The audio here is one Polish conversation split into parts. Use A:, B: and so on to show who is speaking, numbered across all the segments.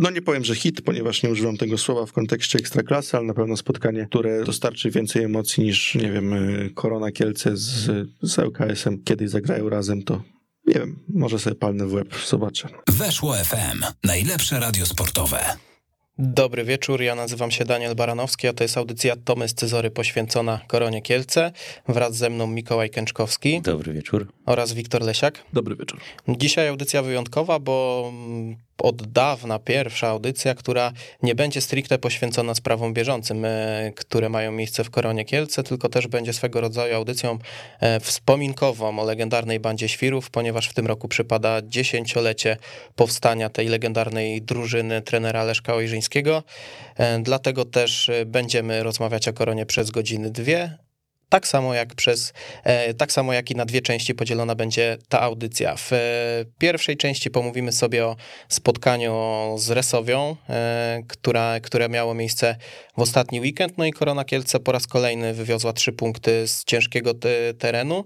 A: no nie powiem, że hit, ponieważ nie używam tego słowa w kontekście ekstraklasy, ale na pewno spotkanie, które dostarczy więcej emocji niż, nie wiem, y, Korona Kielce z, z ŁKS-em. Kiedy zagrają razem, to nie wiem, może sobie palnę w łeb, zobaczę.
B: Weszło FM, najlepsze radio sportowe.
C: Dobry wieczór, ja nazywam się Daniel Baranowski, a to jest audycja Tomy Scyzory poświęcona Koronie Kielce. Wraz ze mną Mikołaj Kęczkowski.
D: Dobry wieczór.
C: Oraz Wiktor Lesiak.
A: Dobry wieczór.
C: Dzisiaj audycja wyjątkowa, bo mm, od dawna pierwsza audycja, która nie będzie stricte poświęcona sprawom bieżącym, e, które mają miejsce w Koronie Kielce, tylko też będzie swego rodzaju audycją e, wspominkową o legendarnej bandzie Świrów, ponieważ w tym roku przypada dziesięciolecie powstania tej legendarnej drużyny trenera Leszka Ojrzyńskiego. E, dlatego też będziemy rozmawiać o Koronie przez godziny dwie, tak samo jak przez, e, tak samo jak i na dwie części podzielona będzie ta audycja. W e, pierwszej części pomówimy sobie o spotkaniu z Resowią, e, która, które miało miejsce w ostatni weekend, no i Korona Kielce po raz kolejny wywiozła trzy punkty z ciężkiego terenu.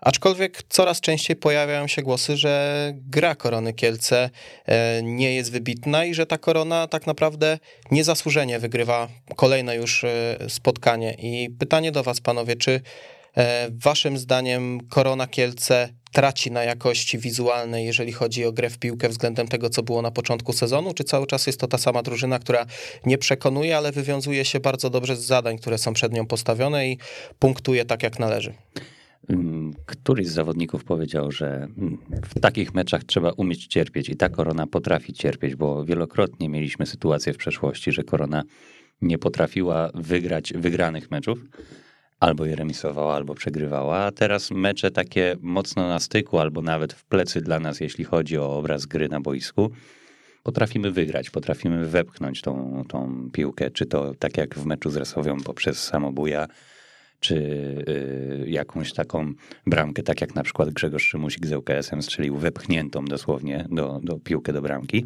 C: Aczkolwiek coraz częściej pojawiają się głosy, że gra Korony Kielce e, nie jest wybitna i że ta korona tak naprawdę niezasłużenie wygrywa kolejne już e, spotkanie. I pytanie do Was, panowie, czy e, Waszym zdaniem Korona Kielce traci na jakości wizualnej, jeżeli chodzi o grę w piłkę względem tego, co było na początku sezonu, czy cały czas jest to ta sama drużyna, która nie przekonuje, ale wywiązuje się bardzo dobrze z zadań, które są przed nią postawione i punktuje tak, jak należy?
D: Któryś z zawodników powiedział, że w takich meczach trzeba umieć cierpieć i ta korona potrafi cierpieć, bo wielokrotnie mieliśmy sytuację w przeszłości, że korona nie potrafiła wygrać wygranych meczów, albo je remisowała, albo przegrywała, a teraz mecze takie mocno na styku, albo nawet w plecy dla nas, jeśli chodzi o obraz gry na boisku, potrafimy wygrać, potrafimy wepchnąć tą, tą piłkę, czy to tak jak w meczu z Resowią poprzez samobuja, czy y, jakąś taką bramkę, tak jak na przykład Grzegorz Szymusik z ŁKS-em strzelił wepchniętą dosłownie do, do piłkę do bramki.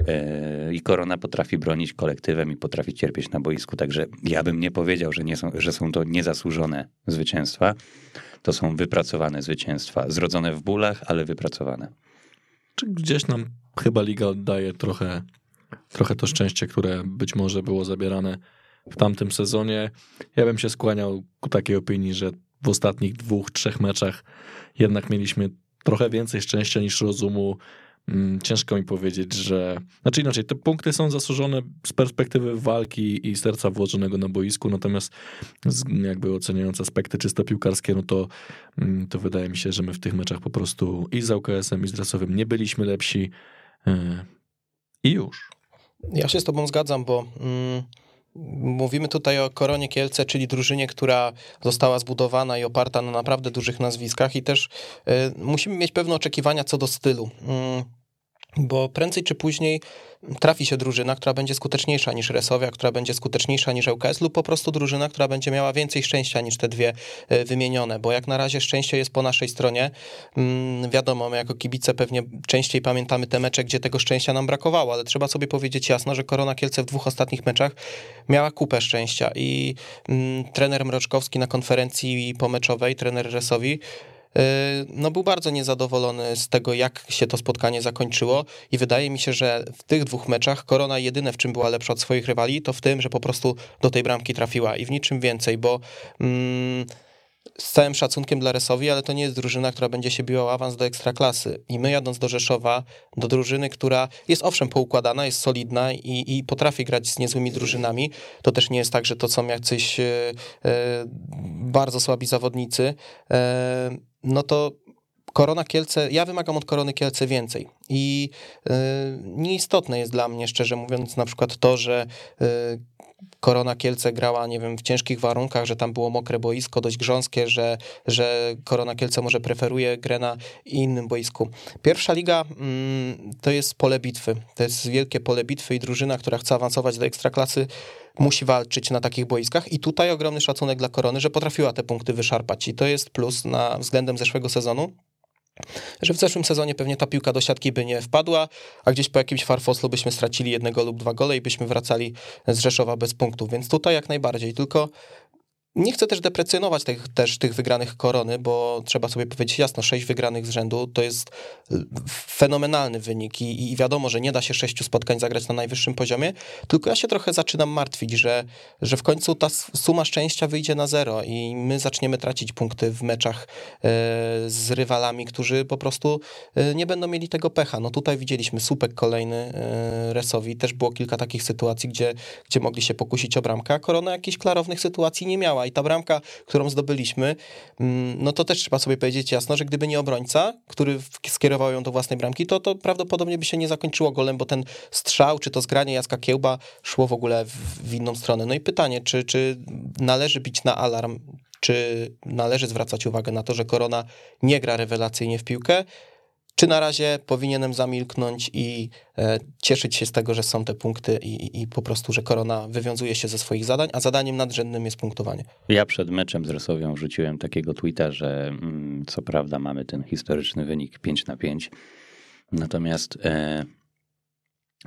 D: Y, I Korona potrafi bronić kolektywem i potrafi cierpieć na boisku, także ja bym nie powiedział, że, nie są, że są to niezasłużone zwycięstwa. To są wypracowane zwycięstwa, zrodzone w bólach, ale wypracowane.
A: Czy gdzieś nam chyba liga oddaje trochę, trochę to szczęście, które być może było zabierane w tamtym sezonie. Ja bym się skłaniał ku takiej opinii, że w ostatnich dwóch, trzech meczach jednak mieliśmy trochę więcej szczęścia niż rozumu. Mm, ciężko mi powiedzieć, że. Znaczy inaczej, te punkty są zasłużone z perspektywy walki i serca włożonego na boisku, natomiast jakby oceniając aspekty czysto piłkarskie, no to, mm, to wydaje mi się, że my w tych meczach po prostu i z UKS-em, i z Dresowym nie byliśmy lepsi. E, I już.
C: Ja się z Tobą zgadzam, bo. Mm Mówimy tutaj o Koronie Kielce, czyli drużynie, która została zbudowana i oparta na naprawdę dużych nazwiskach i też y, musimy mieć pewne oczekiwania co do stylu. Bo prędzej czy później trafi się drużyna, która będzie skuteczniejsza niż Resowia, która będzie skuteczniejsza niż ŁKS lub po prostu drużyna, która będzie miała więcej szczęścia niż te dwie e, wymienione, bo jak na razie szczęście jest po naszej stronie. Mm, wiadomo, my jako kibice pewnie częściej pamiętamy te mecze, gdzie tego szczęścia nam brakowało, ale trzeba sobie powiedzieć jasno, że Korona Kielce w dwóch ostatnich meczach miała kupę szczęścia i mm, trener Mroczkowski na konferencji pomeczowej, trener Resowi no był bardzo niezadowolony z tego, jak się to spotkanie zakończyło i wydaje mi się, że w tych dwóch meczach Korona jedyne, w czym była lepsza od swoich rywali, to w tym, że po prostu do tej bramki trafiła i w niczym więcej, bo... Mm, z całym szacunkiem dla Resowi, ale to nie jest drużyna, która będzie się biła o awans do ekstraklasy. I my jadąc do Rzeszowa, do drużyny, która jest owszem poukładana, jest solidna i, i potrafi grać z niezłymi drużynami, to też nie jest tak, że to są jacyś e, bardzo słabi zawodnicy. E, no to Korona Kielce, ja wymagam od Korony Kielce więcej. I y, nieistotne jest dla mnie, szczerze mówiąc, na przykład to, że y, Korona Kielce grała, nie wiem, w ciężkich warunkach, że tam było mokre boisko, dość grząskie, że, że Korona Kielce może preferuje grę na innym boisku. Pierwsza liga mm, to jest pole bitwy, to jest wielkie pole bitwy i drużyna, która chce awansować do ekstraklasy, musi walczyć na takich boiskach. I tutaj ogromny szacunek dla Korony, że potrafiła te punkty wyszarpać. I to jest plus na względem zeszłego sezonu, że w zeszłym sezonie pewnie ta piłka do siatki by nie wpadła, a gdzieś po jakimś farfoslu byśmy stracili jednego lub dwa gole i byśmy wracali z Rzeszowa bez punktów, więc tutaj jak najbardziej, tylko nie chcę też deprecjonować tych, też tych wygranych korony, bo trzeba sobie powiedzieć jasno, sześć wygranych z rzędu to jest fenomenalny wynik i, i, wiadomo, że nie da się sześciu spotkań zagrać na najwyższym poziomie, tylko ja się trochę zaczynam martwić, że, że w końcu ta suma szczęścia wyjdzie na zero i my zaczniemy tracić punkty w meczach e, z rywalami, którzy po prostu e, nie będą mieli tego pecha. No tutaj widzieliśmy słupek kolejny e, Resowi, też było kilka takich sytuacji, gdzie, gdzie mogli się pokusić o bramkę, a Korona jakichś klarownych sytuacji nie miała i ta bramka, którą zdobyliśmy, mm, no to też trzeba sobie powiedzieć jasno, że gdyby nie obrońca, który skierował ją do własnej bramki, to to prawdopodobnie by się nie zakończyło golem, bo ten strzał, czy to zgranie Jacka Kiełba szło w ogóle w, w inną stronę. No i pytanie, czy, czy należy bić na alarm, czy należy zwracać uwagę na to, że Korona nie gra rewelacyjnie w piłkę, czy na razie powinienem zamilknąć i e, cieszyć się z tego, że są te punkty i, i, po prostu, że Korona wywiązuje się ze swoich zadań, a zadaniem nadrzędnym jest punktowanie.
D: Ja przed meczem z Resowią wrzuciłem takiego tweeta, że mm, co prawda mamy ten historyczny wynik 5 na 5, natomiast e,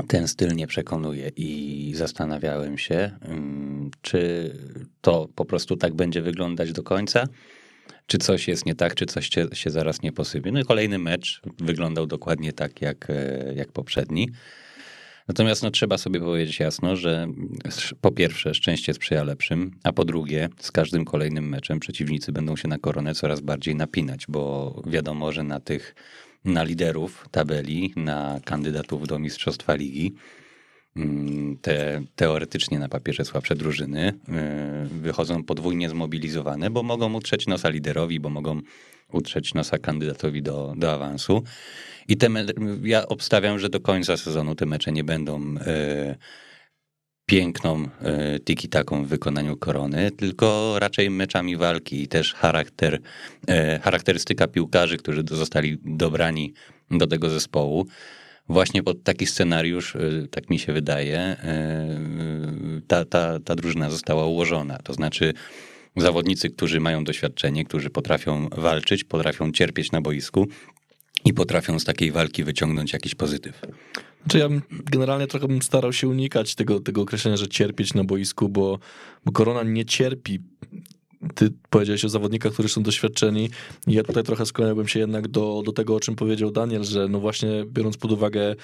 D: ten styl nie przekonuje i zastanawiałem się, mm, czy to po prostu tak będzie wyglądać do końca, czy coś jest nie tak, czy coś się, się zaraz nie posypie. No i kolejny mecz wyglądał dokładnie tak jak, e, jak poprzedni. Natomiast no, trzeba sobie powiedzieć jasno, że po pierwsze szczęście sprzyja lepszym, a po drugie z każdym kolejnym meczem przeciwnicy będą się na koronę coraz bardziej napinać, bo wiadomo, że na tych, na liderów tabeli, na kandydatów do Mistrzostwa Ligi, te teoretycznie na papierze słabsze drużyny y, wychodzą podwójnie zmobilizowane, bo mogą utrzeć nosa liderowi, bo mogą utrzeć nosa kandydatowi do, do awansu. I te ja obstawiam, że do końca sezonu te mecze nie będą y, piękną y, tiki-taką w wykonaniu korony, tylko raczej meczami walki i też charakter, charakterystyka piłkarzy, którzy zostali dobrani do tego zespołu właśnie pod taki scenariusz, y, tak mi się wydaje, y, ta, ta, ta drużyna została ułożona. To znaczy zawodnicy, którzy mają doświadczenie, którzy potrafią walczyć, potrafią cierpieć na boisku i potrafią z takiej walki wyciągnąć jakiś pozytyw.
A: Znaczy ja generalnie trochę bym starał się unikać tego, tego określenia, że cierpieć na boisku, bo, bo korona nie cierpi ty powiedziałeś o zawodnikach, którzy są doświadczeni. Ja tutaj trochę skłaniałbym się jednak do, do tego, o czym powiedział Daniel, że no właśnie biorąc pod uwagę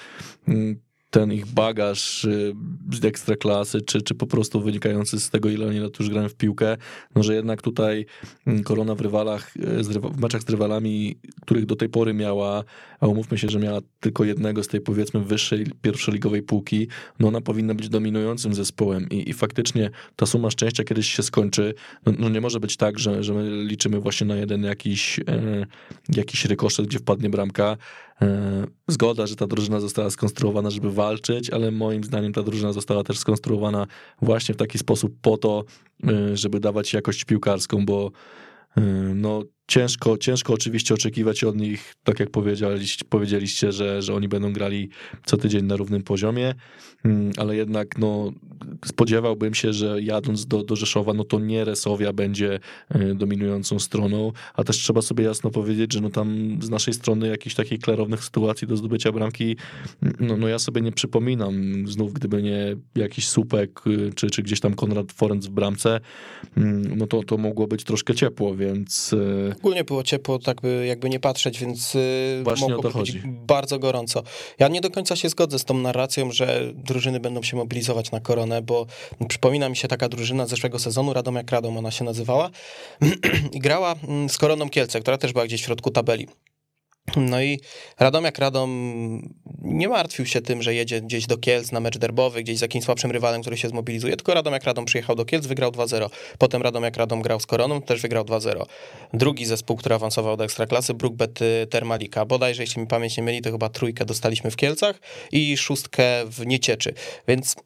A: mm, ten ich bagaż y, z ekstraklasy, czy, czy po prostu wynikający z tego, ile oni lat już grają w piłkę, no że jednak tutaj mm, Korona w rywalach, y, w meczach z rywalami, których do tej pory miała, a umówmy się, że miała tylko jednego z tej powiedzmy wyższej pierwszoligowej półki, no ona powinna być dominującym zespołem i, i faktycznie ta suma szczęścia kiedyś się skończy. No, no nie może być tak, że, że my liczymy właśnie na jeden jakiś, e, jakiś rykoszet, gdzie wpadnie bramka, zgoda, że ta drużyna została skonstruowana, żeby walczyć, ale moim zdaniem ta drużyna została też skonstruowana właśnie w taki sposób po to, e, żeby dawać jakość piłkarską, bo e, no, ciężko, ciężko oczywiście oczekiwać od nich, tak jak powiedzieliście, powiedzieliście że, że oni będą grali co tydzień na równym poziomie, mm, ale jednak no, spodziewałbym się, że jadąc do, do Rzeszowa, no to nie Resowia będzie e, dominującą stroną, a też trzeba sobie jasno powiedzieć, że no tam z naszej strony jakichś takich klarownych sytuacji do zdobycia bramki, no, no ja sobie nie przypominam, znów gdyby nie jakiś słupek, y, czy, czy gdzieś tam Konrad Forenc w bramce, mm, no to, to mogło być troszkę ciepło, więc e,
C: ogólnie było ciepło, tak by jakby nie patrzeć, więc y,
A: Właśnie mogło być chodzi.
C: bardzo gorąco. Ja nie do końca się zgodzę z tą narracją, że drużyny będą się mobilizować na koronę, bo przypomina mi się taka drużyna z zeszłego sezonu, Radom jak Radom ona się nazywała, i grała mm, z Koroną Kielce, która też była gdzieś w środku tabeli. No i Radomiak Radom nie martwił się tym, że jedzie gdzieś do Kielc na mecz derbowy, gdzieś z jakimś słabszym rywalem, który się zmobilizuje, tylko Radomiak Radom przyjechał do Kielc, wygrał 2-0. Potem Radomiak Radom grał z Koroną, też wygrał 2-0. Drugi zespół, który awansował do Ekstraklasy, Brookbet y, Termalika. Bodajże, jeśli mi pamięć nie myli, to chyba trójkę dostaliśmy w Kielcach i szóstkę w Niecieczy. Więc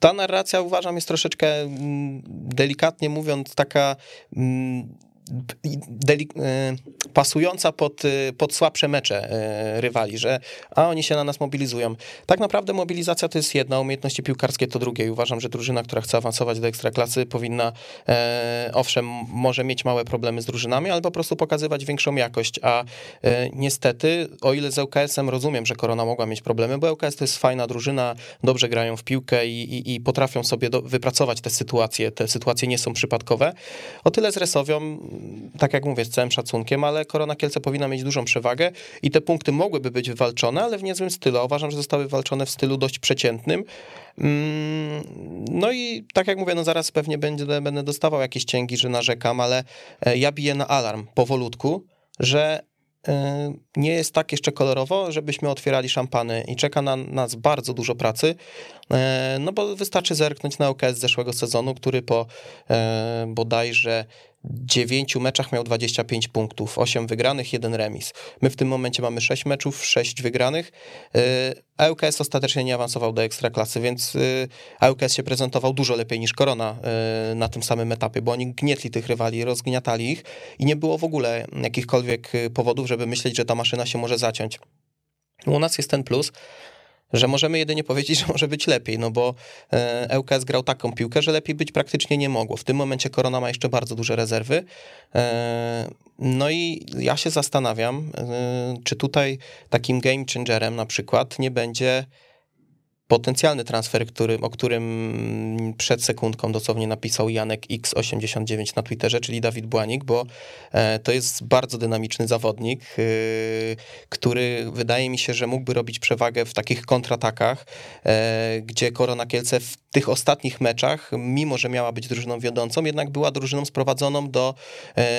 C: ta narracja uważam jest troszeczkę mm, delikatnie mówiąc taka mm, pasująca pod, y, pod słabsze mecze y, rywali, że a oni się na nas mobilizują. Tak naprawdę mobilizacja to jest jedna, umiejętności piłkarskie to drugie i uważam, że drużyna, która chce awansować do ekstraklasy powinna, e, owszem, może mieć małe problemy z drużynami, ale po prostu pokazywać większą jakość, a e, niestety, o ile z ŁKS-em rozumiem, że Korona mogła mieć problemy, bo ŁKS to jest fajna drużyna, dobrze grają w piłkę i, i, i potrafią sobie do, wypracować te sytuacje, te sytuacje nie są przypadkowe, o tyle z Resowią tak jak mówię, z całym szacunkiem, ale Korona Kielce powinna mieć dużą przewagę i te punkty mogłyby być wywalczone, ale w niezłym stylu. Uważam, że zostały wywalczone w stylu dość przeciętnym. Mm, no i tak jak mówię, no zaraz pewnie będę, będę dostawał jakieś cięgi, że narzekam, ale e, ja biję na alarm powolutku, że e, nie jest tak jeszcze kolorowo, żebyśmy otwierali szampany i czeka na nas bardzo dużo pracy, e, no bo wystarczy zerknąć na OKS z zeszłego sezonu, który po bodajże dziewięciu meczach miał 25 punktów, 8 wygranych, 1 remis. My w tym momencie mamy 6 meczów, 6 wygranych. A ŁKS ostatecznie nie awansował do ekstraklasy, więc ŁKS się prezentował dużo lepiej niż Korona y, na tym samym etapie, bo oni gnietli tych rywali, rozgniatali ich i nie było w ogóle jakichkolwiek powodów, żeby myśleć, że ta maszyna się może zaciąć. U nas jest ten plus, że możemy jedynie powiedzieć, że może być lepiej, no bo ŁKS grał taką piłkę, że lepiej być praktycznie nie mogło. W tym momencie Korona ma jeszcze bardzo duże rezerwy. E, no i ja się zastanawiam, e, czy tutaj takim game changerem na przykład nie będzie potencjalny transfer, który, o którym przed sekundką dosłownie napisał Janek X89 na Twitterze, czyli Dawid Błanik, bo e, to jest bardzo dynamiczny zawodnik, e, który wydaje mi się, że mógłby robić przewagę w takich kontratakach, e, gdzie Korona Kielce w tych ostatnich meczach, mimo że miała być drużyną wiodącą, jednak była drużyną sprowadzoną do,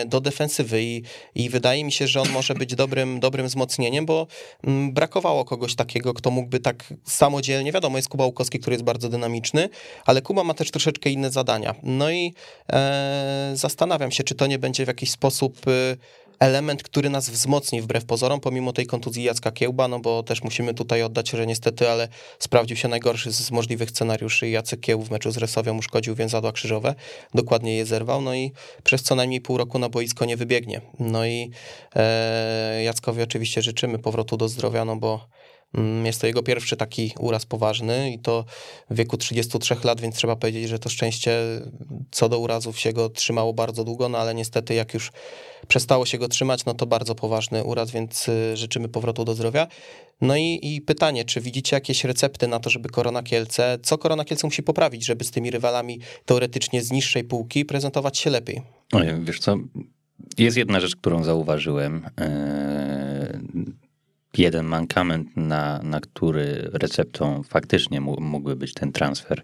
C: do defensywy i, i wydaje mi się, że on może być dobrym, dobrym wzmocnieniem, bo mm, brakowało kogoś takiego, kto mógłby tak samodzielnie, wiadomo, jest Kuba Łukowski, który jest bardzo dynamiczny, ale Kuba ma też troszeczkę inne zadania. No i e, zastanawiam się, czy to nie będzie w jakiś sposób... E, element, który nas wzmocni wbrew pozorom, pomimo tej kontuzji Jacka Kiełba, no bo też musimy tutaj oddać, że niestety, ale sprawdził się najgorszy z możliwych scenariuszy. Jacek Kieł w meczu z Resowią uszkodził więzadła krzyżowe, dokładnie je zerwał, no i przez co najmniej pół roku na boisko nie wybiegnie. No i e, Jackowi oczywiście życzymy powrotu do zdrowia, no bo jest to jego pierwszy taki uraz poważny i to w wieku 33 lat, więc trzeba powiedzieć, że to szczęście co do urazów się go trzymało bardzo długo, no ale niestety jak już przestało się go trzymać, no to bardzo poważny uraz, więc y, życzymy powrotu do zdrowia. No i, i pytanie, czy widzicie jakieś recepty na to, żeby Korona Kielce, co Korona Kielce musi poprawić, żeby z tymi rywalami teoretycznie z niższej półki prezentować się lepiej?
D: Oj, wiesz co, jest jedna rzecz, którą zauważyłem. Yy jeden mankament, na, na który receptą faktycznie mógłby być ten transfer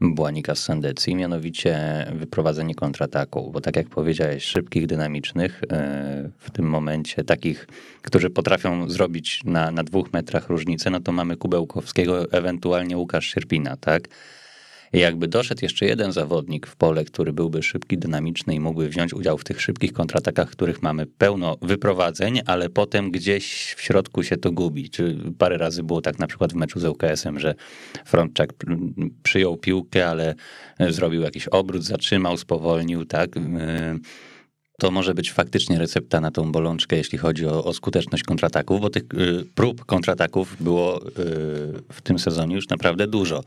D: Błanika z Sandecji, mianowicie wyprowadzenie kontrataków, bo tak jak powiedziałeś, szybkich, dynamicznych, e, w tym momencie takich, którzy potrafią zrobić na, na dwóch metrach różnicę, no to mamy Kubełkowskiego, ewentualnie Łukasz Sierpina, tak? Jakby doszedł jeszcze jeden zawodnik w pole, który byłby szybki, dynamiczny i mógłby wziąć udział w tych szybkich kontratakach, których mamy pełno wyprowadzeń, ale potem gdzieś w środku się to gubi. Czy parę razy było tak na przykład w meczu z UKS-em, że Frontczak przyjął piłkę, ale zrobił jakiś obrót, zatrzymał, spowolnił, tak? to może być faktycznie recepta na tą bolączkę, jeśli chodzi o, o skuteczność kontrataków, bo tych y, prób kontrataków było y, w tym sezonie już naprawdę dużo.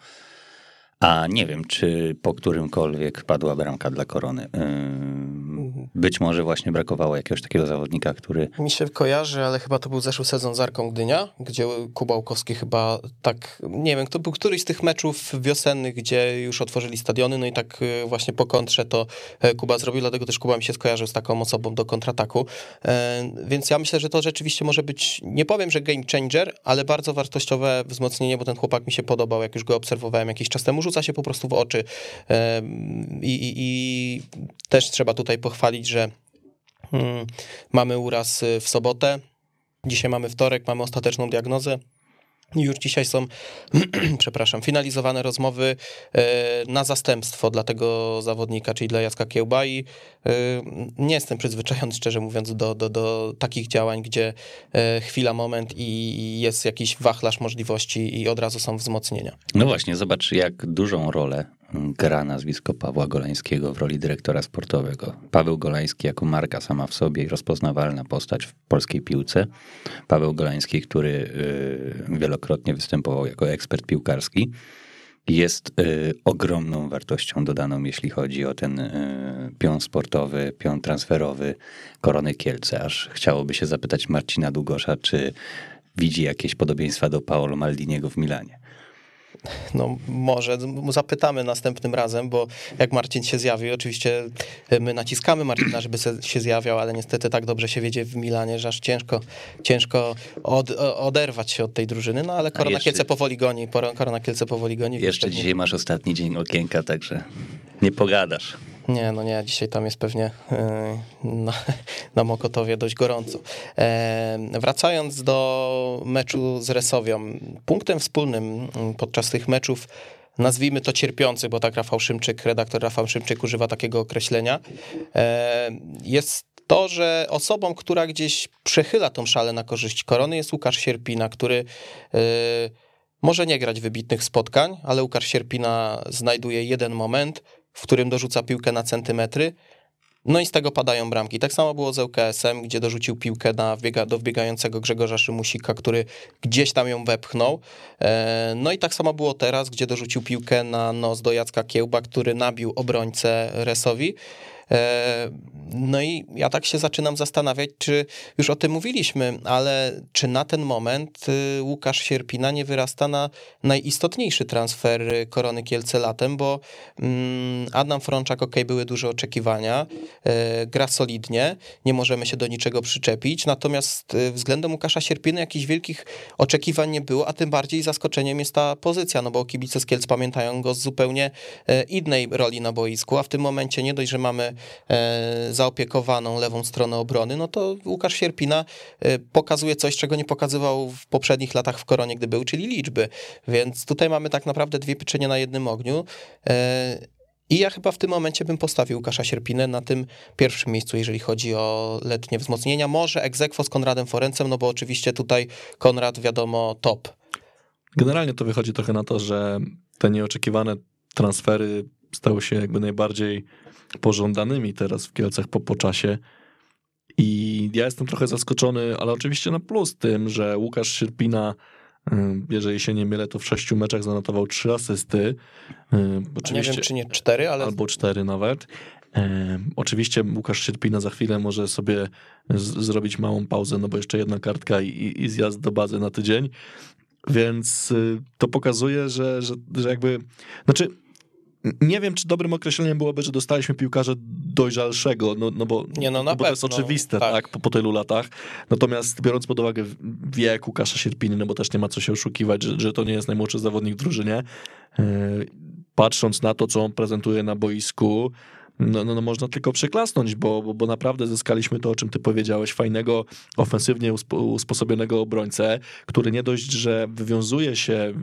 D: A nie wiem, czy po którymkolwiek padła bramka dla korony. Być może właśnie brakowało jakiegoś takiego zawodnika, który.
C: Mi się kojarzy, ale chyba to był zeszły sezon z Arką Gdynia, gdzie Kuba Łukowski chyba tak, nie wiem, to był któryś z tych meczów wiosennych, gdzie już otworzyli stadiony, no i tak y, właśnie po kontrze to e, Kuba zrobił, dlatego też Kuba mi się skojarzył z taką osobą do kontrataku. E, więc ja myślę, że to rzeczywiście może być, nie powiem, że game changer, ale bardzo wartościowe wzmocnienie, bo ten chłopak mi się podobał, jak już go obserwowałem jakiś czas temu rzuca się po prostu w oczy. I, i, i też trzeba tutaj pochwalić, że hmm, mamy uraz w sobotę. Dzisiaj mamy wtorek, mamy ostateczną diagnozę. Już dzisiaj są, przepraszam, finalizowane rozmowy e, na zastępstwo dla tego zawodnika, czyli dla Jacka Kiełba i e, nie jestem przyzwyczajony, szczerze mówiąc, do, do, do takich działań, gdzie chwila, moment i jest jakiś wachlarz możliwości i od razu są wzmocnienia.
D: No właśnie, zobacz jak dużą rolę gra nazwisko Pawła Golańskiego w roli dyrektora sportowego. Paweł Golański jako marka sama w sobie i rozpoznawalna postać w polskiej piłce. Paweł Golański, który y, wielokrotnie występował jako ekspert piłkarski, jest y, ogromną wartością dodaną, jeśli chodzi o ten y, pion sportowy, pion transferowy Korony Kielce. Aż chciałoby się zapytać Marcina Długosza, czy widzi jakieś podobieństwa do Paolo Maldiniego w Milanie.
C: No może zapytamy następnym razem, bo jak Marcin się zjawi, oczywiście my naciskamy Marcina, żeby się zjawiał, ale niestety tak dobrze się wiedzie w Milanie, że aż ciężko, ciężko od, oderwać się od tej drużyny, no ale Korona. Kielce powoli goni, Korona Kielce powoli goni.
D: Jeszcze dzisiaj masz ostatni dzień okienka, także nie pogadasz.
C: Nie, no nie, dzisiaj tam jest pewnie e, na, na Mokotowie dość gorąco. E, wracając do meczu z Resowią, punktem wspólnym podczas tych meczów nazwijmy to cierpiący, bo tak Rafał Szymczyk, redaktor Rafał Szymczyk używa takiego określenia, e, jest to, że osobą, która gdzieś przechyla tą szalę na korzyść korony jest Łukasz Sierpina, który może nie grać wybitnych spotkań, ale Łukasz Sierpina znajduje jeden moment, w którym dorzuca piłkę na centymetry, no i z tego padają bramki. Tak samo było z ŁKS-em, gdzie dorzucił piłkę na wbiega, do wbiegającego Grzegorza Szymusika, który gdzieś tam ją wepchnął. E, no i tak samo było teraz, gdzie dorzucił piłkę na nos do Jacka Kiełba, który nabił obrońcę Resowi. E, no i ja tak się zaczynam zastanawiać, czy już o tym mówiliśmy, ale czy na ten moment y, Łukasz Sierpina nie wyrasta na najistotniejszy transfer Korony Kielce latem, bo mm, Adam Frączak, ok, były duże oczekiwania, e, gra solidnie, nie możemy się do niczego przyczepić, natomiast y, względem Łukasza Sierpiny jakichś wielkich oczekiwań nie było, a tym bardziej zaskoczeniem jest ta pozycja, no bo kibice z Kielc pamiętają go z zupełnie innej roli na boisku, a w tym momencie nie dość, że mamy zaopiekowaną lewą stronę obrony, no to Łukasz Sierpina e, pokazuje coś, czego nie pokazywał w poprzednich latach w Koronie, gdy był, czyli liczby. Więc tutaj mamy tak naprawdę dwie pieczenie na jednym ogniu. E, I ja chyba w tym momencie bym postawił Łukasza Sierpinę na tym pierwszym miejscu, jeżeli chodzi o letnie wzmocnienia. Może egzekwo z Konradem Forencem, no bo oczywiście tutaj Konrad wiadomo top.
A: Generalnie to wychodzi trochę na to, że te nieoczekiwane transfery stały się jakby najbardziej pożądanymi teraz w Kielcach po, po czasie. I ja jestem trochę zaskoczony, ale oczywiście na plus tym, że Łukasz Sierpina, y, jeżeli się nie mylę, to w sześciu meczach zanotował trzy asysty.
C: Oczywiście, nie wiem, czy nie cztery, ale...
A: Albo cztery nawet. Oczywiście Łukasz Sierpina za chwilę może sobie zrobić małą pauzę, no bo jeszcze jedna kartka i, i zjazd do bazy na tydzień. Więc y, to pokazuje, że, że, że jakby. Znaczy, nie wiem, czy dobrym określeniem byłoby, że dostaliśmy piłkarza dojrzalszego, no, no bo,
C: nie, no,
A: no bo to jest oczywiste, tak, tak po, po, tylu latach. Natomiast biorąc pod uwagę wiek Łukasza Sierpiny, no bo też nie ma co się oszukiwać, że, że to nie jest najmłodszy zawodnik w drużynie, patrząc na to, co on prezentuje na boisku, no, no, no można tylko przyklasnąć, bo, bo, bo, naprawdę zyskaliśmy to, o czym ty powiedziałeś, fajnego, ofensywnie usposobionego obrońcę, który nie dość, że wywiązuje się,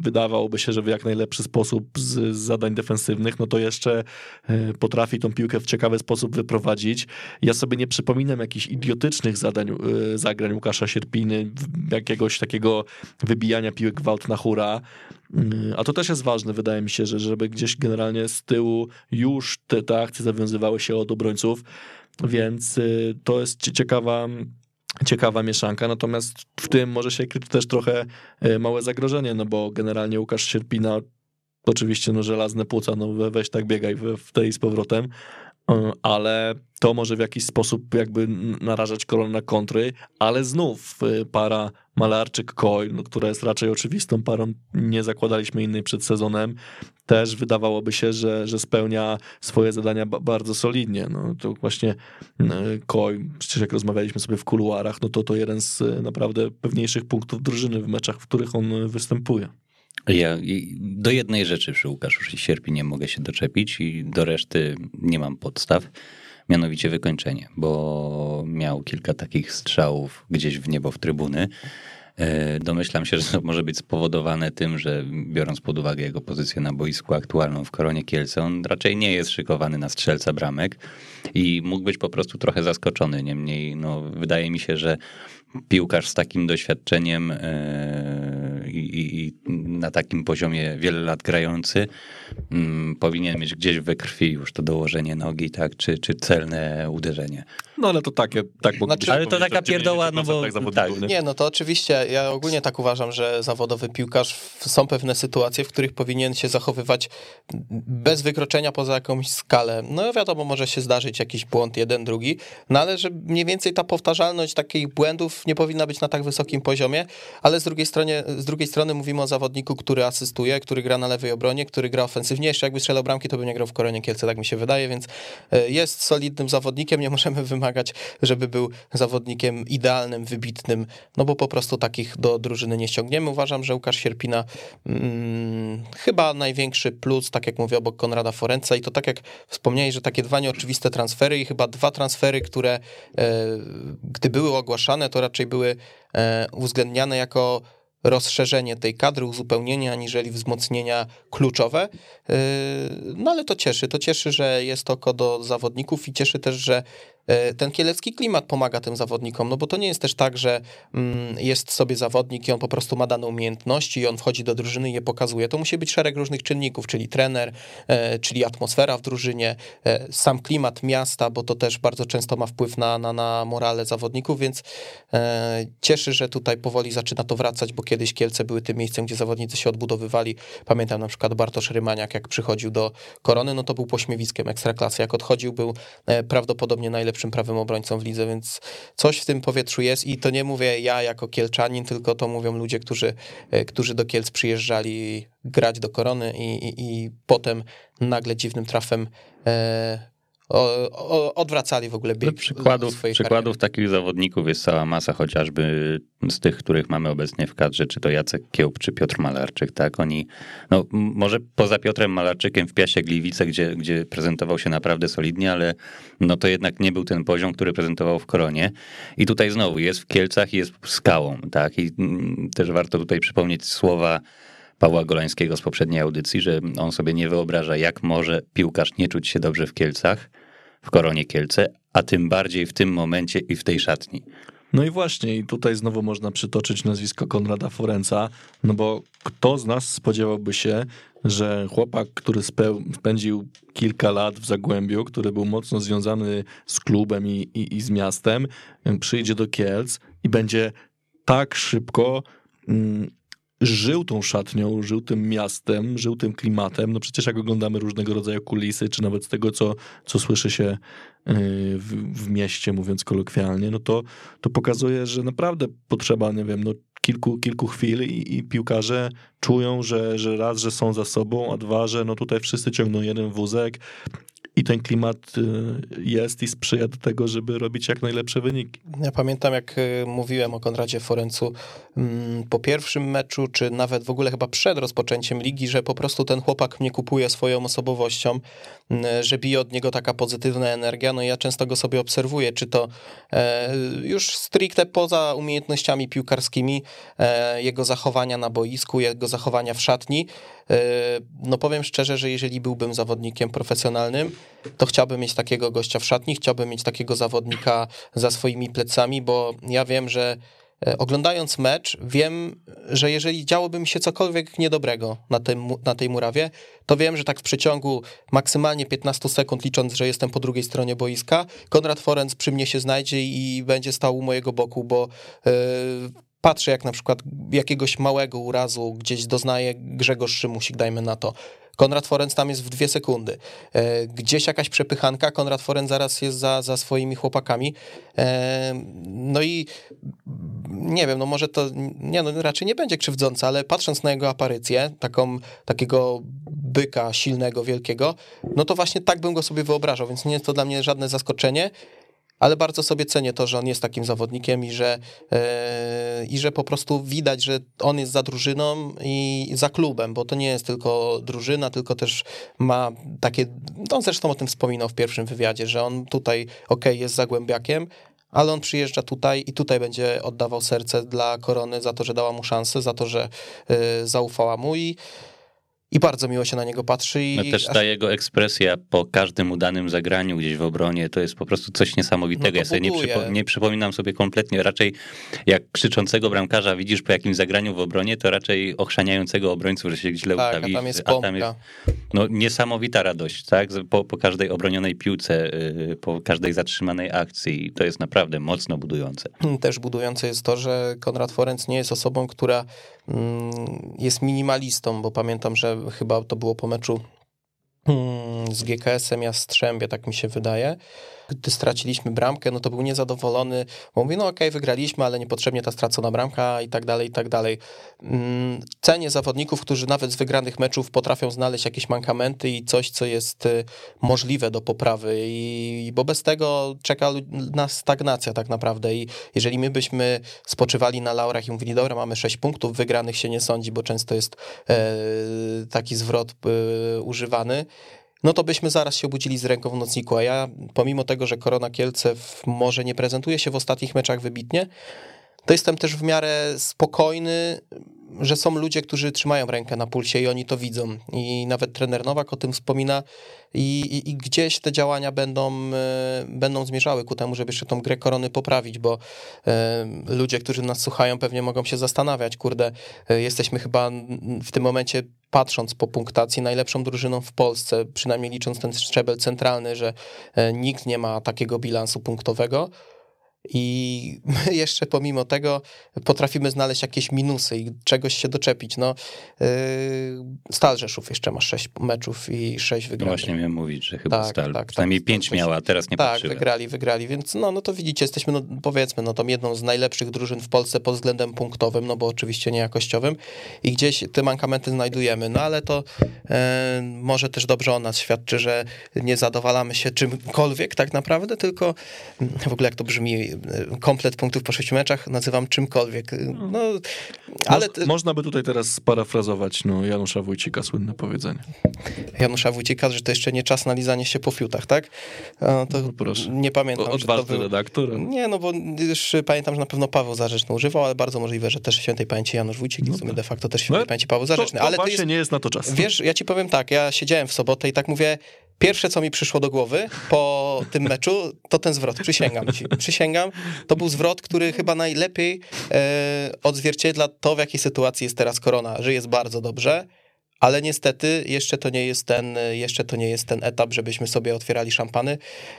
A: wydawałoby się, że w jak najlepszy sposób z, z zadań defensywnych, no to jeszcze e, potrafi tą piłkę w ciekawy sposób wyprowadzić. Ja sobie nie przypominam jakichś idiotycznych zadań, e, zagrań Łukasza Sierpiny, jakiegoś takiego wybijania piłek gwałt na hura, a to też jest ważne, wydaje mi się, że żeby gdzieś generalnie z tyłu już te, te akcje zawiązywały się od obrońców, więc y, to jest ciekawa ciekawa mieszanka, natomiast w tym może się kryć też trochę y, małe zagrożenie, no bo generalnie Łukasz Sierpina oczywiście no żelazne płuca, no weź tak biegaj w tej z powrotem, ale to może w jakiś sposób jakby narażać koronę na kontry, ale znów e, para Malarczyk-Koj, no, która jest raczej oczywistą parą, nie zakładaliśmy innej przed sezonem, też wydawałoby się, że, że spełnia swoje zadania bardzo solidnie. No, to właśnie e, Koj, przecież jak rozmawialiśmy sobie w kuluarach, no to to jeden z naprawdę pewniejszych punktów drużyny w meczach, w których on występuje.
D: Ja do jednej rzeczy przy Łukaszu Sierpi nie mogę się doczepić i do reszty nie mam podstaw, mianowicie wykończenie, bo miał kilka takich strzałów gdzieś w niebo w trybuny. E, domyślam się, że to może być spowodowane tym, że biorąc pod uwagę jego pozycję na boisku aktualną w Koronie Kielce, on raczej nie jest szykowany na strzelca bramek i mógł być po prostu trochę zaskoczony. Niemniej no, wydaje mi się, że piłkarz z takim doświadczeniem i, i, na takim poziomie wiele lat grający mm, powinien mieć gdzieś we krwi już to dołożenie nogi, tak, czy, czy celne uderzenie.
A: No ale to takie, tak bo
C: Znaczy,
D: ale to taka pierdoła, no bo tak.
C: Nie, no to oczywiście, ja ogólnie tak uważam, że zawodowy piłkarz, są pewne sytuacje, w których powinien się zachowywać bez wykroczenia poza jakąś skalę. No wiadomo, może się zdarzyć jakiś błąd, jeden, drugi, no ale że mniej więcej ta powtarzalność takich błędów nie powinna być na tak wysokim poziomie, ale z drugiej strony, z drugiej strony mówimy o zawodniku, który asystuje, który gra na lewej obronie, który gra ofensywnie, jeszcze jakby strzelał bramki, to by nie grał w Koronie Kielce, tak mi się wydaje, więc e, jest solidnym zawodnikiem, nie możemy wymagać, żeby był zawodnikiem idealnym, wybitnym, no bo po prostu takich do drużyny nie ściągniemy. Uważam, że Łukasz Sierpina hmm, chyba największy plus, tak jak mówię, obok Konrada Forenca i to tak jak wspomniałeś, że takie dwa nieoczywiste transfery i chyba dwa transfery, które e, gdy były ogłaszane, to raczej były e, uwzględniane jako rozszerzenie tej kadry, uzupełnienia, aniżeli wzmocnienia kluczowe. Yy, no ale to cieszy. To cieszy, że jest oko do zawodników i cieszy też, że ten kielecki klimat pomaga tym zawodnikom, no bo to nie jest też tak, że mm, jest sobie zawodnik i on po prostu ma dane umiejętności i on wchodzi do drużyny i je pokazuje. To musi być szereg różnych czynników, czyli trener, e, czyli atmosfera w drużynie, e, sam klimat miasta, bo to też bardzo często ma wpływ na, na, na morale zawodników, więc cieszy, że tutaj powoli zaczyna to wracać, bo kiedyś Kielce były tym miejscem, gdzie zawodnicy się odbudowywali. Pamiętam na przykład Bartosz Rymaniak, jak przychodził do Korony, no to był pośmiewiskiem ekstraklasy. Jak odchodził, był prawdopodobnie najlepszy najlepszym prawym obrońcą w lidze, więc coś w tym powietrzu jest i to nie mówię ja jako kielczanin, tylko to mówią ludzie, którzy, e, którzy do Kielc przyjeżdżali grać do Korony i, i, i potem nagle dziwnym trafem e, o, o, odwracali w ogóle bieg
D: no, przykładów, przykładów takich zawodników jest cała masa, chociażby z tych, których mamy obecnie w kadrze, czy to Jacek Kiełb, czy Piotr Malarczyk, tak, oni, no może poza Piotrem Malarczykiem w Piasie Gliwice, gdzie, gdzie prezentował się naprawdę solidnie, ale no to jednak nie był ten poziom, który prezentował w Koronie. I tutaj znowu jest w Kielcach i jest skałą, tak, i mm, też warto tutaj przypomnieć słowa Pawła Golańskiego z poprzedniej audycji, że on sobie nie wyobraża, jak może piłkarz nie czuć się dobrze w Kielcach, w Koronie Kielce, a tym bardziej w tym momencie i w tej szatni.
A: No i właśnie, i tutaj znowu można przytoczyć nazwisko Konrada Forenca, no bo kto z nas spodziewałby się, że chłopak, który spędził kilka lat w Zagłębiu, który był mocno związany z klubem i, i, i z miastem, przyjdzie do Kielc i będzie tak szybko mm, żył tą szatnią, żył tym miastem, żył tym klimatem. No przecież jak oglądamy różnego rodzaju kulisy, czy nawet z tego, co, co słyszy się y, w, w mieście, mówiąc kolokwialnie, no to, to pokazuje, że naprawdę potrzeba, nie wiem, no kilku, kilku chwil i, i, piłkarze czują, że, że raz, że są za sobą, a dwa, że no tutaj wszyscy ciągną jeden wózek i ten klimat y, jest i sprzyja do tego, żeby robić jak najlepsze wyniki.
C: Ja pamiętam, jak y, mówiłem o Konradzie Forencu mm, po pierwszym meczu, czy nawet w ogóle chyba przed rozpoczęciem ligi, że po prostu ten chłopak mnie kupuje swoją osobowością, mm, że bije od niego taka pozytywna energia. No i ja często go sobie obserwuję, czy to e, już stricte poza umiejętnościami piłkarskimi, e, jego zachowania na boisku, jego zachowania w szatni. E, no powiem szczerze, że jeżeli byłbym zawodnikiem profesjonalnym, to chciałbym mieć takiego gościa w szatni, chciałbym mieć takiego zawodnika za swoimi plecami, bo ja wiem, że e, oglądając mecz, wiem, że jeżeli działoby mi się cokolwiek niedobrego na, tym, na tej murawie, to wiem, że tak w przeciągu maksymalnie 15 sekund, licząc, że jestem po drugiej stronie boiska, Konrad Forenc przy mnie się znajdzie i będzie stał u mojego boku, bo yy, patrzę jak na przykład jakiegoś małego urazu gdzieś doznaje Grzegorz Szymusik, dajmy na to, Konrad Forenc tam jest w dwie sekundy. E, gdzieś jakaś przepychanka, Konrad Forenc zaraz jest za, za swoimi chłopakami. E, no i nie wiem, no może to, nie no raczej nie będzie krzywdzące, ale patrząc na jego aparycję, taką, takiego byka silnego, wielkiego, no to właśnie tak bym go sobie wyobrażał, więc nie jest to dla mnie żadne zaskoczenie ale bardzo sobie cenię to, że on jest takim zawodnikiem i że, yy, i że po prostu widać, że on jest za drużyną i za klubem, bo to nie jest tylko drużyna, tylko też ma takie, no on zresztą o tym wspominał w pierwszym wywiadzie, że on tutaj, ok, jest zagłębiakiem, ale on przyjeżdża tutaj i tutaj będzie oddawał serce dla korony za to, że dała mu szansę, za to, że yy, zaufała mu i i bardzo miło się na niego patrzy. I
D: no też ta jego ekspresja po każdym udanym zagraniu gdzieś w obronie, to jest po prostu coś niesamowitego.
C: No
D: ja sobie nie, przypo, nie, przypominam sobie kompletnie, raczej jak krzyczącego bramkarza widzisz po jakimś zagraniu w obronie, to raczej ochrzaniającego obrońców, że się źle
C: tak,
D: ustawi.
C: A tam jest, a tam jest
D: no, niesamowita radość, tak? Po, po każdej obronionej piłce, yy, po każdej zatrzymanej akcji. To jest naprawdę mocno budujące.
C: Też budujące jest to, że Konrad Forenc nie jest osobą, która jest minimalistą, bo pamiętam, że chyba to było po meczu mm, z GKS-em Jastrzębie, tak mi się wydaje, gdy straciliśmy bramkę, no to był niezadowolony, bo mówi, no okej, okay, wygraliśmy, ale niepotrzebnie ta stracona bramka i tak dalej, i tak dalej. Mm, cenię zawodników, którzy nawet z wygranych meczów potrafią znaleźć jakieś mankamenty i coś, co jest y, możliwe do poprawy, i, bo bez tego czeka nas stagnacja tak naprawdę i jeżeli my byśmy spoczywali na laurach i mówili, dobra, mamy 6 punktów, wygranych się nie sądzi, bo często jest e, taki zwrot e, używany, no to byśmy zaraz się obudzili z ręką w nocniku. A ja, pomimo tego, że Korona Kielce może nie prezentuje się w ostatnich meczach wybitnie, to jestem też w miarę spokojny, że są ludzie, którzy trzymają rękę na pulsie i oni to widzą. I nawet trener Nowak o tym wspomina i, i, i gdzieś te działania będą, e, będą zmierzały ku temu, żeby jeszcze tą grę korony poprawić, bo e, ludzie, którzy nas słuchają, pewnie mogą się zastanawiać, kurde, e, jesteśmy chyba w tym momencie patrząc po punktacji, najlepszą drużyną w Polsce, przynajmniej licząc ten szczebel centralny, że nikt nie ma takiego bilansu punktowego. I my jeszcze pomimo tego potrafimy znaleźć jakieś minusy i czegoś się doczepić. No, yy, Stal Rzeszów jeszcze ma 6 meczów i 6 wygranych.
D: No właśnie miałem mówić, że chyba tak, Stal tak, przynajmniej tak, 5 miała, teraz nie
C: Tak,
D: patrzyłem.
C: wygrali, wygrali, więc no, no to widzicie, jesteśmy no, powiedzmy no, tą jedną z najlepszych drużyn w Polsce pod względem punktowym, no bo oczywiście nie jakościowym i gdzieś te mankamenty znajdujemy, no ale to yy, może też dobrze o nas świadczy, że nie zadowalamy się czymkolwiek tak naprawdę, tylko w ogóle jak to brzmi komplet punktów po sześciu meczach nazywam czymkolwiek. No,
A: ale... Mo można by tutaj teraz sparafrazować no, Janusza Wójcika, słynne powiedzenie.
C: Janusza Wójcika, że to jeszcze nie czas na lizanie się po fiutach, tak? to no, proszę. Nie pamiętam.
A: Odważny był... redaktor.
C: Nie, no bo już pamiętam, że na pewno Paweł Zarzeczny używał, ale bardzo możliwe, że też świętej pamięci Janusz Wójcik no i w sumie tak. de facto też świętej no, pamięci Paweł Zarzeczny.
A: To,
C: to ale
A: to jest... nie jest na to czas.
C: Wiesz, ja ci powiem tak, ja siedziałem w sobotę i tak mówię, Pierwsze, co mi przyszło do głowy po tym meczu, to ten zwrot. Przysięgam ci. Przysięgam. To był zwrot, który chyba najlepiej e, odzwierciedla to, w jakiej sytuacji jest teraz korona, że jest bardzo dobrze, ale niestety jeszcze to nie jest ten, jeszcze to nie jest ten etap, żebyśmy sobie otwierali szampany.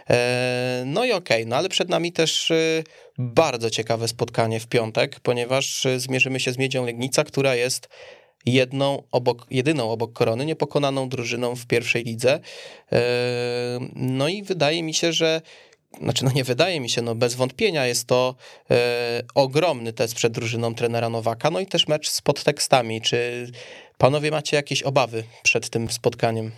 C: E, no i okej, okay, no ale przed nami też e, bardzo ciekawe spotkanie w piątek, ponieważ e, zmierzymy się z Miedzią Legnica, która jest jedną obok, jedyną obok Korony niepokonaną drużyną w pierwszej lidze. E, no i wydaje mi się, że znaczy no nie wydaje mi się, no bez wątpienia jest to e, ogromny test przed drużyną trenera Nowaka, no i też mecz z podtekstami. Czy panowie macie jakieś obawy przed tym spotkaniem?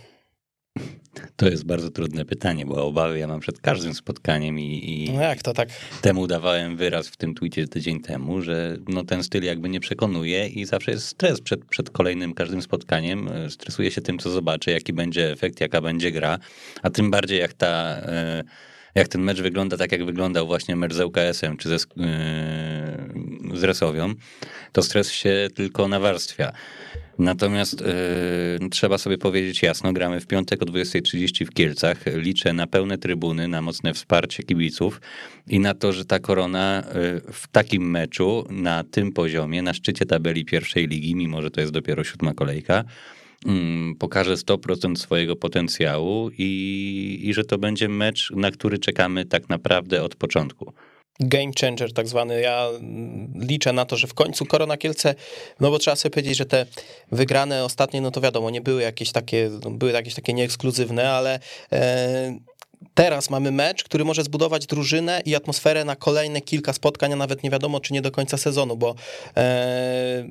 D: To jest bardzo trudne pytanie, bo obawy ja mam przed każdym spotkaniem i, i
C: no jak to tak?
D: temu dawałem wyraz w tym tweetie tydzień temu, że no ten styl jakby nie przekonuje i zawsze jest stres przed, przed kolejnym każdym spotkaniem. Stresuje się tym, co zobaczę, jaki będzie efekt, jaka będzie gra, a tym bardziej jak ta e, jak ten mecz wygląda tak, jak wyglądał właśnie mecz z UKS-em czy ze, yy, z Resowią, to stres się tylko nawarstwia. Natomiast yy, trzeba sobie powiedzieć jasno, gramy w piątek o 20.30 w Kielcach. Liczę na pełne trybuny, na mocne wsparcie kibiców i na to, że ta korona yy, w takim meczu, na tym poziomie, na szczycie tabeli pierwszej ligi, mimo że to jest dopiero siódma kolejka, Mm, pokaże 100% swojego potencjału i, i że to będzie mecz, na który czekamy tak naprawdę od początku
C: game changer tak zwany. Ja liczę na to, że w końcu Korona Kielce, no bo trzeba sobie powiedzieć, że te wygrane ostatnie, no to wiadomo, nie były jakieś takie, no były jakieś takie nieekskluzywne, ale e, teraz mamy mecz, który może zbudować drużynę i atmosferę na kolejne kilka spotkań, a nawet nie wiadomo, czy nie do końca sezonu, bo e,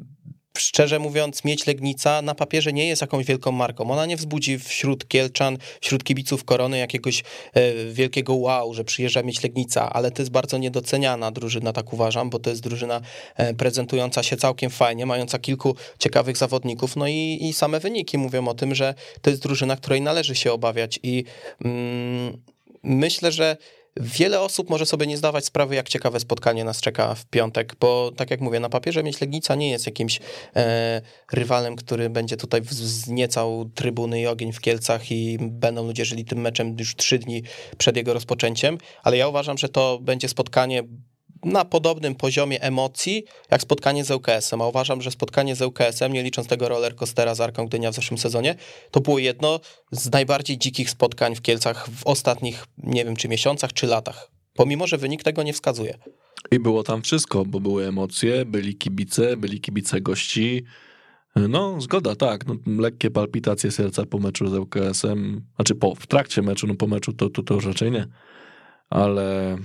C: szczerze mówiąc, mieć Legnica na papierze nie jest jakąś wielką marką. Ona nie wzbudzi wśród Kielczan, wśród kibiców Korony jakiegoś e, wielkiego wow, że przyjeżdża mieć Legnica, ale to jest bardzo niedoceniana drużyna, tak uważam, bo to jest drużyna e, prezentująca się całkiem fajnie, mająca kilku ciekawych zawodników, no i, i same wyniki mówią o tym, że to jest drużyna, której należy się obawiać i mm, myślę, że wiele osób może sobie nie zdawać sprawy, jak ciekawe spotkanie nas czeka w piątek, bo tak jak mówię, na papierze Mieć Legnica nie jest jakimś e, rywalem, który będzie tutaj wzniecał trybuny i ogień w Kielcach i będą ludzie żyli tym meczem już trzy dni przed jego rozpoczęciem, ale ja uważam, że to będzie spotkanie na podobnym poziomie emocji, jak spotkanie z ŁKS-em, a uważam, że spotkanie z ŁKS-em, nie licząc tego rollercoastera z Arką Gdynia w zeszłym sezonie, to było jedno z najbardziej dzikich spotkań w Kielcach w ostatnich, nie wiem, czy miesiącach, czy latach. Pomimo, że wynik tego nie wskazuje.
A: I było tam wszystko, bo były emocje, byli kibice, byli kibice gości. No, zgoda, tak. No, lekkie palpitacje serca po meczu z ŁKS-em, znaczy po, w trakcie meczu, no po meczu to, to, to już raczej nie ale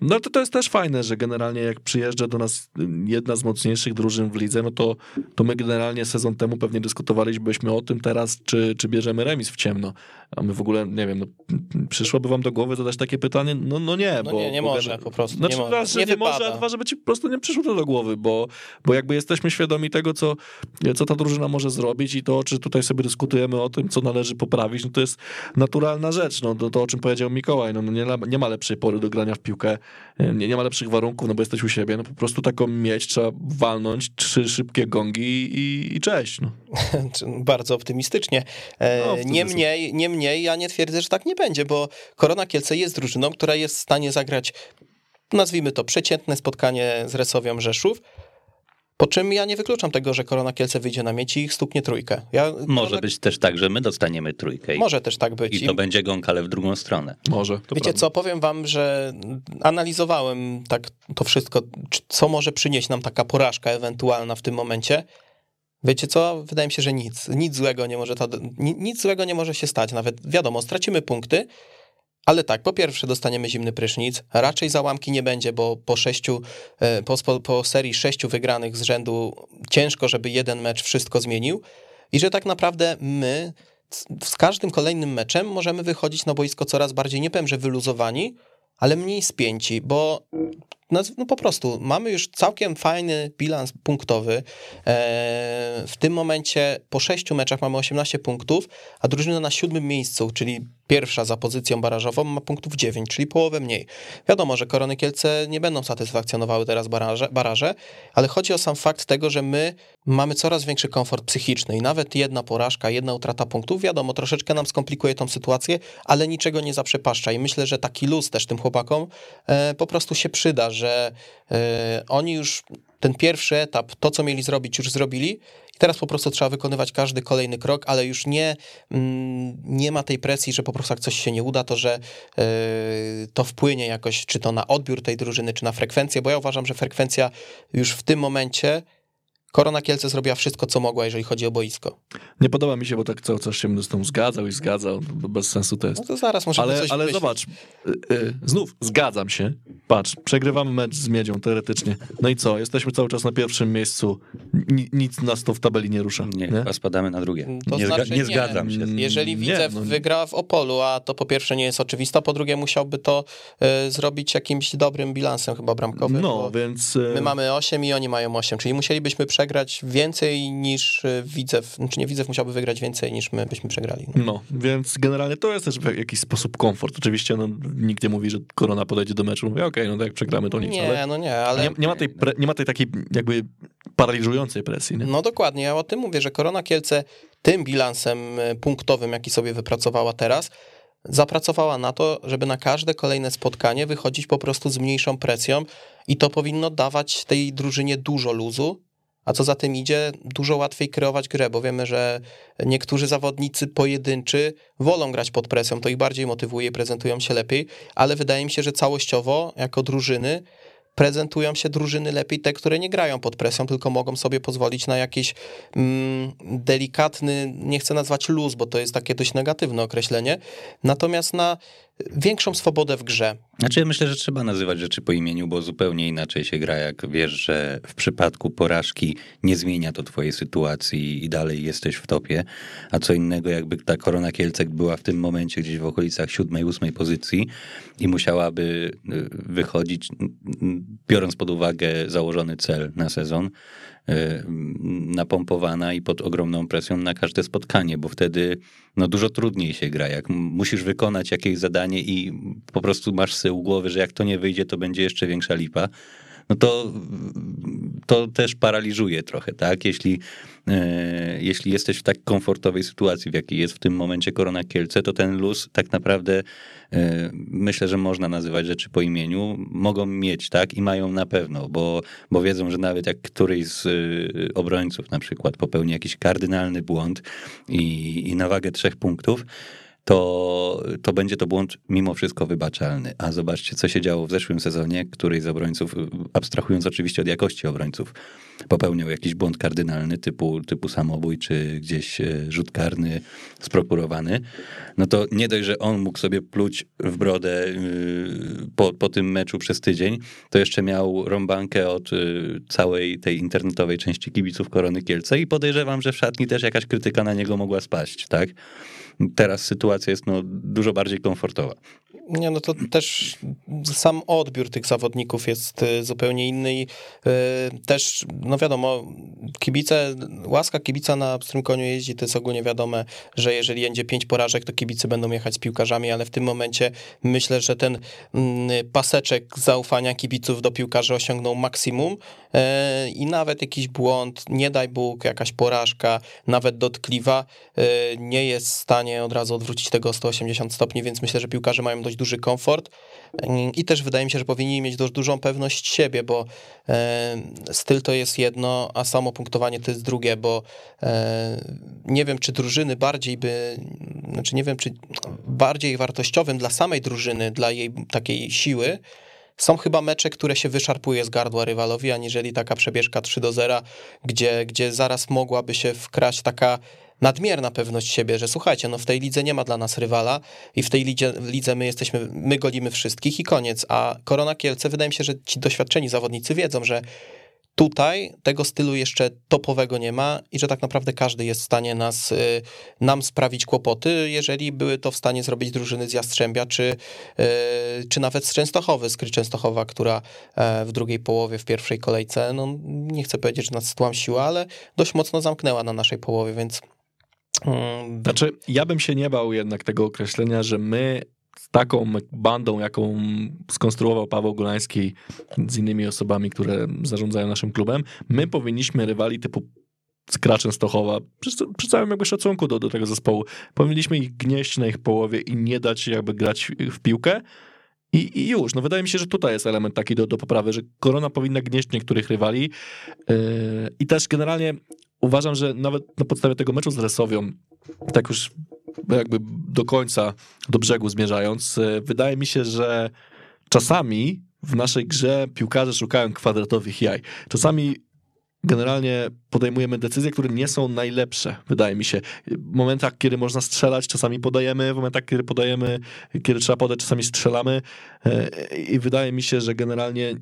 A: no to, to jest też fajne, że generalnie jak przyjeżdża do nas jedna z mocniejszych drużyn w lidze, no to, to my generalnie sezon temu pewnie dyskutowalibyśmy o tym teraz, czy, czy bierzemy remis w ciemno. A my w ogóle, nie wiem, no, przyszłoby wam do głowy zadać takie pytanie? No, no nie,
C: no
A: bo...
C: Nie, nie
A: bo,
C: może po prostu.
A: Znaczy
C: nie
A: może. raz, że nie, nie może, a dwa, żeby ci po prostu nie przyszło to do głowy, bo, bo jakby jesteśmy świadomi tego, co, co ta drużyna może zrobić i to, czy tutaj sobie dyskutujemy o tym, co należy poprawić, no to jest naturalna rzecz. No to, to o czym powiedział Mikołaj, no, no nie, nie ma lepszej pory do grania w piłkę, nie, nie ma lepszych warunków, no bo jesteś u siebie, no po prostu taką mieć, trzeba walnąć trzy szybkie gongi i, i cześć. No.
C: Bardzo optymistycznie. E, no, niemniej, niemniej ja nie twierdzę, że tak nie będzie, bo Korona Kielce jest drużyną, która jest w stanie zagrać nazwijmy to przeciętne spotkanie z Resowią Rzeszów, po czym ja nie wykluczam tego, że Korona Kielce wyjdzie na mieć i ich stuknie trójkę. Ja,
D: może Korona... być też tak, że my dostaniemy trójkę.
C: Może też tak być.
D: I to będzie gąk, ale w drugą stronę.
A: Może.
C: Wiecie prawda. co, powiem wam, że analizowałem tak to wszystko, co może przynieść nam taka porażka ewentualna w tym momencie. Wiecie co? Wydaje mi się, że nic. Nic złego nie może, ta, nic złego nie może się stać. Nawet wiadomo, stracimy punkty, ale tak, po pierwsze dostaniemy zimny prysznic, raczej załamki nie będzie, bo po sześciu, e, po, po, serii sześciu wygranych z rzędu ciężko, żeby jeden mecz wszystko zmienił. I że tak naprawdę my z każdym kolejnym meczem możemy wychodzić na boisko coraz bardziej, nie powiem, że wyluzowani, ale mniej spięci, bo no, no, po prostu mamy już całkiem fajny bilans punktowy. E, w tym momencie po sześciu meczach mamy 18 punktów, a drużyna na siódmym miejscu, czyli pierwsza za pozycją barażową, ma punktów 9, czyli połowę mniej. Wiadomo, że Korony Kielce nie będą satysfakcjonowały teraz baraże, baraże, ale chodzi o sam fakt tego, że my mamy coraz większy komfort psychiczny i nawet jedna porażka, jedna utrata punktów, wiadomo, troszeczkę nam skomplikuje tą sytuację, ale niczego nie zaprzepaszcza i myślę, że taki luz też tym chłopakom e, po prostu się przyda, że e, oni już ten pierwszy etap, to co mieli zrobić, już zrobili i teraz po prostu trzeba wykonywać każdy kolejny krok, ale już nie, mm, nie ma tej presji, że po prostu jak coś się nie uda, to że e, to wpłynie jakoś, czy to na odbiór tej drużyny, czy na frekwencję, bo ja uważam, że frekwencja już w tym momencie Korona Kielce zrobiła wszystko, co mogła, jeżeli chodzi o boisko.
A: Nie podoba mi się, bo tak cały czas się z tą zgadzał i zgadzał. Bez sensu to jest.
C: No to zaraz może
A: Ale, coś ale zobacz, y, y, znów zgadzam się. Patrz, przegrywamy mecz z Miedzią teoretycznie. No i co? Jesteśmy cały czas na pierwszym miejscu. nic nas to w tabeli nie rusza.
D: Nie, nie? spadamy na drugie. To nie, znaczy, nie, zgadzam się.
C: Jeżeli Widzew no wygra w Opolu, a to po pierwsze nie jest oczywiste, a po drugie musiałby to y, zrobić jakimś dobrym bilansem chyba bramkowym.
A: No, więc...
C: My mamy 8 i oni mają 8, czyli musielibyśmy przegrać przegrać więcej niż e, Widzew, znaczy nie Widzew musiałby wygrać więcej niż my byśmy przegrali.
A: No. no, więc generalnie to jest też w jakiś sposób komfort. Oczywiście no, nikt nie mówi, że Korona podejdzie do meczu, mówi okej, okay, no to jak przegramy to nic.
C: Nie, ale no nie, ale...
A: Nie, nie, ma tej pre, nie ma tej takiej jakby paraliżującej presji. Nie?
C: No dokładnie, ja o tym mówię, że Korona Kielce tym bilansem e, punktowym, jaki sobie wypracowała teraz, zapracowała na to, żeby na każde kolejne spotkanie wychodzić po prostu z mniejszą presją i to powinno dawać tej drużynie dużo luzu, a co za tym idzie, dużo łatwiej kreować grę, bo wiemy, że niektórzy zawodnicy pojedynczy wolą grać pod presją, to ich bardziej motywuje, prezentują się lepiej, ale wydaje mi się, że całościowo, jako drużyny, prezentują się drużyny lepiej te, które nie grają pod presją, tylko mogą sobie pozwolić na jakiś mm, delikatny, nie chcę nazwać luz, bo to jest takie dość negatywne określenie, natomiast na większą swobodę w grze.
D: Znaczy ja myślę, że trzeba nazywać rzeczy po imieniu, bo zupełnie inaczej się gra, jak wiesz, że w przypadku porażki nie zmienia to twojej sytuacji i dalej jesteś w topie, a co innego jakby ta Korona Kielcek była w tym momencie gdzieś w okolicach siódmej, ósmej pozycji i musiałaby y, wychodzić, biorąc pod uwagę założony cel na sezon, napompowana i pod ogromną presją na każde spotkanie, bo wtedy no, dużo trudniej się gra. Jak musisz wykonać jakieś zadanie i po prostu masz tyłu głowy, że jak to nie wyjdzie, to będzie jeszcze większa lipa no to, to też paraliżuje trochę, tak? Jeśli, e, jeśli jesteś w tak komfortowej sytuacji, w jakiej jest w tym momencie Korona Kielce, to ten luz tak naprawdę e, myślę, że można nazywać rzeczy po imieniu, mogą mieć, tak? I mają na pewno, bo, bo wiedzą, że nawet jak któryś z e, obrońców na przykład popełni jakiś kardynalny błąd i, i na wagę trzech punktów, to, to będzie to błąd mimo wszystko wybaczalny. A zobaczcie, co się działo w zeszłym sezonie, któryś z obrońców, abstrahując oczywiście od jakości obrońców, popełniał jakiś błąd kardynalny typu, typu samobój, czy gdzieś e, rzut karny sprokurowany, no to nie dość, że on mógł sobie pluć w brodę y, po, po tym meczu przez tydzień, to jeszcze miał rąbankę od y, całej tej internetowej części kibiców Korony Kielce i podejrzewam, że w szatni też jakaś krytyka na niego mogła spaść, tak? Teraz sytuacja jest no, dużo bardziej komfortowa.
C: Nie, no to też sam odbiór tych zawodników jest y, zupełnie inny i y, też, no wiadomo, kibice, łaska kibica na pstrym koniu jeździ, to jest ogólnie wiadome, że jeżeli będzie pięć porażek, to kibice będą jechać z piłkarzami, ale w tym momencie myślę, że ten mm, paseczek zaufania kibiców do piłkarzy osiągnął maksimum y, i nawet jakiś błąd, nie daj Bóg, jakaś porażka, nawet dotkliwa, nie jest w stanie od razu odwrócić tego o 180 stopni, więc myślę, że piłkarze mają dość duży komfort i też wydaje mi się, że powinni mieć dużą pewność siebie, bo e, styl to jest jedno, a samo punktowanie to jest drugie, bo e, nie wiem, czy drużyny bardziej by, znaczy nie wiem, czy bardziej wartościowym dla samej drużyny, dla jej takiej siły, są chyba mecze, które się wyszarpuje z gardła rywalowi, aniżeli taka przebieżka 3 do 0, gdzie, gdzie zaraz mogłaby się wkraść taka nadmierna pewność siebie, że słuchajcie, no w tej lidze nie ma dla nas rywala i w tej lidze, lidze my jesteśmy, my golimy wszystkich i koniec. A Korona Kielce, wydaje mi się, że ci doświadczeni zawodnicy wiedzą, że Tutaj tego stylu jeszcze topowego nie ma i że tak naprawdę każdy jest w stanie nas, y, nam sprawić kłopoty, jeżeli były to w stanie zrobić drużyny z Jastrzębia, czy, y, czy nawet z Częstochowy, z Kry Częstochowa, która e, w drugiej połowie, w pierwszej kolejce, no nie chcę powiedzieć, że nas stłamsiła, ale dość mocno zamknęła na naszej połowie, więc
A: znaczy, ja bym się nie bał jednak tego określenia, że my z taką bandą, jaką skonstruował Paweł Golański z innymi osobami, które zarządzają naszym klubem, my powinniśmy rywali typu Skraczem Stochowa, przy, przy całym jakby szacunku do, do tego zespołu, powinniśmy ich gnieść na ich połowie i nie dać jakby grać w piłkę, i, I, już, no wydaje mi się, że tutaj jest element taki do, do poprawy, że Korona powinna gnieść niektórych rywali. Yy, i też generalnie uważam, że nawet na podstawie tego meczu z Resowią, tak już jakby do końca, do brzegu zmierzając, yy, wydaje mi się, że czasami w naszej grze piłkarze szukają kwadratowych jaj. Czasami generalnie podejmujemy decyzje, które nie są najlepsze, wydaje mi się. W momentach, kiedy można strzelać, czasami podajemy, w momentach, kiedy podajemy, kiedy trzeba podać, czasami strzelamy e, i wydaje mi się, że generalnie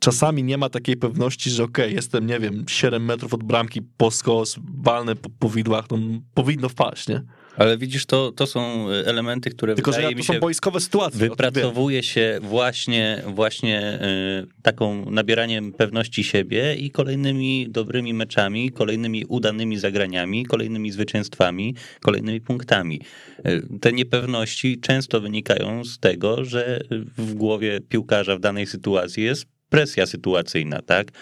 A: czasami nie ma takiej pewności, że okej, okay, jestem, nie wiem, 7 metrów od bramki, poskos, balny po, widłach, to powinno wpaść, nie?
D: Ale widzisz, to, to są elementy, które
A: Tylko,
D: wydaje
A: że
D: mi
A: się,
D: są
A: boiskowe sytuacje.
D: Wypracowuje się właśnie, właśnie y, taką nabieraniem pewności siebie i kolejnymi dobrymi meczami, kolejnymi udanymi zagraniami, kolejnymi zwycięstwami, kolejnymi punktami. Y, te niepewności często wynikają z tego, że w głowie piłkarza w danej sytuacji jest presja sytuacyjna, tak?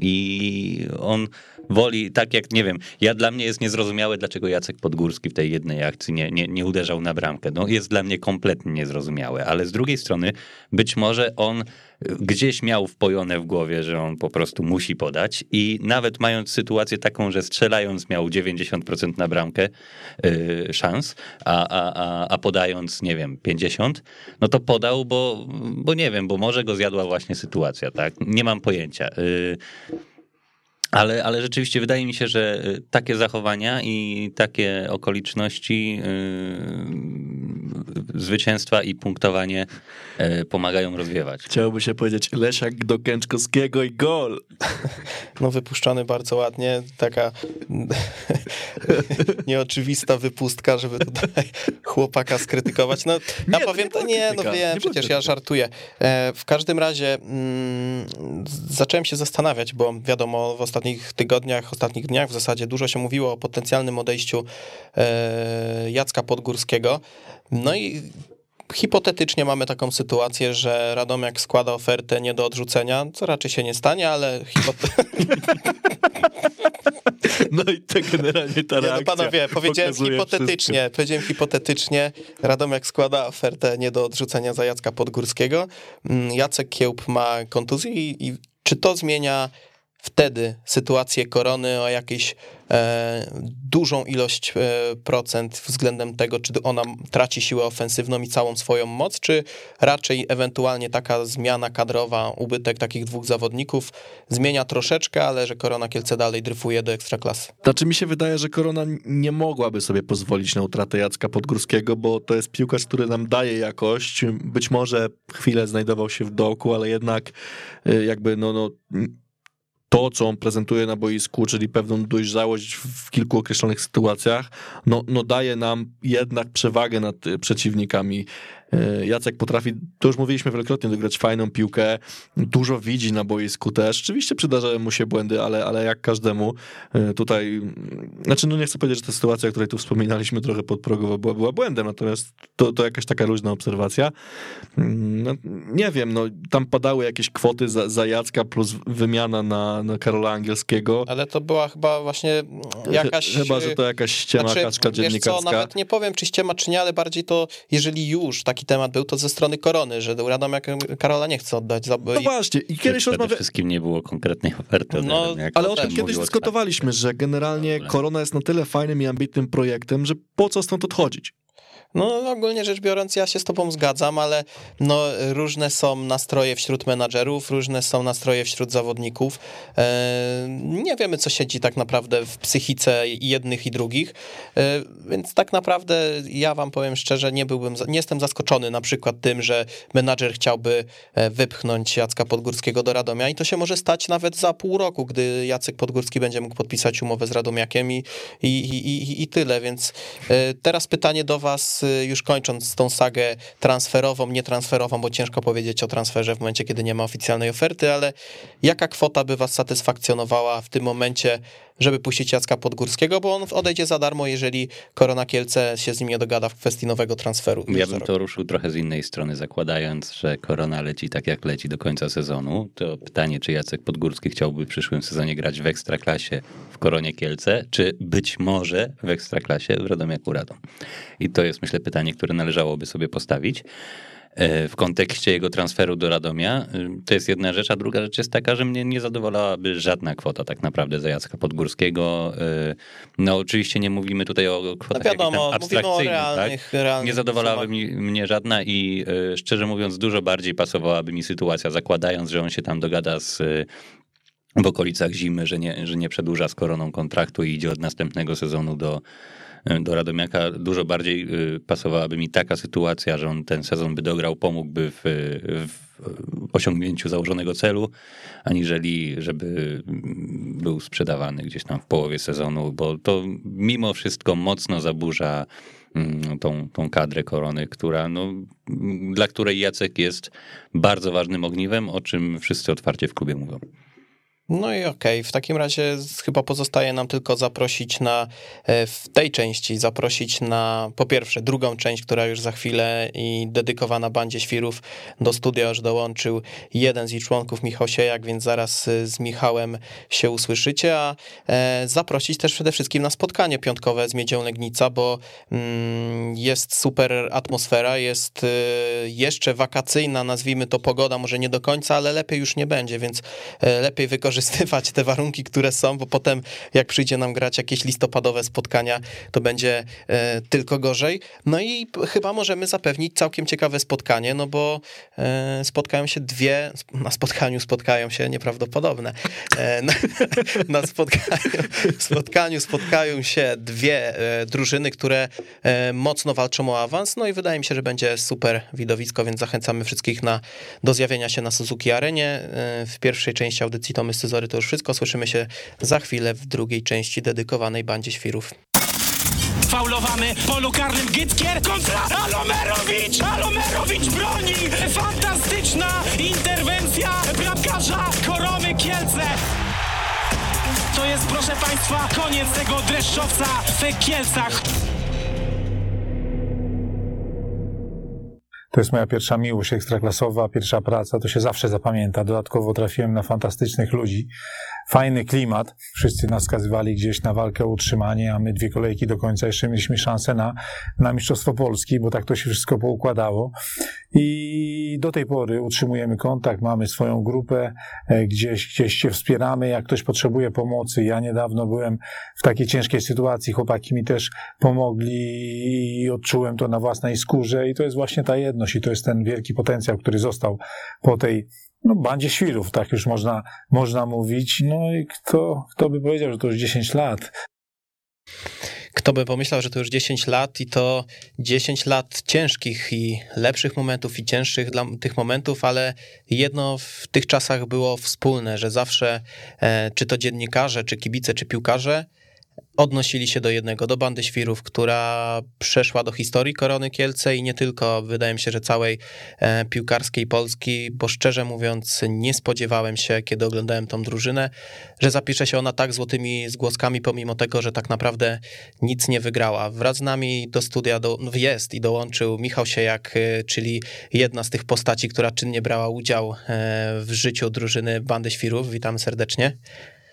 D: I on woli, tak jak, nie wiem, ja dla mnie jest niezrozumiałe, dlaczego Jacek Podgórski w tej jednej akcji nie, nie, nie uderzał na bramkę. No jest dla mnie kompletnie niezrozumiałe, ale z drugiej strony być może on gdzieś miał wpojone w głowie, że on po prostu musi podać i nawet mając sytuację taką, że strzelając miał 90% na bramkę yy, szans, a, a, a, a podając, nie wiem, 50, no to podał, bo, bo nie wiem, bo może go zjadła właśnie sytuacja, tak? Nie mam pojęcia. Yy, ale, ale rzeczywiście wydaje mi się, że y, takie zachowania i takie okoliczności zwycięstwa i punktowanie e, pomagają rozwiewać.
A: Chciałoby się powiedzieć Lesiak do Kęczkowskiego i gol.
C: No wypuszczony bardzo ładnie, taka nieoczywista wypustka, żeby tutaj chłopaka skrytykować. No ja
A: Nie, to
C: powiem,
A: nie
C: nie, no wiem,
A: nie
C: przecież ja żartuję. E, W każdym razie mm, zacząłem się zastanawiać, bo wiadomo, w ostatnich tygodniach, ostatnich dniach w zasadzie dużo się mówiło o potencjalnym odejściu e, Jacka Podgórskiego. No i hipotetycznie mamy taką sytuację, że Radomiak składa ofertę nie do odrzucenia, co raczej się nie stanie, ale hipotetycznie.
A: No i to generalnie ta
C: Nie, no
A: reakcja
C: panowie, powiedziałem hipotetycznie, powiedziałem hipotetycznie, Radomiak składa ofertę nie do odrzucenia za Jacka Podgórskiego. Mm, Jacek Kiełb ma kontuzję i, i czy to zmienia wtedy sytuację korony o jakieś e, dużą ilość e, procent względem tego, czy ona traci siłę ofensywną i całą swoją moc, czy raczej ewentualnie taka zmiana kadrowa, ubytek takich dwóch zawodników zmienia troszeczkę, ale że Korona Kielce dalej dryfuje do ekstraklasy.
A: Znaczy mi się wydaje, że Korona nie mogłaby sobie pozwolić na utratę Jacka Podgórskiego, bo to jest piłkarz, który nam daje jakość. Być może chwilę znajdował się w dołku, ale jednak y, jakby no, no to, co on prezentuje na boisku, czyli pewną dojrzałość w kilku określonych sytuacjach, no, no daje nam jednak przewagę nad y, przeciwnikami. Y, Jacek potrafi, to już mówiliśmy wielokrotnie, dograć fajną piłkę, dużo widzi na boisku też. Oczywiście przydarzają mu się błędy, ale, ale jak każdemu y, tutaj, znaczy no nie chcę powiedzieć, że ta sytuacja, o której tu wspominaliśmy trochę podprogowo była, była błędem, natomiast to, to jakaś taka luźna obserwacja. Mm, No, nie wiem, no tam padały jakieś kwoty za, za Jacka plus wymiana na, na Karola Angielskiego.
C: Ale to była chyba właśnie jakaś...
A: Chyba, że to jakaś ściema
C: Znaczy,
A: kaczka
C: wiesz co,
A: dziennikarska.
C: nawet nie powiem, czy ściema, czy nie, ale bardziej to, jeżeli już taki temat był, to ze strony Korony, że Radomiak Karola nie chce oddać. Za,
A: No
C: i-
A: właśnie, i kiedyś
D: Przede
A: rozmawia...
D: wszystkim nie było konkretnej oferty.
C: No.
A: Ale o tym kiedyś dyskutowaliśmy, że generalnie. Korona jest na tyle fajnym i ambitnym projektem, że po co stąd odchodzić?
C: No ogólnie rzecz biorąc, ja się z tobą zgadzam, ale no, różne są nastroje wśród menadżerów, różne są nastroje wśród zawodników. E, nie wiemy, co siedzi tak naprawdę w psychice jednych i drugich, e, więc tak naprawdę ja wam powiem szczerze, nie byłbym, nie jestem zaskoczony na przykład tym, że menadżer chciałby e, wypchnąć Jacka Podgórskiego do Radomia. I to się może stać nawet za pół roku, gdy Jacek Podgórski będzie mógł podpisać umowę z Radomiakiem i, i, i, i, tyle, więc teraz pytanie do was, już kończąc tą sagę transferową, nietransferową, bo ciężko powiedzieć o transferze w momencie, kiedy nie ma oficjalnej oferty, ale jaka kwota by was satysfakcjonowała w tym momencie, żeby puścić Jacka Podgórskiego, bo on odejdzie za darmo, jeżeli Korona Kielce się z nim nie dogada w kwestii nowego transferu.
D: Ja bym to ruszył trochę z innej strony, zakładając, że korona leci tak jak leci do końca sezonu. To pytanie, czy Jacek Podgórski chciałby w przyszłym sezonie grać w ekstraklasie w Koronie Kielce, czy być może w ekstraklasie w Radomiaku Radom. I to jest myślę pytanie, które należałoby sobie postawić. E, W kontekście jego transferu do Radomia, y, to jest jedna rzecz, a druga rzecz jest taka, że mnie nie zadowalałaby żadna kwota tak naprawdę za Jacka Podgórskiego. Y, No oczywiście nie mówimy tutaj o
C: No
D: kwotach jakichś
C: wiadomo,
D: abstrakcyjnych,
C: realnych,
D: tak?
C: realnych
D: Nie zadowalałaby mi, mnie żadna i szczerze mówiąc dużo bardziej pasowałaby mi sytuacja, zakładając, że on się tam dogada z w okolicach zimy, że nie, że nie przedłuża z koroną kontraktu i idzie od następnego sezonu do, do Radomiaka. Dużo bardziej y, pasowałaby mi taka sytuacja, że on ten sezon by dograł, pomógłby w, w osiągnięciu założonego celu, aniżeli żeby mm, był sprzedawany gdzieś tam w połowie sezonu, bo to mimo wszystko mocno zaburza mm, tą, tą kadrę korony, która, no, mm, dla której Jacek jest bardzo ważnym ogniwem, o czym wszyscy otwarcie w klubie mówią.
C: No i okej, w takim razie chyba pozostaje nam tylko zaprosić na e, w tej części, zaprosić na po pierwsze drugą część, która już za chwilę i dedykowana bandzie świrów do studia już dołączył jeden z jej członków, Michał Siejak, więc zaraz e, z Michałem się usłyszycie, a e, zaprosić też przede wszystkim na spotkanie piątkowe z Miedzią Legnica, bo mm, jest super atmosfera, jest jeszcze wakacyjna, nazwijmy to pogoda, może nie do końca, ale lepiej już nie będzie, więc lepiej wykorzystać wykorzystywać te warunki, które są, bo potem jak przyjdzie nam grać jakieś listopadowe spotkania, to będzie e, tylko gorzej. No i chyba możemy zapewnić całkiem ciekawe spotkanie, no bo e, spotkają się dwie, na spotkaniu spotkają się nieprawdopodobne. E, na, na spotkaniu, spotkaniu spotkają się dwie e, drużyny, które e, mocno walczą o awans, no i wydaje mi się, że będzie super widowisko, więc zachęcamy wszystkich na, do zjawienia się na Suzuki Arenie. E, w pierwszej części audycji Tomy Scyzory to już wszystko. Słyszymy się za chwilę w drugiej części dedykowanej bandzie świrów.
E: Faulowany w polu karnym Gytkier kontra Alomerowicz! Alomerowicz broni! Fantastyczna interwencja bramkarza Koromy Kielce! To jest, proszę Państwa, koniec tego dreszczowca w Kielcach.
F: To jest moja pierwsza miłość ekstraklasowa, pierwsza praca, to się zawsze zapamięta. Dodatkowo trafiłem na fantastycznych ludzi, fajny klimat. Wszyscy nas skazywali gdzieś na walkę o utrzymanie, a my dwie kolejki do końca jeszcze mieliśmy szansę na, na Mistrzostwo Polski, bo tak to się wszystko poukładało. I do tej pory utrzymujemy kontakt, mamy swoją grupę, e, gdzieś, gdzieś się wspieramy, jak ktoś potrzebuje pomocy. Ja niedawno byłem w takiej ciężkiej sytuacji, chłopaki mi też pomogli i odczułem to na własnej skórze i to jest właśnie ta jedność i to jest ten wielki potencjał, który został po tej no, bandzie świrów, tak już można, można mówić. No i kto, kto by powiedział, że to już 10 lat.
C: Kto by pomyślał, że to już 10 lat i to 10 lat ciężkich i lepszych momentów i cięższych dla tych momentów, ale jedno w tych czasach było wspólne, że zawsze, e, czy to dziennikarze, czy kibice, czy piłkarze, odnosili się do jednego, do bandy świrów, która przeszła do historii Korony Kielce i nie tylko, wydaje mi się, że całej e, piłkarskiej Polski, bo szczerze mówiąc nie spodziewałem się, kiedy oglądałem tą drużynę, że zapisze się ona tak złotymi zgłoskami, pomimo tego, że tak naprawdę nic nie wygrała. Wraz z nami do studia do, jest i dołączył Michał Siejak, e, czyli jedna z tych postaci, która czynnie brała udział e, w życiu drużyny bandy świrów. Witam serdecznie.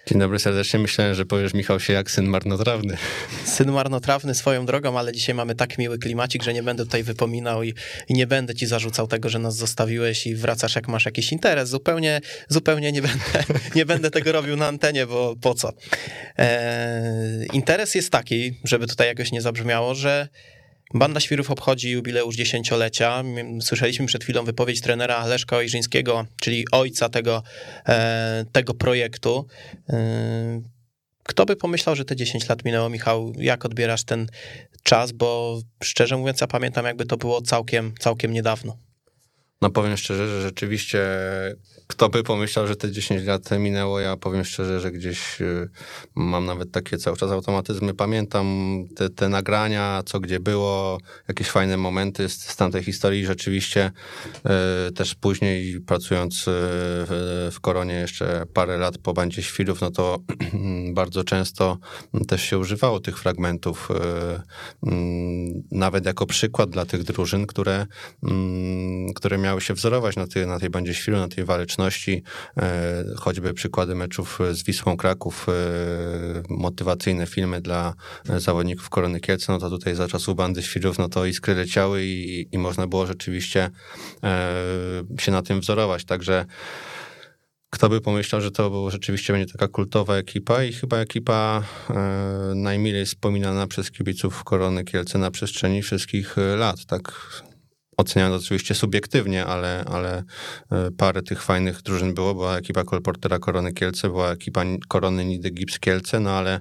G: Dzień dobry serdecznie. Myślałem, że powiesz Michał się jak syn marnotrawny.
C: Syn marnotrawny swoją drogą, ale dzisiaj mamy tak miły klimacik, że nie będę tutaj wypominał i, i nie będę ci zarzucał tego, że nas zostawiłeś i wracasz jak masz jakiś interes. Zupełnie, zupełnie nie będę, nie będę tego robił na antenie, bo po co? Eee, interes jest taki, żeby tutaj jakoś nie zabrzmiało, że Banda Świrów obchodzi jubileusz dziesięciolecia. Słyszeliśmy przed chwilą wypowiedź trenera Leszka Ojrzyńskiego, czyli ojca tego, e, tego projektu. E, kto by pomyślał, że te 10 lat minęło, Michał? Jak odbierasz ten czas? Bo szczerze mówiąc, ja pamiętam, jakby to było całkiem, całkiem niedawno.
G: No powiem szczerze, że rzeczywiście kto by pomyślał, że te 10 lat minęło, ja powiem szczerze, że gdzieś y, mam nawet takie cały czas automatyzmy, pamiętam te, te nagrania, co gdzie było, jakieś fajne momenty z, z tamtej historii, rzeczywiście y, też później pracując y, w, w, Koronie jeszcze parę lat po bandzie świrów, no to bardzo często też się używało tych fragmentów, mm, nawet jako przykład dla tych drużyn, które, mm, które miały się wzorować na tej, na tej bandzie świrów, na tej waleczności, e, choćby przykłady meczów z Wisłą Kraków, e, motywacyjne filmy dla zawodników Korony Kielce, no to tutaj za czasów bandy świrów, no to iskry leciały i, i można było rzeczywiście e, się na tym wzorować, także kto by pomyślał, że to było, rzeczywiście będzie taka kultowa ekipa i chyba ekipa e, najmilej wspominana przez kibiców Korony Kielce na przestrzeni wszystkich lat. Tak oceniano oczywiście subiektywnie, ale, ale e, parę tych fajnych drużyn było. Była ekipa kolportera Korony Kielce, była ekipa Korony Nidy Gips Kielce, no ale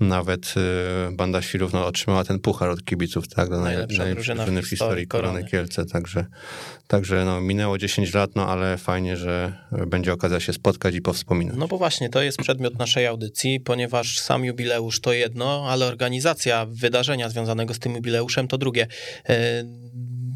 G: nawet e, Banda Świrów no, otrzymała ten puchar od kibiców, tak, do najlepszej drużyny w historii Korony, Korony Kielce, także, także no, minęło 10 lat, no ale fajnie, że będzie okazja się spotkać i powspominać.
C: No bo właśnie, to jest przedmiot naszej audycji, ponieważ sam jubileusz to jedno, ale organizacja wydarzenia związanego z tym jubileuszem to drugie.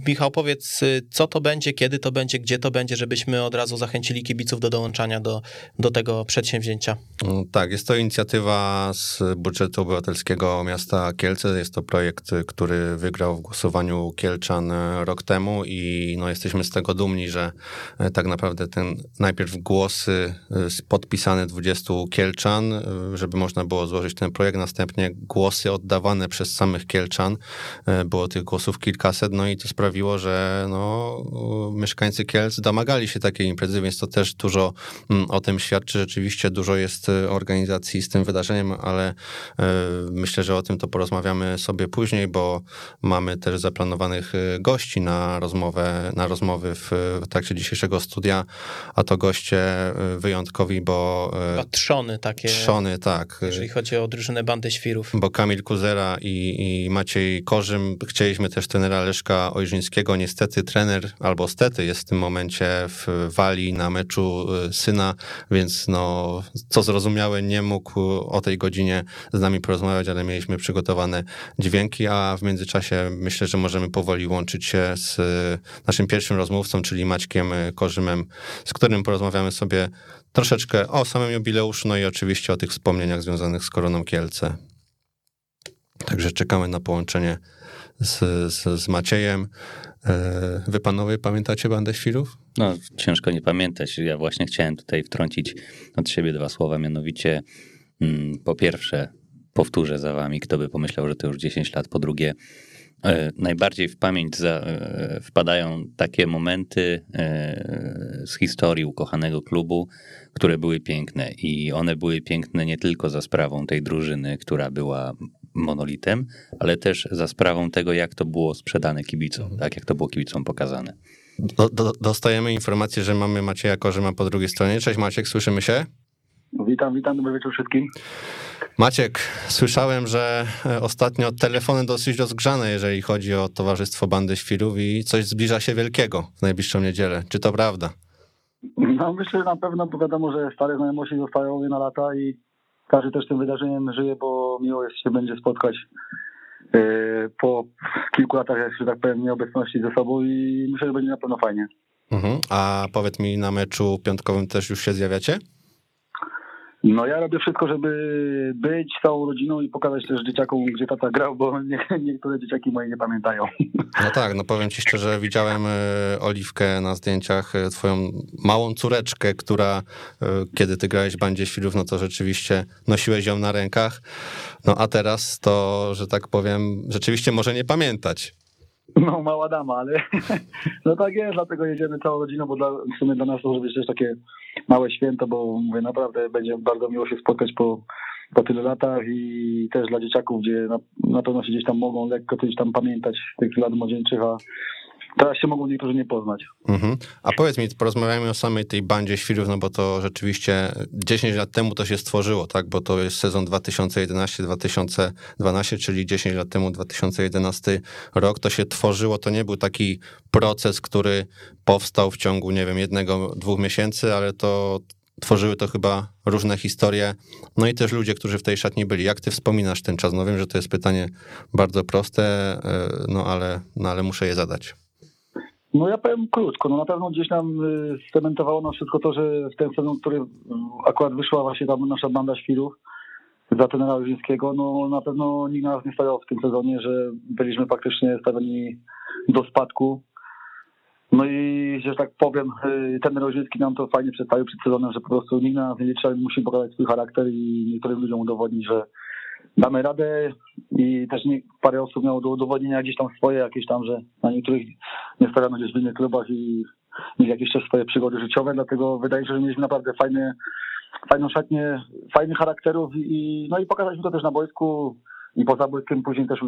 C: E, Michał, powiedz, y, co to będzie, kiedy to będzie, gdzie to będzie, żebyśmy od razu zachęcili kibiców do dołączania do, do tego przedsięwzięcia.
G: No, tak, jest to inicjatywa z budżetu obywatelskiego miasta Kielce. Jest to projekt, który wygrał w głosowaniu Kielczan rok temu i no, jesteśmy z tego dumni, że e, tak naprawdę ten najpierw głosy e, podpisane 20 Kielczan, e, żeby można było złożyć ten projekt, następnie głosy oddawane przez samych Kielczan. Było tych głosów kilkaset, no i to sprawiło, sprawiło, że no, mieszkańcy Kielc domagali się takiej imprezy, więc to też dużo mm, o tym świadczy. Rzeczywiście dużo jest organizacji z tym wydarzeniem, ale myślę, że o tym to porozmawiamy sobie później, bo mamy też zaplanowanych gości na rozmowę, na rozmowy w, w trakcie dzisiejszego studia, a to goście wyjątkowi, bo...
C: Chyba trzony takie.
G: Trzony, tak.
C: Jeżeli chodzi o drużynę Bandy Świrów.
G: Bo Kamil Kuzera i, i Maciej Korzym, chcieliśmy też trenera Leszka Ojrzyńskiego, niestety trener, albo stety jest w tym momencie w Walii na meczu y, syna, więc no, co zrozumiałe, nie mógł o tej godzinie z nami porozmawiać, ale mieliśmy przygotowane dźwięki, a w międzyczasie myślę, że możemy powoli łączyć się z naszym pierwszym rozmówcą, czyli Maćkiem Korzymem, z którym porozmawiamy sobie troszeczkę o samym jubileuszu, no i oczywiście o tych wspomnieniach związanych z Koroną Kielce. Także czekamy na połączenie z, z, z Maciejem. E, wy panowie pamiętacie Bandę Świrów?
D: No, ciężko nie pamiętać. Ja właśnie chciałem tutaj wtrącić od siebie dwa słowa, mianowicie mm, po pierwsze powtórzę za wami, kto by pomyślał, że to już 10 lat, po drugie E, najbardziej w pamięć za, e, wpadają takie momenty e, z historii ukochanego klubu, które były piękne. I one były piękne nie tylko za sprawą tej drużyny, która była monolitem, ale też za sprawą tego, jak to było sprzedane kibicom, mhm. tak jak to było kibicom pokazane.
G: Do, do, dostajemy informację, że mamy Macieja Korzyma po drugiej stronie. Cześć Maciek, słyszymy się?
H: Witam, witam, dobry wieczór wszystkim.
G: Maciek, słyszałem, że e, ostatnio telefony dosyć rozgrzane, jeżeli chodzi o Towarzystwo Bandy Świrów i coś zbliża się wielkiego w najbliższą niedzielę. Czy to prawda?
H: No myślę, że na pewno, bo wiadomo, że stare znajomości zostają na lata i każdy też tym wydarzeniem żyje, bo miło jest się będzie spotkać e, po kilku latach, jak że tak powiem, nieobecności ze sobą i myślę, że będzie na pewno fajnie.
G: Mhm. A powiedz mi, na meczu piątkowym też już się zjawiacie?
H: No ja robię wszystko, żeby być całą rodziną i pokazać też dzieciakom, gdzie tata grał, bo nie, niektóre dzieciaki moje nie pamiętają.
G: No tak, no powiem ci szczerze, widziałem e, Oliwkę na zdjęciach, e, twoją małą córeczkę, która e, kiedy ty grałeś w bandzie świrów, no to rzeczywiście nosiłeś ją na rękach. No a teraz to, że tak powiem, rzeczywiście może nie pamiętać.
H: No, mała dama, ale no tak jest, dlatego jedziemy całą rodziną, bo dla, w sumie dla nas to może być też takie małe święto, bo mówię, naprawdę będzie bardzo miło się spotkać po, po tylu latach i też dla dzieciaków, gdzie na, na pewno się gdzieś tam mogą lekko coś tam pamiętać tych lat młodzieńczych, a Teraz się mogą niektórzy nie poznać.
G: Mhm. A powiedz mi, porozmawiajmy o samej tej bandzie świrów, no bo to rzeczywiście 10 lat temu to się stworzyło, tak? Bo to jest sezon 2011-2012, czyli 10 lat temu, 2011 rok, to się tworzyło. To nie był taki proces, który powstał w ciągu, nie wiem, jednego, dwóch miesięcy, ale to tworzyły to chyba różne historie, no i też ludzie, którzy w tej szatni byli. Jak ty wspominasz ten czas? No wiem, że to jest pytanie bardzo proste, e, no ale, no ale muszę je zadać.
H: No ja powiem krótko, no na pewno gdzieś nam y, scementowało nas wszystko to, że w ten sezon, który y, akurat wyszła właśnie tam nasza banda świrów za tenera Łyżyńskiego, no na pewno nikt nas nie stawiał w tym sezonie, że byliśmy praktycznie stawieni do spadku. No i, że tak powiem, y, ten Rożyński nam to fajnie przedstawił przed sezonem, że po prostu nikt na nas nie liczy, musi pokazać swój charakter i niektórym ludziom udowodnić, że damy radę i też nie, parę osób miało do udowodnienia gdzieś tam swoje jakieś tam, że na niektórych nie stawiano gdzieś w innych klubach i mieli jakieś też swoje przygody życiowe, dlatego wydaje się, że mieliśmy naprawdę fajny, fajną szatnię, fajnych charakterów i no i pokazaliśmy to też na boisku i poza boiskiem później też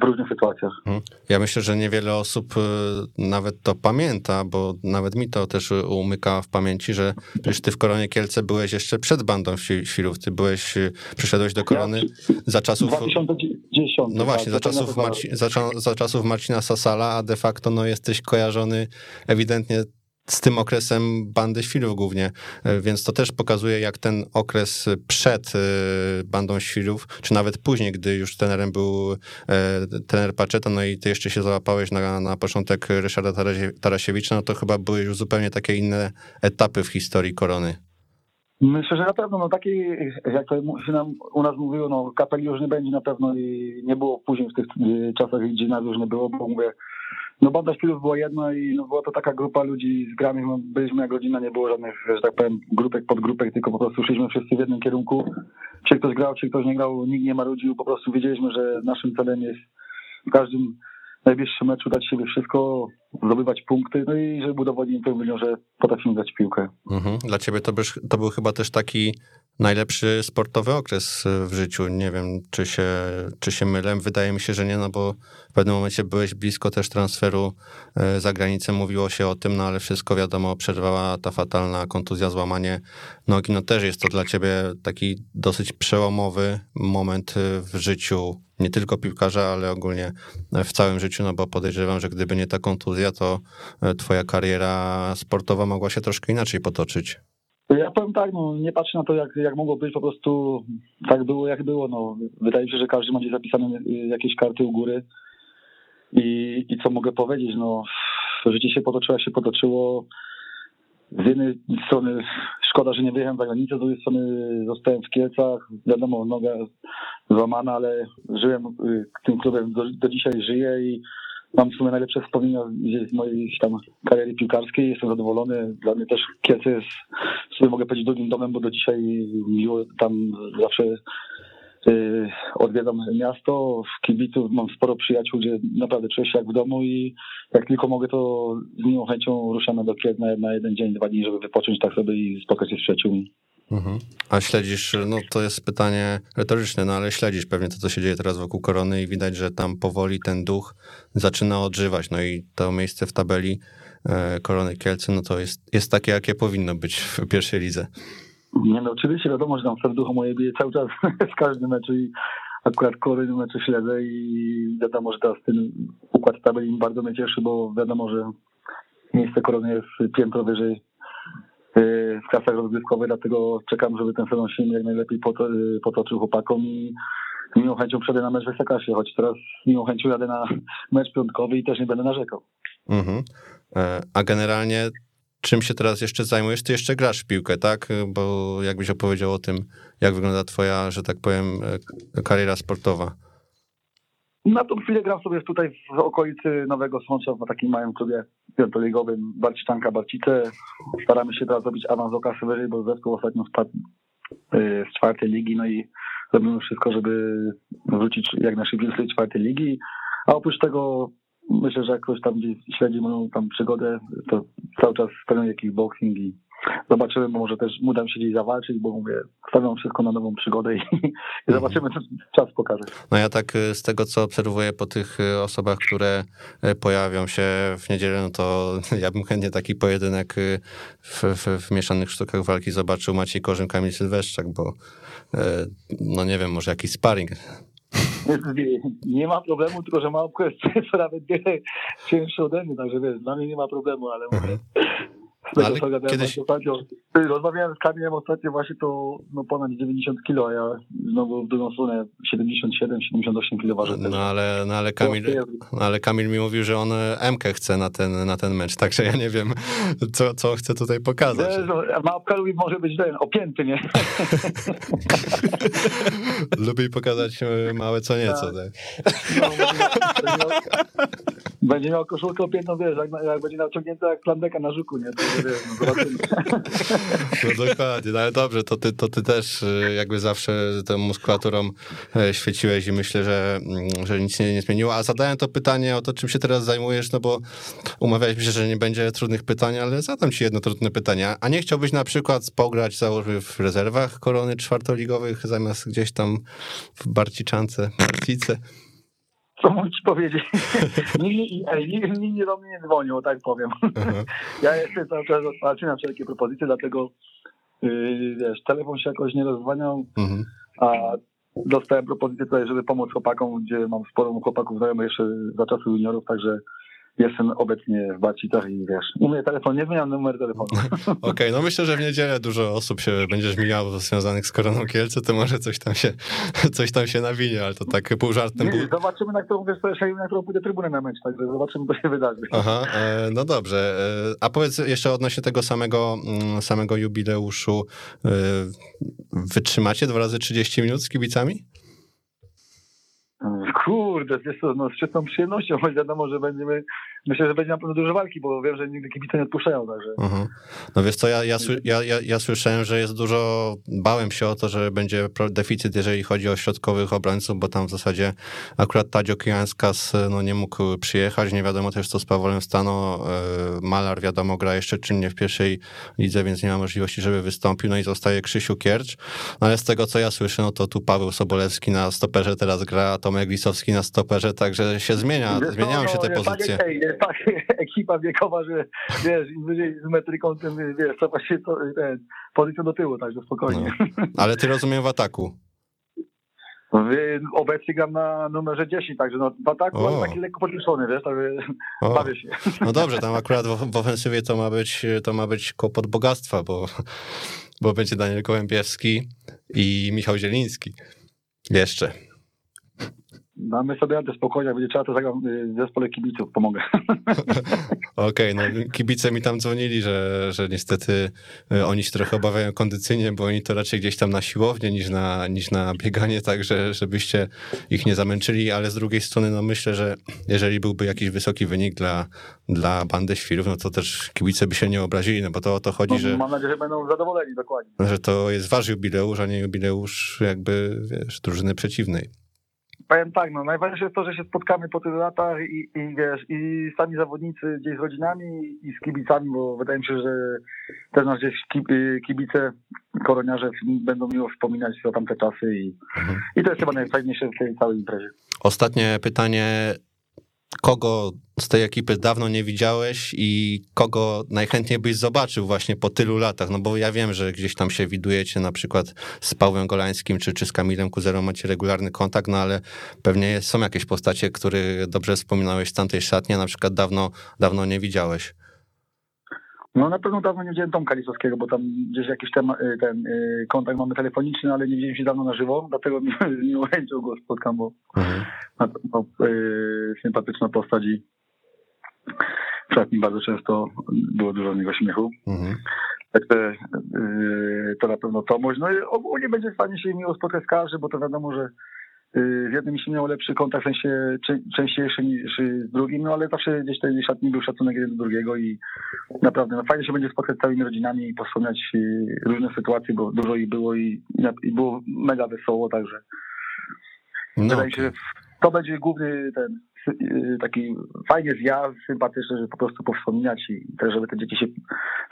H: w różnych sytuacjach.
G: Mhm. Ja myślę, że niewiele osób y, nawet to pamięta, bo nawet mi to też umyka w pamięci, że przecież ty w Koronie Kielce byłeś jeszcze przed bandą Świrów. Ty byłeś, y, przyszedłeś do Korony ja,
H: za czasów... 2010.
G: No właśnie, tak, za czasów, Marci, za, za czasów Marcina Sasala, a de facto no, jesteś kojarzony ewidentnie z tym okresem bandy świrów głównie, e, więc to też pokazuje, jak ten okres przed e, bandą świrów, czy nawet później, gdy już trenerem był e, trener Paczeta, no i ty jeszcze się załapałeś na, na początek Ryszarda Tarasiewicza, no to chyba były już zupełnie takie inne etapy w historii Korony.
H: Myślę, że na pewno, no taki, jak to się nam u nas mówiło, no kapeli już nie będzie na pewno i nie było później w tych czasach, gdzie nas już nie było, bo mówię, no banda szpilów była jedna i no, była to taka grupa ludzi z grami, no, byliśmy jak rodzina, nie było żadnych, że tak powiem, grupek, podgrupek, tylko po prostu szliśmy wszyscy w jednym kierunku. Czy ktoś grał, czy ktoś nie grał, nikt nie marudził, po prostu wiedzieliśmy, że naszym celem jest w każdym najbliższym meczu dać siebie wszystko, zdobywać punkty, no i żeby udowodnić tym że potrafimy grać piłkę.
G: Mhm. Dla ciebie to, byś, to był chyba też taki najlepszy sportowy okres w życiu. Nie wiem, czy się, czy się mylę. Wydaje mi się, że nie, no bo w pewnym momencie byłeś blisko też transferu e, za granicę. Mówiło się o tym, no ale wszystko wiadomo, przerwała ta fatalna kontuzja, złamanie nogi. No też jest to dla ciebie taki dosyć przełomowy moment e, w życiu nie tylko piłkarza, ale ogólnie w całym życiu, no bo podejrzewam, że gdyby nie ta kontuzja, to e, twoja kariera sportowa mogła się troszkę inaczej potoczyć.
H: Ja powiem tak, no nie patrzę na to, jak, jak mogło być, po prostu tak było, jak było. No, wydaje mi się, że każdy ma gdzieś zapisane y, jakieś karty u góry. I, I co mogę powiedzieć, no życie się potoczyło, jak się potoczyło. Z jednej strony szkoda, że nie wyjechałem za granicę, z drugiej strony zostałem w Kielcach. Wiadomo, noga złamana, ale żyłem y, tym klubem, do, do dzisiaj żyję i mam w sumie najlepsze wspomnienia z mojej tam kariery piłkarskiej, jestem zadowolony. Dla mnie też Kielce jest, sobie mogę powiedzieć, drugim domem, bo do dzisiaj miło tam zawsze yy, odwiedzam miasto, w kibicu mam sporo przyjaciół, gdzie naprawdę czuję się jak w domu i jak tylko mogę, to z miłą chęcią ruszamy do Kielc na, na jeden dzień, dwa dni, żeby wypocząć tak sobie i spotkać się z przyjaciółmi.
G: Mhm. A śledzisz, no to jest pytanie retoryczne, no ale śledzisz pewnie to, co się dzieje teraz wokół korony i widać, że tam powoli ten duch zaczyna odżywać. No i to miejsce w tabeli e, korony Kielce, no to jest, jest takie, jakie powinno być w pierwszej lidze.
H: Nie no, oczywiście wiadomo, że tam serducho moje bije cały czas w każdym meczu i akurat kolejny meczu śledzę i wiadomo, że teraz ten układ tabeli bardzo mnie cieszy, bo wiadomo, że miejsce korony jest piętro wyżej w klasach rozgrywkowych, dlatego czekam, żeby ten sezon się jak najlepiej y, potoczył chłopakom i z miłą chęcią przejdę na mecz w Ekstraklasie, choć teraz z miłą chęcią jadę na mecz piątkowy i też nie będę narzekał.
G: Mhm. E, a generalnie czym się teraz jeszcze zajmujesz? Ty jeszcze grasz w piłkę, tak? Bo jakbyś opowiedział o tym, jak wygląda twoja, że tak powiem, e, kariera sportowa.
H: Na tą chwilę gram sobie tutaj w okolicy Nowego Sącza w takim małym klubie piątoligowym Barciczanka Barcice. Staramy się teraz zrobić awans do wyżej, bo zespół ostatnio spadł y, z czwartej ligi, no i robimy wszystko, żeby wrócić jak najszybciej do tej czwartej ligi. A oprócz tego myślę, że jak ktoś tam śledzi moją tam przygodę, to cały czas trenuję kickboxing i zobaczymy, może też uda mi się gdzieś zawalczyć, bo mówię, stawiam wszystko na nową przygodę i, i mhm. zobaczymy, co czas pokaże.
G: No ja tak y, z tego, co obserwuję po tych y, osobach, które y, pojawią się w niedzielę, no to ja bym chętnie taki pojedynek w, w, w mieszanych sztukach walki zobaczył Maciej Korzym, Kamil Sylweszczak, bo no nie wiem, może jakiś sparring.
H: Nie, ma problemu, tylko że ma kwestię, wiele cięższe ode mnie, także wiesz, dla mnie nie ma problemu, ale mówię,
G: no, ale kiedyś...
H: Ostatnio, rozmawiałem z Kamilem ostatnio właśnie to no, ponad 90 kilo, a ja znowu w drugą stronę 77-78 kilo ważę.
G: No ale, no, ale Kamil, no, ale Kamil mi mówił, że on e, MK chce na ten, na ten mecz, także ja nie wiem, co, co chce tutaj pokazać.
H: Małpka lubi może być ten, opięty, nie?
G: lubi pokazać e, małe co nieco, tak?
H: No, będzie miał koszulkę opiętną, wiesz, jak, jak będzie naciągnięta jak plandeka na żuku, nie? No,
G: dokładnie, no ale dobrze, to ty, to ty też y, jakby zawsze tą muskulaturą e, świeciłeś i myślę, że, mm, że nic się nie zmieniło. A zadałem to pytanie o to, czym się teraz zajmujesz, no bo umawialiśmy się, że nie będzie trudnych pytań, ale zadam ci jedno trudne pytanie. A nie chciałbyś na przykład pograć, załóżmy, w rezerwach korony czwartoligowych, zamiast gdzieś tam w Barciczance, Barcice?
H: Co ci powiedzieć? nikt, nikt, do mnie nie dzwonił, tak powiem. Ja jestem cały czas otwarty na wszelkie propozycje, dlatego yy, wiesz, telefon się jakoś nie rozdzwaniał, uh-huh. a dostałem propozycję tutaj, żeby pomóc chłopakom, gdzie mam sporo chłopaków znajomych jeszcze za czasów juniorów, także jestem obecnie w Bacitach i wiesz, u mnie telefon, nie zmieniam numer telefonu.
G: Okej, okay, no myślę, że w niedzielę dużo osób się będzie zmieniało związanych z Koroną Kielce, to może coś tam się, coś tam się nawinie, ale to tak pół żartem.
H: Nie, zobaczymy, na którą, wiesz, na którą pójdę trybunę na mecz, także zobaczymy, co się wydarzy.
G: Aha, e, no dobrze. E, a powiedz jeszcze odnośnie tego samego, mm, samego jubileuszu, e, wytrzymacie dwa razy 30 minut z kibicami?
H: Kur, kurde, wiesz co, no z czystą przyjemnością, bo wiadomo, że będziemy, myślę, że będzie na pewno dużo walki, bo wiem, że nigdy kibice nie odpuszczają, także.
G: Mhm. No wiesz co, ja, ja, ja, ja, słyszałem, że jest dużo, bałem się o to, że będzie deficyt, jeżeli chodzi o środkowych obrońców, bo tam w zasadzie akurat Tadzio Kijanskas no, nie mógł przyjechać, nie wiadomo też co z Pawłem Stano, e, Malar wiadomo gra jeszcze czynnie w pierwszej lidze, więc nie ma możliwości, żeby wystąpił, no i zostaje Krzysiu Kiercz, no ale z tego co ja słyszę, no to tu Paweł Sobolewski na stoperze teraz gra, Tomek Lisowski na stoperze, także się zmienia,
H: Wiesz co,
G: zmieniają się
H: no,
G: te
H: jest
G: pozycje.
H: Tak, jest tak ekipa wiekowa, że wiesz, im wyżej z metryką, tym wiesz, cofa się to, ten, pozycją do tyłu, także spokojnie.
G: Ale ty rozumiem w ataku.
H: Obecnie gram na numerze 10, także no, w ataku,
G: O.
H: ale taki lekko podniesiony, wiesz, także
G: O.
H: bawię się.
G: No dobrze, tam akurat w, w ofensywie to ma być, to ma być kłopot bogactwa, bo, bo będzie Daniel Kołębiewski i Michał Zieliński. Jeszcze.
H: Damy sobie radę spokojnie, jak będzie trzeba, to zagram y, w zespole kibiców, pomogę.
G: Okej, no kibice mi tam dzwonili, że, że niestety y, oni się trochę obawiają kondycyjnie, bo oni to raczej gdzieś tam na siłownię niż na, niż na bieganie, także żebyście ich nie zamęczyli, ale z drugiej strony no myślę, że jeżeli byłby jakiś wysoki wynik dla, dla bandy świrów, no to też kibice by się nie obrazili, no bo to o to chodzi,
H: No,
G: że...
H: Mam nadzieję, że będą zadowoleni, dokładnie.
G: że to jest wasz jubileusz, a nie jubileusz jakby, wiesz, drużyny przeciwnej.
H: Powiem tak, no najważniejsze jest to, że się spotkamy po tylu latach i, i wiesz, i sami zawodnicy gdzieś z rodzinami i z kibicami, bo wydaje mi się, że też nas gdzieś y, kibice, koroniarze będą miło wspominać o tamte czasy i,
G: Mhm.
H: i to jest chyba najfajniejsze w tej całej imprezie.
G: Ostatnie pytanie. Kogo z tej ekipy dawno nie widziałeś i kogo najchętniej byś zobaczył właśnie po tylu latach? No bo ja wiem, że gdzieś tam się widujecie na przykład z Pawłem Golańskim czy, czy z Kamilem Kuzerą macie regularny kontakt, no ale pewnie są jakieś postacie, które dobrze wspominałeś z tamtej szatni, na przykład dawno, dawno nie widziałeś.
H: No na pewno dawno nie widziałem Tomka Lisowskiego, bo tam gdzieś jakiś tema, y, ten y, kontakt mamy telefoniczny, ale nie widzieliśmy się dawno na żywo, dlatego mi, z miłą chęcią go spotkam, bo
G: Mhm.
H: na pewno y, sympatyczna postać i w szatni bardzo często było dużo z niego śmiechu.
G: Mhm.
H: Także yy, to na pewno Tomuś. No i ogólnie będzie fajnie się miło spotkać z każdym, bo to wiadomo, że yy, z jednym się miał lepszy kontakt, w sensie czę- częściejszy niż z drugim, no ale zawsze gdzieś tej szatni był szacunek jeden do drugiego i naprawdę no, fajnie się będzie spotkać z całymi rodzinami i wspomniać yy, różne sytuacje, bo dużo ich było i, i było mega wesoło, także
G: No,
H: wydaje mi się, że to będzie główny ten yy, taki fajny zjazd, sympatyczny, żeby po prostu powspominać i też, żeby te dzieci się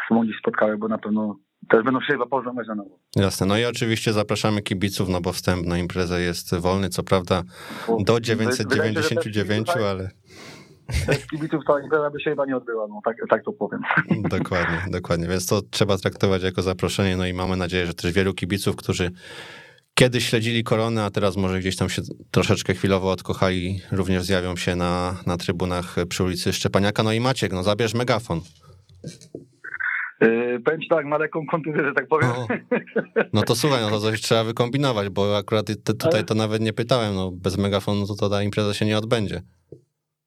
H: z sobą gdzieś spotkały, bo na pewno też będą się chyba poznawać na nowo.
G: Jasne. No i oczywiście zapraszamy kibiców, no bo wstęp na imprezę jest wolny, co prawda do
H: wydaje mi się, że bez
G: 999,
H: kibiców-
G: ale
H: Bez kibiców ta impreza by się chyba nie odbyła, no tak, tak to powiem.
G: dokładnie, dokładnie. Więc to trzeba traktować jako zaproszenie, no i mamy nadzieję, że też wielu kibiców, którzy kiedyś śledzili koronę, a teraz może gdzieś tam się troszeczkę chwilowo odkochali, również zjawią się na, na trybunach przy ulicy Szczepaniaka. No i Maciek, no zabierz megafon.
H: Yy, powiem ci tak, ma lekką kontuzję, że tak powiem.
G: O. No to słuchaj, no to coś trzeba wykombinować, bo akurat te, tutaj to nawet nie pytałem, no bez megafonu to, to ta impreza się nie odbędzie.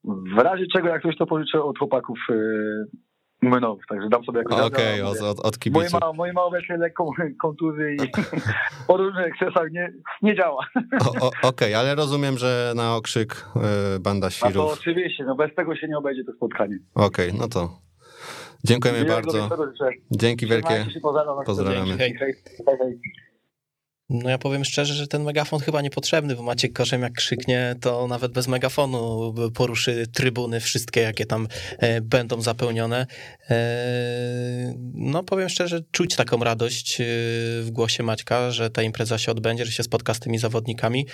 H: W razie czego, jak coś to pożyczę od chłopaków yy, także dam sobie jakoś
G: Okej,
H: radę,
G: od, od, od
H: Moje
G: kibiców.
H: ma, moje ma obecnie lekką kontuzję i po różnych ekscesach nie, nie działa.
G: Okej, ale rozumiem, że na okrzyk y, banda
H: A to
G: świrów.
H: oczywiście, no bez tego się nie obejdzie to spotkanie.
G: Okej, no to dziękujemy bardzo.
H: wieczoru.
G: Dzięki wielkie. Pozdrawiamy.
H: Hej, hej, hej, hej.
C: No ja powiem szczerze, że ten megafon chyba niepotrzebny, bo Maciek Korzem jak krzyknie, to nawet bez megafonu poruszy trybuny wszystkie, jakie tam e, będą zapełnione. E, no powiem szczerze, czuć taką radość e, w głosie Maćka, że ta impreza się odbędzie, że się spotka z tymi zawodnikami.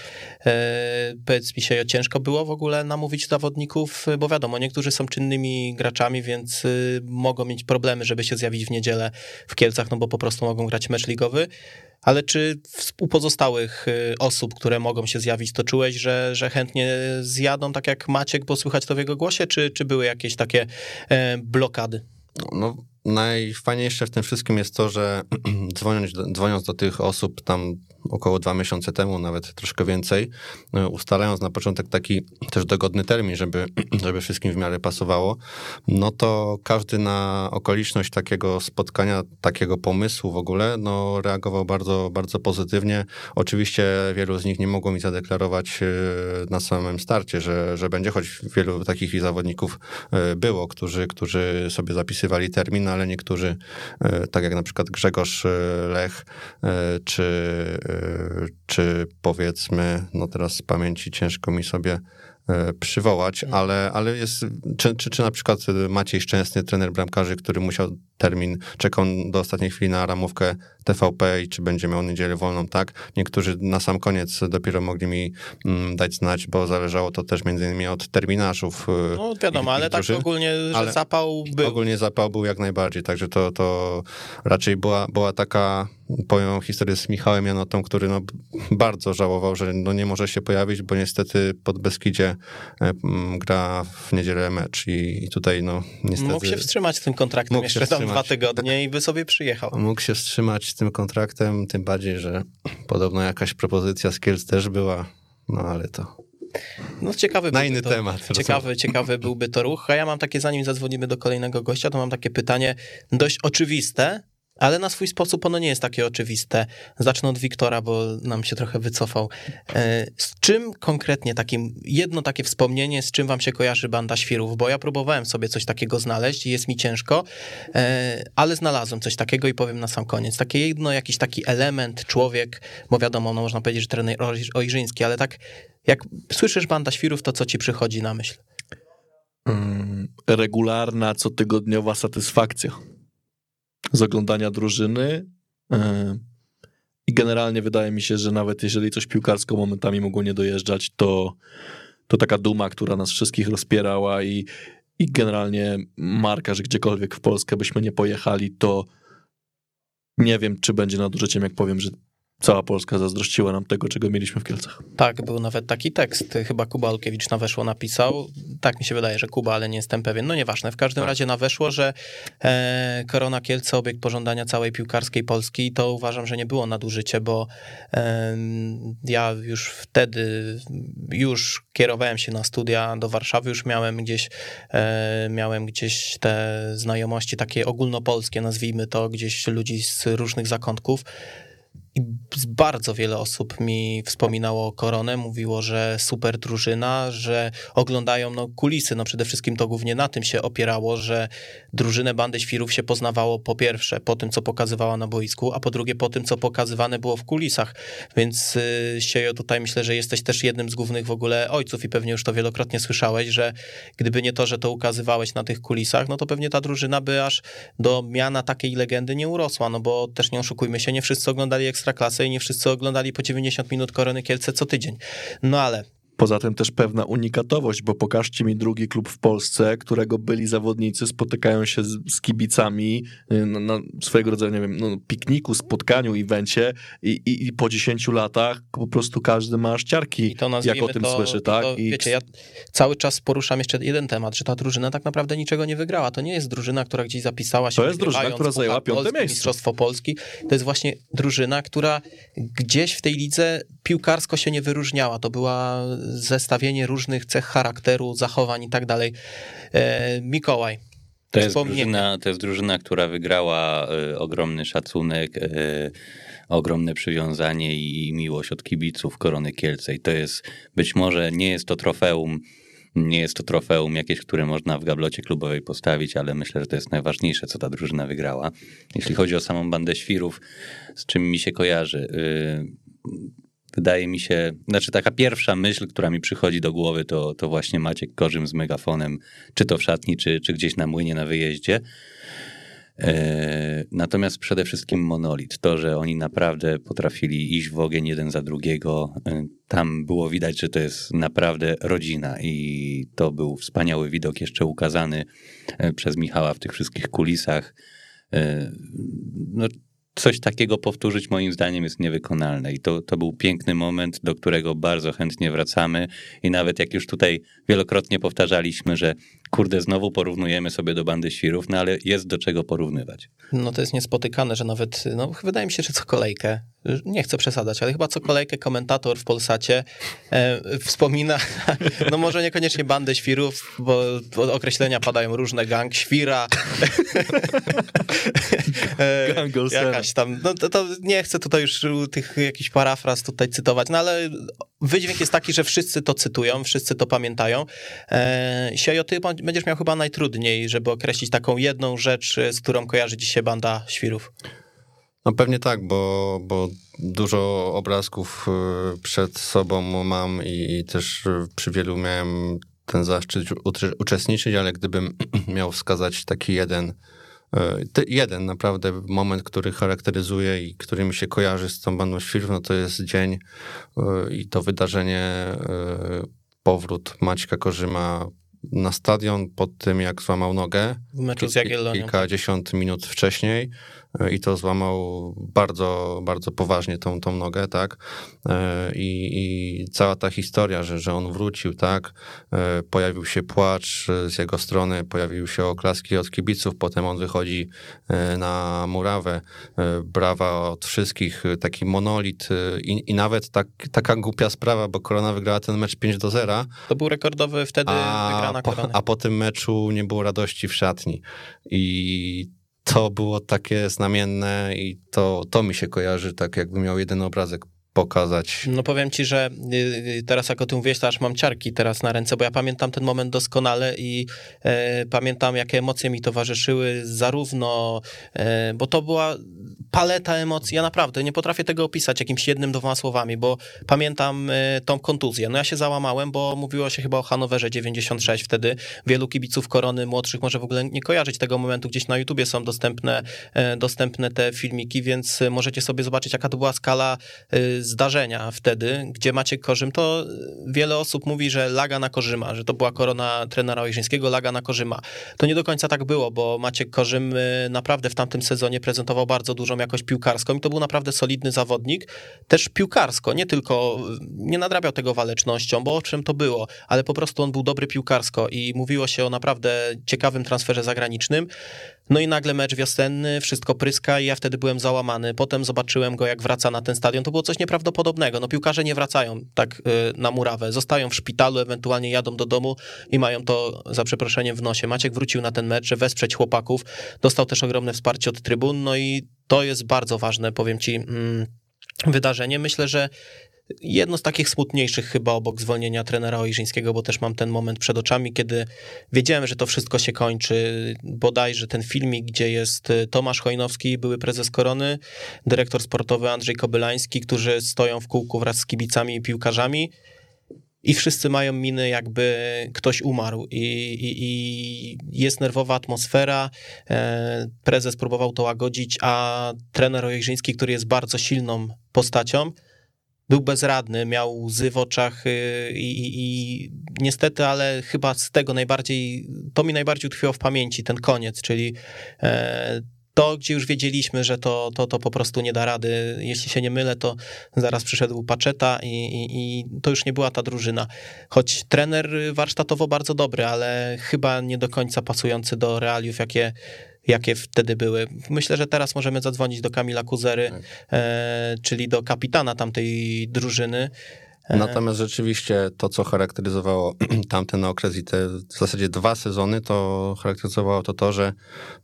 C: Powiedz mi się, ciężko było w ogóle namówić zawodników, bo wiadomo, niektórzy są czynnymi graczami, więc mogą mieć problemy, żeby się zjawić w niedzielę w Kielcach, no bo po prostu mogą grać mecz ligowy. Ale czy u pozostałych y, osób, które mogą się zjawić, to czułeś, że, że chętnie zjadą, tak jak Maciek, bo słychać to w jego głosie, czy, czy były jakieś takie e, blokady?
G: No, najfajniejsze w tym wszystkim jest to, że dzwoniąc, do- dzwoniąc do tych osób tam około dwa miesiące temu, nawet troszkę więcej, y, ustalając na początek taki też dogodny termin, żeby, żeby wszystkim w miarę pasowało, no to każdy na okoliczność takiego spotkania, takiego pomysłu w ogóle, no reagował bardzo, bardzo pozytywnie. Oczywiście wielu z nich nie mogło mi zadeklarować y, na samym starcie, że, że będzie, choć wielu takich zawodników y, było, którzy, którzy sobie zapisywali termin, ale niektórzy, y, tak jak na przykład Grzegorz y, Lech, y, czy, czy powiedzmy, no teraz z pamięci ciężko mi sobie przywołać, ale, ale jest, czy, czy, czy na przykład Maciej Szczęsny, trener bramkarzy, który musiał termin, czekał do ostatniej chwili na ramówkę TVP i czy będzie miał niedzielę wolną, tak. Niektórzy na sam koniec dopiero mogli mi mm, dać znać, bo zależało to też między innymi od terminarzów. y,
C: No wiadomo,
G: ich-
C: ale tak ogólnie, że
G: Ale
C: zapał był.
G: Ogólnie zapał był jak najbardziej, także to, to raczej była, była taka, powiem historię z Michałem Janotą, który no, bardzo żałował, że no, nie może się pojawić, bo niestety pod Beskidzie e, gra w niedzielę mecz i, i tutaj no niestety...
C: Mógł się wstrzymać z tym kontraktem
G: Mógł
C: jeszcze tam dwa
G: wstrzymać. Tak.
C: tygodnie i by sobie przyjechał.
G: Mógł się wstrzymać z tym kontraktem, tym bardziej, że podobno jakaś propozycja z Kielc też była, no ale to...
C: No ciekawy
G: Na
C: byłby
G: inny
C: to,
G: temat,
C: Ciekawy, ciekawy byłby to ruch. A ja mam takie, zanim zadzwonimy do kolejnego gościa, to mam takie pytanie dość oczywiste, ale na swój sposób ono nie jest takie oczywiste. Zacznę od Wiktora, bo nam się trochę wycofał. E, Z czym konkretnie takim, jedno takie wspomnienie, z czym wam się kojarzy banda świrów? Bo ja próbowałem sobie coś takiego znaleźć i jest mi ciężko, e, ale znalazłem coś takiego i powiem na sam koniec. Takie jedno, jakiś taki element, człowiek, bo wiadomo, no można powiedzieć, że trener Oj- Ojrzyński, ale tak jak słyszysz banda świrów, to co ci przychodzi na myśl?
A: Mm, regularna, cotygodniowa satysfakcja z oglądania drużyny. e, I generalnie wydaje mi się, że nawet jeżeli coś piłkarsko momentami mogło nie dojeżdżać, to, to taka duma, która nas wszystkich rozpierała i, i generalnie marka, że gdziekolwiek w Polskę byśmy nie pojechali, to nie wiem, czy będzie nadużyciem, jak powiem, że cała Polska zazdrościła nam tego, czego mieliśmy w Kielcach.
C: Tak, był nawet taki tekst, chyba Kuba Olkiewicz na weszło napisał. Tak mi się wydaje, że Kuba, ale nie jestem pewien. No nieważne, w każdym razie na weszło, że e, Korona Kielce, obiekt pożądania całej piłkarskiej Polski, i to uważam, że nie było nadużycie, bo e, ja już wtedy już kierowałem się na studia do Warszawy, już miałem gdzieś e, miałem gdzieś te znajomości takie ogólnopolskie, nazwijmy to, gdzieś ludzi z różnych zakątków. Bardzo wiele osób mi wspominało koronę, mówiło, że super drużyna, że oglądają no, kulisy. No przede wszystkim to głównie na tym się opierało, że drużynę bandy świrów się poznawało po pierwsze po tym, co pokazywała na boisku, a po drugie po tym, co pokazywane było w kulisach. Więc y, Siejo, tutaj myślę, że jesteś też jednym z głównych w ogóle ojców i pewnie już to wielokrotnie słyszałeś, że gdyby nie to, że to ukazywałeś na tych kulisach, no to pewnie ta drużyna by aż do miana takiej legendy nie urosła, no bo też nie oszukujmy się, nie wszyscy oglądali Ekstraklasę i nie wszyscy oglądali po 90 minut Korony Kielce co tydzień. No ale
A: Poza tym też pewna unikatowość, bo pokażcie mi drugi klub w Polsce, którego byli zawodnicy spotykają się z, z kibicami y, na, na swojego rodzaju, nie wiem, no, pikniku, spotkaniu, evencie i, i, i po 10 latach po prostu każdy ma ściarki, jak o tym
C: to,
A: słyszy, tak?
C: To,
A: I
C: wiecie, ja cały czas poruszam jeszcze jeden temat, że ta drużyna tak naprawdę niczego nie wygrała. To nie jest drużyna, która gdzieś zapisała się.
A: To jest drużyna, która zajęła piąte
C: Polski,
A: miejsce.
C: Mistrzostwo Polski. To jest właśnie drużyna, która gdzieś w tej lidze piłkarsko się nie wyróżniała. To była zestawienie różnych cech charakteru, zachowań i tak dalej. E, Mikołaj.
D: To jest, drużyna, to jest drużyna, która wygrała y, ogromny szacunek, y, ogromne przywiązanie i miłość od kibiców Korony Kielce. I to jest, być może nie jest to trofeum, nie jest to trofeum jakieś, które można w gablocie klubowej postawić, ale myślę, że to jest najważniejsze, co ta drużyna wygrała. Jeśli chodzi o samą bandę świrów, z czym mi się kojarzy. Wydaje mi się, znaczy taka pierwsza myśl, która mi przychodzi do głowy, to, to właśnie Maciek Korzym z megafonem, czy to w szatni, czy, czy gdzieś na młynie na wyjeździe. E, Natomiast przede wszystkim monolit. To, że oni naprawdę potrafili iść w ogień jeden za drugiego. e, Tam było widać, że to jest naprawdę rodzina i to był wspaniały widok jeszcze ukazany e, przez Michała w tych wszystkich kulisach. No, coś takiego powtórzyć moim zdaniem jest niewykonalne. I to, to był piękny moment, do którego bardzo chętnie wracamy. I nawet jak już tutaj wielokrotnie powtarzaliśmy, że kurde, znowu porównujemy sobie do bandy świrów, no ale jest do czego porównywać.
C: No to jest niespotykane, że nawet, no wydaje mi się, że co kolejkę, nie chcę przesadzać, ale chyba co kolejkę komentator w Polsacie e, wspomina, no może niekoniecznie bandę świrów, bo od określenia padają różne, gang świra, e,
A: Gang
C: jakaś tam, no to, to nie chcę tutaj już tych jakichś parafraz tutaj cytować, no ale wydźwięk jest taki, że wszyscy to cytują, wszyscy to pamiętają. E, Siejo, ty będziesz miał chyba najtrudniej, żeby określić taką jedną rzecz, z którą kojarzy ci się banda świrów.
G: No pewnie tak, bo, bo dużo obrazków y, przed sobą mam i, też y, przy wielu miałem ten zaszczyt uczestniczyć, ale gdybym miał wskazać taki jeden, y, jeden naprawdę moment, który charakteryzuje i który mi się kojarzy z tą bandą świrów, no to jest dzień y, i to wydarzenie, y, powrót Maćka Korzyma na stadion po tym, jak złamał nogę.
C: W meczu z Jagiellonią.
G: Kilkadziesiąt minut wcześniej i to złamał bardzo, bardzo poważnie tą, tą nogę, tak? E, I, I cała ta historia, że, że on wrócił, tak? E, Pojawił się płacz z jego strony, pojawiły się oklaski od kibiców, potem on wychodzi e, na murawę, brawa od wszystkich, taki monolit i, i nawet tak, taka głupia sprawa, bo Korona wygrała ten mecz 5 do 0,
C: To był rekordowy wtedy wygrana
G: po, a po tym meczu nie było radości w szatni. I to było takie znamienne i to, to mi się kojarzy, tak jakby miał jeden obrazek pokazać.
C: No powiem ci, że y, teraz jak o tym mówisz, to aż mam ciarki teraz na ręce, bo ja pamiętam ten moment doskonale i e, pamiętam, jakie emocje mi towarzyszyły, zarówno, e, bo to była paleta emocji, ja naprawdę nie potrafię tego opisać jakimś jednym, dwoma słowami, bo pamiętam e, tą kontuzję. No ja się załamałem, bo mówiło się chyba o Hanowerze 96 wtedy. Wielu kibiców Korony młodszych może w ogóle nie kojarzyć tego momentu, gdzieś na YouTubie są dostępne, e, dostępne te filmiki, więc możecie sobie zobaczyć, jaka to była skala e, zdarzenia wtedy, gdzie Maciek Korzym, to wiele osób mówi, że laga na Korzyma, że to była korona trenera Ojrzyńskiego, laga na Korzyma. To nie do końca tak było, bo Maciek Korzym y, naprawdę w tamtym sezonie prezentował bardzo dużą jakość piłkarską i to był naprawdę solidny zawodnik, też piłkarsko, nie tylko, nie nadrabiał tego walecznością, bo o czym to było, ale po prostu on był dobry piłkarsko i mówiło się o naprawdę ciekawym transferze zagranicznym. No i nagle mecz wiosenny, wszystko pryska i ja wtedy byłem załamany. Potem zobaczyłem go, jak wraca na ten stadion. To było coś nieprawdopodobnego. No piłkarze nie wracają tak y, na murawę. Zostają w szpitalu, ewentualnie jadą do domu i mają to za przeproszeniem w nosie. Maciek wrócił na ten mecz, że wesprzeć chłopaków. Dostał też ogromne wsparcie od trybun. No i to jest bardzo ważne, powiem ci, mm, wydarzenie. Myślę, że jedno z takich smutniejszych chyba obok zwolnienia trenera Ojrzyńskiego, bo też mam ten moment przed oczami, kiedy wiedziałem, że to wszystko się kończy. Bodajże ten filmik, gdzie jest y, Tomasz Chojnowski, były prezes Korony, dyrektor sportowy Andrzej Kobylański, którzy stoją w kółku wraz z kibicami i piłkarzami i wszyscy mają miny, jakby ktoś umarł i, i, i jest nerwowa atmosfera. E, Prezes próbował to łagodzić, a trener Ojrzyński, który jest bardzo silną postacią, był bezradny, miał łzy w oczach y, i, i, niestety, ale chyba z tego najbardziej, to mi najbardziej utkwiło w pamięci, ten koniec, czyli e, to, gdzie już wiedzieliśmy, że to, to, to po prostu nie da rady. Jeśli się nie mylę, to zaraz przyszedł Paczeta i, i, i to już nie była ta drużyna. Choć trener warsztatowo bardzo dobry, ale chyba nie do końca pasujący do realiów, jakie jakie wtedy były. Myślę, że teraz możemy zadzwonić do Kamila Kuzery, e, czyli do kapitana tamtej drużyny. E,
G: Natomiast rzeczywiście to, co charakteryzowało tamten okres i te w zasadzie dwa sezony, to charakteryzowało to to, że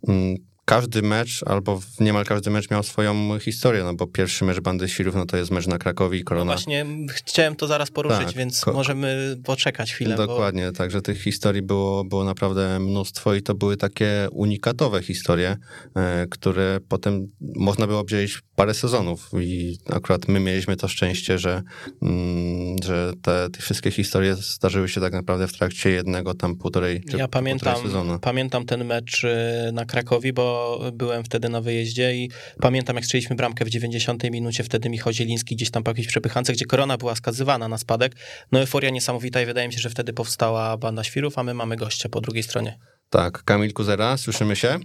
G: mm, każdy mecz, albo niemal każdy mecz miał swoją historię, no bo pierwszy mecz Bandy Świrów, no to jest mecz na Krakowi,
C: no
G: Korona.
C: właśnie, chciałem to zaraz poruszyć,
G: Tak,
C: więc możemy poczekać chwilę. Bo...
G: Dokładnie, także tych historii było, było naprawdę mnóstwo i to były takie unikatowe historie, e, które potem można było obdzielić parę sezonów i akurat my mieliśmy to szczęście, że, mm, że te, te wszystkie historie zdarzyły się tak naprawdę w trakcie jednego tam półtorej czy
C: Ja pamiętam,
G: półtorej sezonu.
C: pamiętam ten mecz y, na Krakowi, bo byłem wtedy na wyjeździe i pamiętam, jak strzeliśmy bramkę w 90 minucie, wtedy Michał Zieliński gdzieś tam po jakiejś przepychance, gdzie Korona była skazywana na spadek. No euforia niesamowita i wydaje mi się, że wtedy powstała Banda Świrów, a my mamy gościa po drugiej stronie.
G: Tak, Kamil Kuzera, słyszymy się?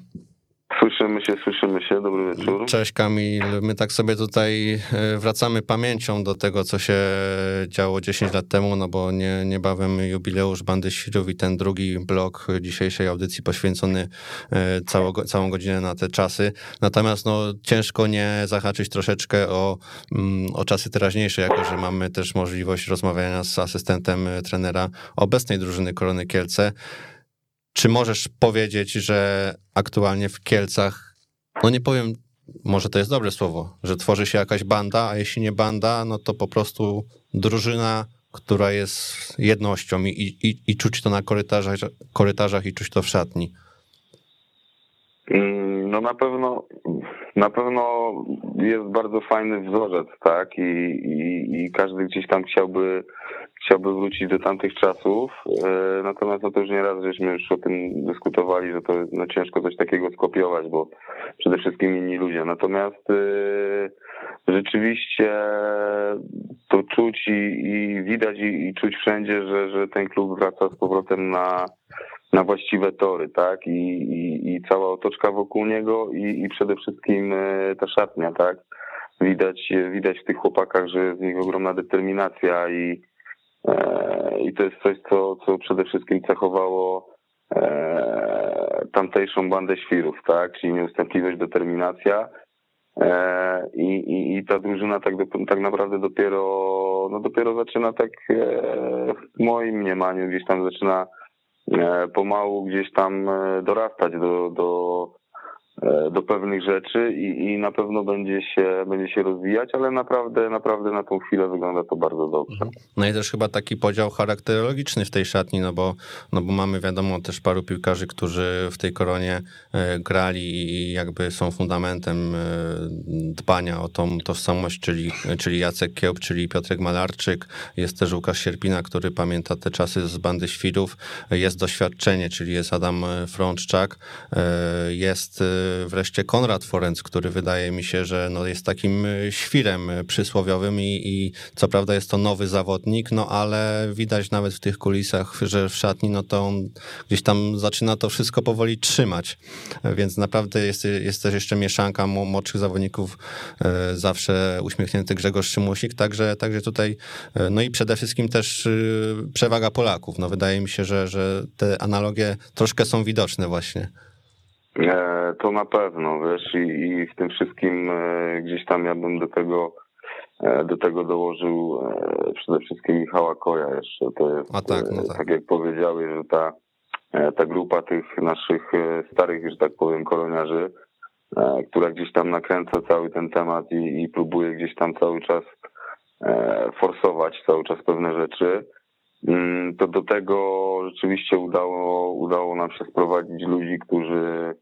I: Słyszymy się, słyszymy się. Dobry wieczór.
G: Cześć Kamil. My tak sobie tutaj e, wracamy pamięcią do tego, co się działo 10 lat temu, no bo nie, niebawem jubileusz Bandy Świrów i ten drugi blok dzisiejszej audycji poświęcony e, cało, całą godzinę na te czasy. Natomiast no, ciężko nie zahaczyć troszeczkę o, mm, o czasy teraźniejsze, jako że mamy też możliwość rozmawiania z asystentem e, trenera obecnej drużyny Korony Kielce. Czy możesz powiedzieć, że aktualnie w Kielcach, no nie powiem, może to jest dobre słowo, że tworzy się jakaś banda, a jeśli nie banda, no to po prostu drużyna, która jest jednością i, i, i czuć to na korytarzach, korytarzach i czuć to w szatni?
I: Mm, No na pewno, na pewno jest bardzo fajny wzorzec, tak? I, i, i każdy gdzieś tam chciałby, chciałby wrócić do tamtych czasów. E, Natomiast no to już nieraz żeśmy już o tym dyskutowali, że to no, ciężko coś takiego skopiować, bo przede wszystkim inni ludzie. Natomiast e, rzeczywiście to czuć i, i widać i, i czuć wszędzie, że, że ten klub wraca z powrotem na na właściwe tory, tak? I, i, i cała otoczka wokół niego i, i przede wszystkim e, ta szatnia, tak? Widać, widać w tych chłopakach, że jest w nich ogromna determinacja i, i to jest coś, co, co przede wszystkim cechowało e, tamtejszą bandę świrów, tak? Czyli nieustępliwość, determinacja. E, I, i, I ta drużyna tak, do, tak naprawdę dopiero, no dopiero zaczyna tak e, w moim mniemaniu gdzieś tam zaczyna e, pomału gdzieś tam e, dorastać do, do, e, do pewnych rzeczy i, i na pewno będzie się, będzie się rozwijać, ale naprawdę, naprawdę na tą chwilę wygląda to bardzo dobrze.
G: No i też chyba taki podział charakterologiczny w tej szatni, no bo, no bo mamy wiadomo też paru piłkarzy, którzy w tej koronie e, grali i jakby są fundamentem e, dbania o tą tożsamość, czyli, czyli Jacek Kiełb, czyli Piotrek Malarczyk. Jest też Łukasz Sierpina, który pamięta te czasy z bandy świrów. Jest doświadczenie, czyli jest Adam Frączczak. E, Jest e, wreszcie Konrad Forenc, który wydaje mi się, że no jest takim e, świrem przysłowiowym i, i co prawda jest to nowy zawodnik, no ale widać nawet w tych kulisach, że w szatni no to on gdzieś tam zaczyna to wszystko powoli trzymać, więc naprawdę jest, jest też jeszcze mieszanka mł- młodszych zawodników, e, zawsze uśmiechnięty Grzegorz Szymusik, także, także tutaj, e, no i przede wszystkim też e, przewaga Polaków, no wydaje mi się, że, że te analogie troszkę są widoczne właśnie.
I: E, To na pewno, wiesz, i, i w tym wszystkim e, gdzieś tam ja bym do tego e, do tego dołożył przede wszystkim Michała Koja jeszcze. To jest,
G: A tak, no tak.
I: tak jak powiedziałeś, że ta, ta grupa tych naszych starych, że tak powiem, koloniarzy, która gdzieś tam nakręca cały ten temat i, i próbuje gdzieś tam cały czas forsować cały czas pewne rzeczy, to do tego rzeczywiście udało, udało nam się sprowadzić ludzi, którzy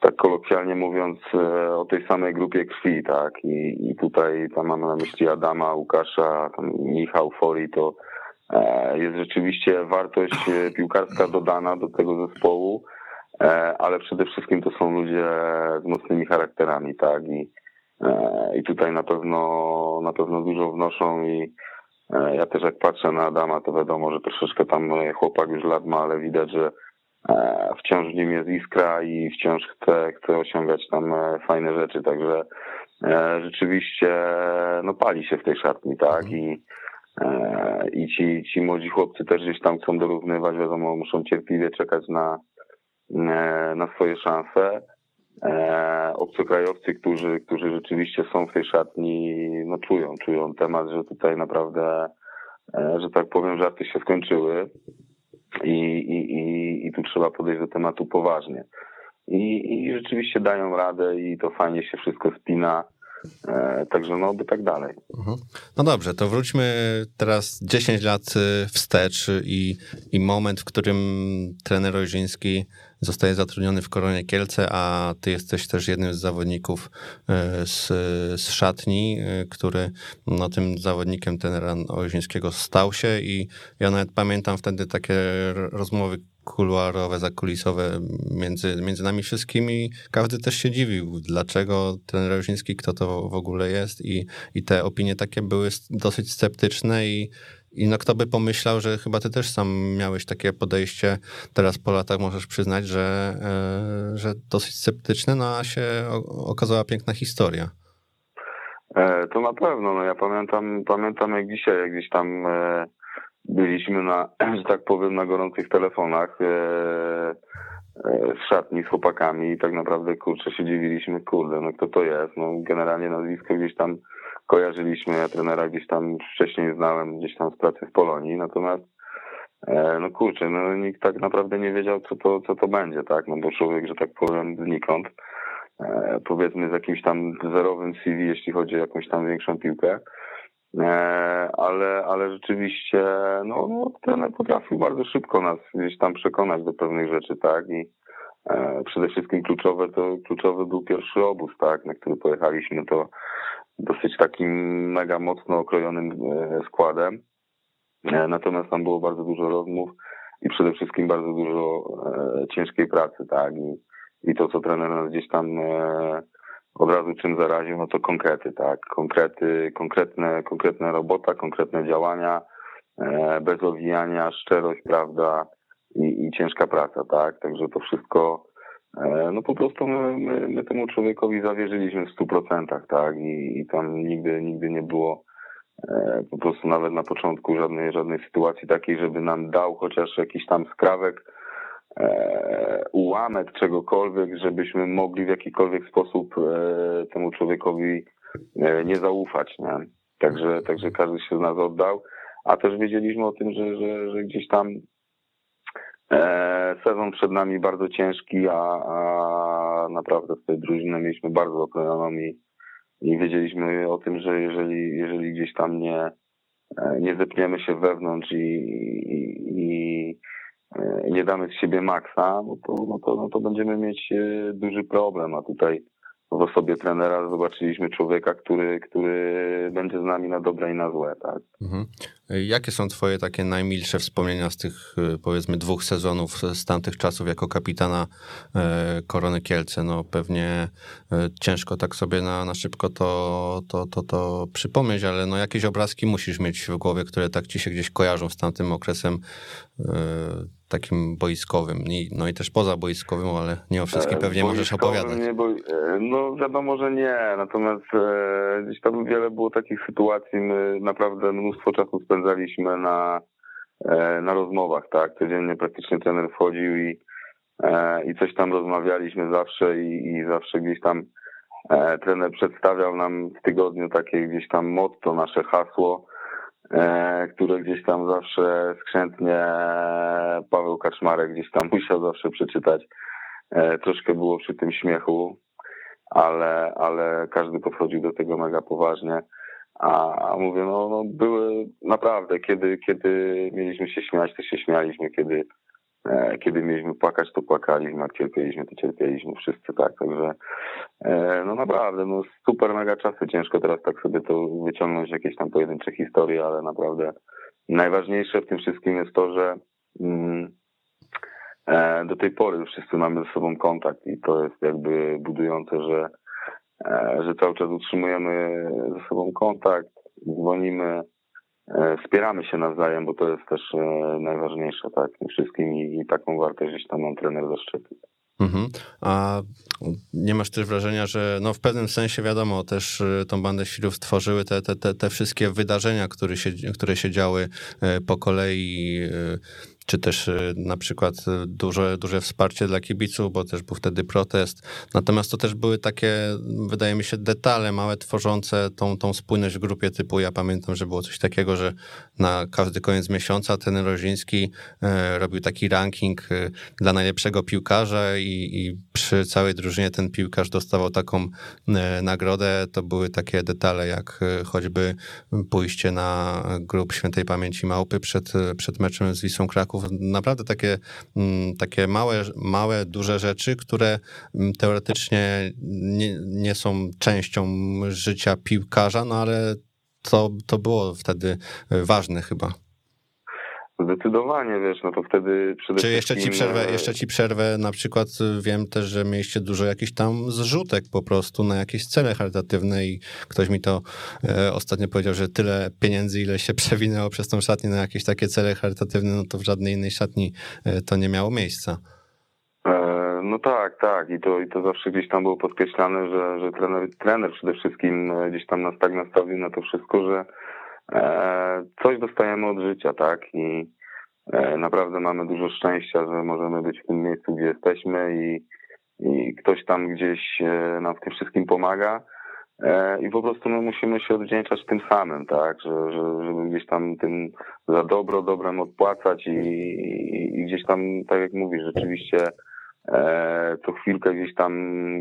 I: tak kolokwialnie mówiąc, e, o tej samej grupie krwi, tak? I, i tutaj tam mamy na myśli Adama, Łukasza, tam Michał Fori, to e, jest rzeczywiście wartość e, piłkarska dodana do tego zespołu, ale przede wszystkim to są ludzie z mocnymi charakterami, tak? I, i tutaj na pewno, na pewno dużo wnoszą i ja też jak patrzę na Adama, to wiadomo, że troszeczkę tam e, chłopak już lat ma, ale widać, że e, wciąż w nim jest iskra i wciąż chce, chce osiągać tam e, fajne rzeczy, także e, rzeczywiście no pali się w tej szatni, tak? I, e, i ci, ci młodzi chłopcy też gdzieś tam chcą dorównywać, wiadomo, muszą cierpliwie czekać na, e, na swoje szanse. E, obcokrajowcy, którzy, którzy rzeczywiście są w tej szatni, no czują, czują temat, że tutaj naprawdę, e, że tak powiem, żarty się skończyły i, i, i, i tu trzeba podejść do tematu poważnie. I, I rzeczywiście dają radę i to fajnie się wszystko spina. E, także no, by tak dalej.
G: Mhm. No dobrze, to wróćmy teraz 10 lat y, wstecz i, i moment, w którym trener Ojrzyński zostaje zatrudniony w Koronie Kielce, a ty jesteś też jednym z zawodników y, z, z szatni, y, który no, tym zawodnikiem trenera Ojrzyńskiego stał się i ja nawet pamiętam wtedy takie rozmowy kuluarowe, zakulisowe między, między nami wszystkimi. Każdy też się dziwił, dlaczego trener Ojrzyński, kto to w ogóle jest i, i te opinie takie były dosyć sceptyczne i I no kto by pomyślał, że chyba ty też sam miałeś takie podejście, teraz po latach możesz przyznać, że, e, że dosyć sceptyczne, no a się okazała piękna historia.
I: E, to na pewno, no ja pamiętam, pamiętam jak dzisiaj, jak gdzieś tam e, byliśmy na, że tak powiem, na gorących telefonach w szatni z chłopakami i tak naprawdę, kurczę, się dziwiliśmy, kurde, no kto to jest, no generalnie nazwisko gdzieś tam kojarzyliśmy, ja trenera gdzieś tam wcześniej znałem, gdzieś tam z pracy w Polonii, natomiast e, no kurczę, no nikt tak naprawdę nie wiedział, co to, co to będzie, tak, no bo człowiek, że tak powiem, znikąd, e, powiedzmy z jakimś tam zerowym CV, jeśli chodzi o jakąś tam większą piłkę, e, ale, ale rzeczywiście, no, no trener potrafił bardzo szybko nas gdzieś tam przekonać do pewnych rzeczy, tak, i przede wszystkim kluczowe to, kluczowy był pierwszy obóz, tak, na który pojechaliśmy, to dosyć takim mega mocno okrojonym e, składem. E, natomiast tam było bardzo dużo rozmów i przede wszystkim bardzo dużo e, ciężkiej pracy, tak. I, i to, co trener nas gdzieś tam od razu czym zaraził, no to konkrety, tak. Konkrety, konkretne, konkretna robota, konkretne działania, bez owijania, szczerość, prawda i, i ciężka praca, tak. Także to wszystko no po prostu my, my, my temu człowiekowi zawierzyliśmy w stu procentach, tak? I, I tam nigdy, nigdy nie było e, po prostu nawet na początku żadnej, żadnej sytuacji takiej, żeby nam dał chociaż jakiś tam skrawek, e, ułamek czegokolwiek, żebyśmy mogli w jakikolwiek sposób e, temu człowiekowi e, nie zaufać, nie? Także, także każdy się z nas oddał, a też wiedzieliśmy o tym, że, że, że gdzieś tam E, sezon przed nami bardzo ciężki, a, a naprawdę w tej drużynie mieliśmy bardzo okrojoną i, i wiedzieliśmy o tym, że jeżeli, jeżeli gdzieś tam nie, e, nie zepniemy się wewnątrz i, i, i e, nie damy z siebie maksa, no to, no to, no to będziemy mieć duży problem, a tutaj w osobie trenera zobaczyliśmy człowieka, który, który będzie z nami na dobre i na złe, tak. Mhm.
G: Jakie są twoje takie najmilsze wspomnienia z tych y, powiedzmy dwóch sezonów z tamtych czasów jako kapitana e, Korony Kielce? No pewnie e, ciężko tak sobie na, na szybko to, to, to, to przypomnieć, ale no jakieś obrazki musisz mieć w głowie, które tak ci się gdzieś kojarzą z tamtym okresem e, takim boiskowym, no i też poza boiskowym, ale nie o wszystkim pewnie możesz opowiadać.
I: Nie, bo, no wiadomo, że nie, natomiast e, gdzieś tam wiele było takich sytuacji, my naprawdę mnóstwo czasu spędzaliśmy na, e, na rozmowach, tak, codziennie praktycznie trener wchodził i, e, i coś tam rozmawialiśmy zawsze i, i zawsze gdzieś tam e, trener przedstawiał nam w tygodniu takie gdzieś tam motto, nasze hasło, E, które gdzieś tam zawsze skrzętnie Paweł Kaczmarek gdzieś tam musiał zawsze przeczytać. E, troszkę było przy tym śmiechu, ale, ale każdy podchodził do tego mega poważnie. A, mówię, no, no były naprawdę, kiedy, kiedy mieliśmy się śmiać, to się śmialiśmy, kiedy E, kiedy mieliśmy płakać, to płakaliśmy, jak cierpieliśmy, to cierpieliśmy wszyscy, tak, także e, no naprawdę, no super mega czasy, ciężko teraz tak sobie to wyciągnąć, jakieś tam pojedyncze historie, ale naprawdę najważniejsze w tym wszystkim jest to, że mm, e, do tej pory wszyscy mamy ze sobą kontakt i to jest jakby budujące, że, że cały czas utrzymujemy ze sobą kontakt, dzwonimy, E, wspieramy się nawzajem, bo to jest też e, najważniejsze, tak, wszystkim i, i taką wartość gdzieś tam nam trener zaszczepił. Mhm.
G: A nie masz też wrażenia, że no w pewnym sensie wiadomo, też e, tą bandę świrów stworzyły te, te, te, te wszystkie wydarzenia, które się, które się działy po kolei czy też y, na przykład y, duże, duże wsparcie dla kibiców, bo też był wtedy protest. Natomiast to też były takie, wydaje mi się, detale małe tworzące tą, tą spójność w grupie typu, ja pamiętam, że było coś takiego, że na każdy koniec miesiąca ten Roziński e, robił taki ranking e, dla najlepszego piłkarza i, i przy całej drużynie ten piłkarz dostawał taką e, nagrodę. To były takie detale, jak choćby pójście na grup świętej pamięci Małpy przed, przed meczem z Wisłą Kraków, naprawdę takie, mm, takie małe, małe, duże rzeczy, które mm, teoretycznie nie, nie są częścią życia piłkarza, no ale to, to było wtedy ważne chyba.
I: Zdecydowanie, wiesz, no to wtedy przede
G: Czy jeszcze ci, przerwę,
I: e,
G: jeszcze ci przerwę, na przykład y, wiem też, że mieliście dużo jakichś tam zrzutek po prostu na jakieś cele charytatywne i ktoś mi to e, ostatnio powiedział, że tyle pieniędzy, ile się przewinęło przez tą szatnię na jakieś takie cele charytatywne, no to w żadnej innej szatni e, to nie miało miejsca.
I: E, No tak, tak. I to, I to zawsze gdzieś tam było podkreślane, że, że trener, trener przede wszystkim e, gdzieś tam nas tak nastawił na to wszystko, że coś dostajemy od życia, tak? I e, naprawdę mamy dużo szczęścia, że możemy być w tym miejscu, gdzie jesteśmy i, i ktoś tam gdzieś e, nam w tym wszystkim pomaga. E, I po prostu my musimy się odwdzięczać tym samym, tak? Że, że, żeby gdzieś tam tym za dobro dobrem odpłacać i, i, i gdzieś tam, tak jak mówisz, rzeczywiście e, co chwilkę gdzieś tam,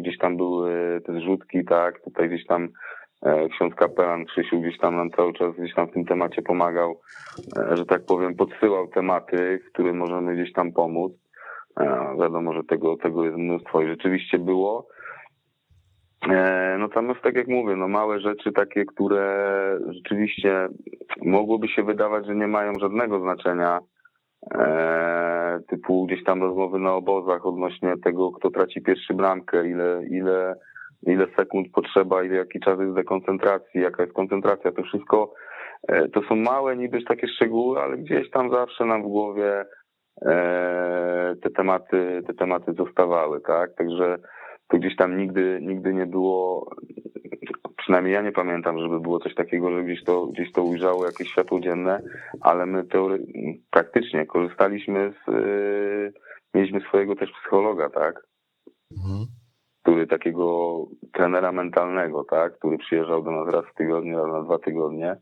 I: gdzieś tam były te zrzutki, tak? Tutaj gdzieś tam e, ksiądz kapelan Krzysiu gdzieś tam nam cały czas gdzieś tam w tym temacie pomagał, e, że tak powiem, podsyłał tematy, w których możemy gdzieś tam pomóc. E, wiadomo, że tego, tego jest mnóstwo i rzeczywiście było. E, Natomiast tak jak mówię, no małe rzeczy takie, które rzeczywiście mogłoby się wydawać, że nie mają żadnego znaczenia, e, typu gdzieś tam rozmowy na obozach odnośnie tego, kto traci pierwszy bramkę, ile, ile, ile sekund potrzeba, ile jaki czas jest dekoncentracji, jaka jest koncentracja, to wszystko e, to są małe niby takie szczegóły, ale gdzieś tam zawsze nam w głowie e, te tematy, te tematy zostawały, tak? Także to gdzieś tam nigdy, nigdy nie było, przynajmniej ja nie pamiętam, żeby było coś takiego, że gdzieś to, gdzieś to ujrzało jakieś światło dzienne, ale my teory, praktycznie korzystaliśmy z, yy, mieliśmy swojego też psychologa, tak? Który takiego trenera mentalnego, tak? Który przyjeżdżał do nas raz w tygodniu, raz na dwa tygodnie.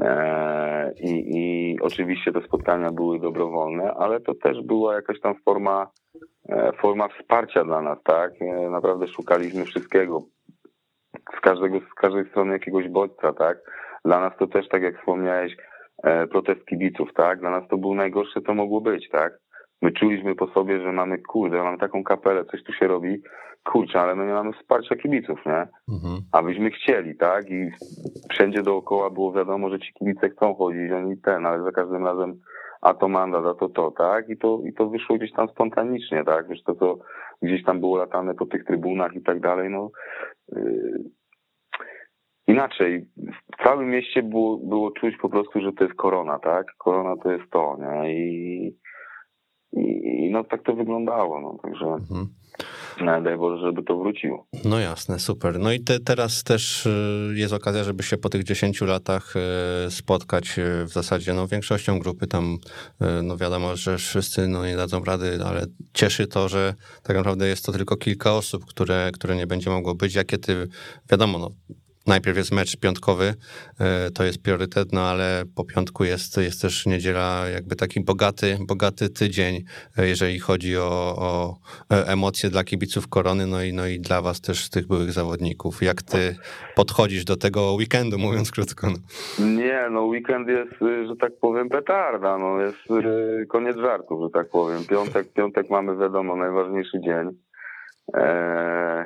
I: E, I, I oczywiście te spotkania były dobrowolne, ale to też była jakaś tam forma, e, forma wsparcia dla nas, tak? E, Naprawdę szukaliśmy wszystkiego. Z każdego, z każdej strony jakiegoś bodźca, tak? Dla nas to też, tak jak wspomniałeś, protest kibiców, tak? Dla nas to było najgorsze, co mogło być, tak? My czuliśmy po sobie, że mamy, kurde, mamy taką kapelę, coś tu się robi, kurczę, ale my nie mamy wsparcia kibiców, nie? A byśmy chcieli, tak? I wszędzie dookoła było wiadomo, że ci kibice chcą chodzić, oni ten, ale za każdym razem a to mandat, a to to, tak? I to, i to wyszło gdzieś tam spontanicznie, tak? Wiesz, to co gdzieś tam było latane po tych trybunach i tak dalej, no yy, inaczej. W całym mieście było, było czuć po prostu, że to jest korona, tak? Korona to jest to, nie? I, i, no tak to wyglądało, no także no, daj Boże, żeby to wróciło.
G: No jasne, super. No i te, teraz też y, jest okazja, żeby się po tych 10 latach y, spotkać y, w zasadzie no, większością grupy. Tam no wiadomo, że wszyscy no, nie dadzą rady, ale cieszy to, że tak naprawdę jest to tylko kilka osób, które, które nie będzie mogło być. Jakie ty, wiadomo, no, najpierw jest mecz piątkowy, y, to jest priorytet, no ale po piątku jest, jest też niedziela, jakby taki bogaty, bogaty tydzień, y, jeżeli chodzi o, o e, emocje dla kibiców korony, no i, no i dla was też tych byłych zawodników. Jak ty podchodzisz do tego weekendu, mówiąc krótko? No.
I: Nie, no weekend jest, y, że tak powiem, petarda, no jest y, koniec żartów, że tak powiem. Piątek, piątek mamy, wiadomo, najważniejszy dzień. Eee, e,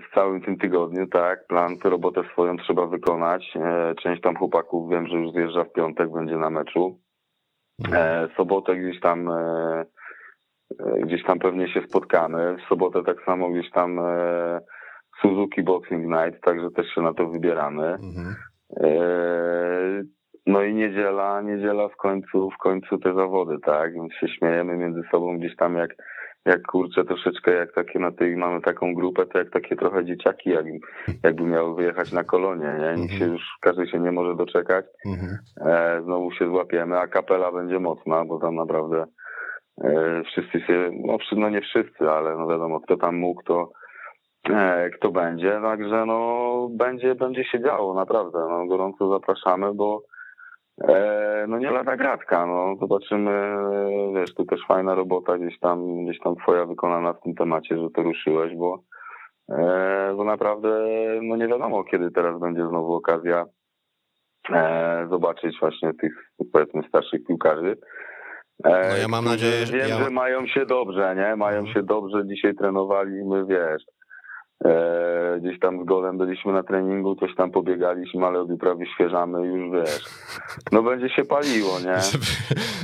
I: w całym tym tygodniu, tak, plan, robotę swoją trzeba wykonać. E, Część tam chłopaków wiem, że już zjeżdża w piątek, będzie na meczu. E, Sobotę gdzieś tam e, e, gdzieś tam pewnie się spotkamy. W sobotę tak samo gdzieś tam e, Suzuki Boxing Night, także też się na to wybieramy. E, No i niedziela, niedziela w końcu, w końcu te zawody, tak? Więc się śmiejemy między sobą gdzieś tam jak, jak kurczę, troszeczkę jak takie na tej, mamy taką grupę, to jak takie trochę dzieciaki, jak, jakby miały wyjechać na kolonie, nie? Nikt się już, każdy się nie może doczekać. E, znowu się złapiemy, a kapela będzie mocna, bo tam naprawdę e, wszyscy się, no, no nie wszyscy, ale no wiadomo, kto tam mógł, to e, kto będzie, także no będzie, będzie się działo, naprawdę, no gorąco zapraszamy, bo no nie lada gratka, no zobaczymy, e, wiesz, tu też fajna robota gdzieś tam, gdzieś tam twoja wykonana w tym temacie, że to ruszyłeś, bo e, bo naprawdę, no nie wiadomo, kiedy teraz będzie znowu okazja e, zobaczyć właśnie tych, powiedzmy, starszych piłkarzy. E,
G: No ja mam nadzieję, że-
I: Wiem,
G: ja-
I: że mają się dobrze, nie? Mają się dobrze, dzisiaj trenowali, my wiesz, E, gdzieś tam z golem byliśmy na treningu, coś tam pobiegaliśmy, ale od jutra wyświeżamy już wiesz. No będzie się paliło, nie?
G: Żeby,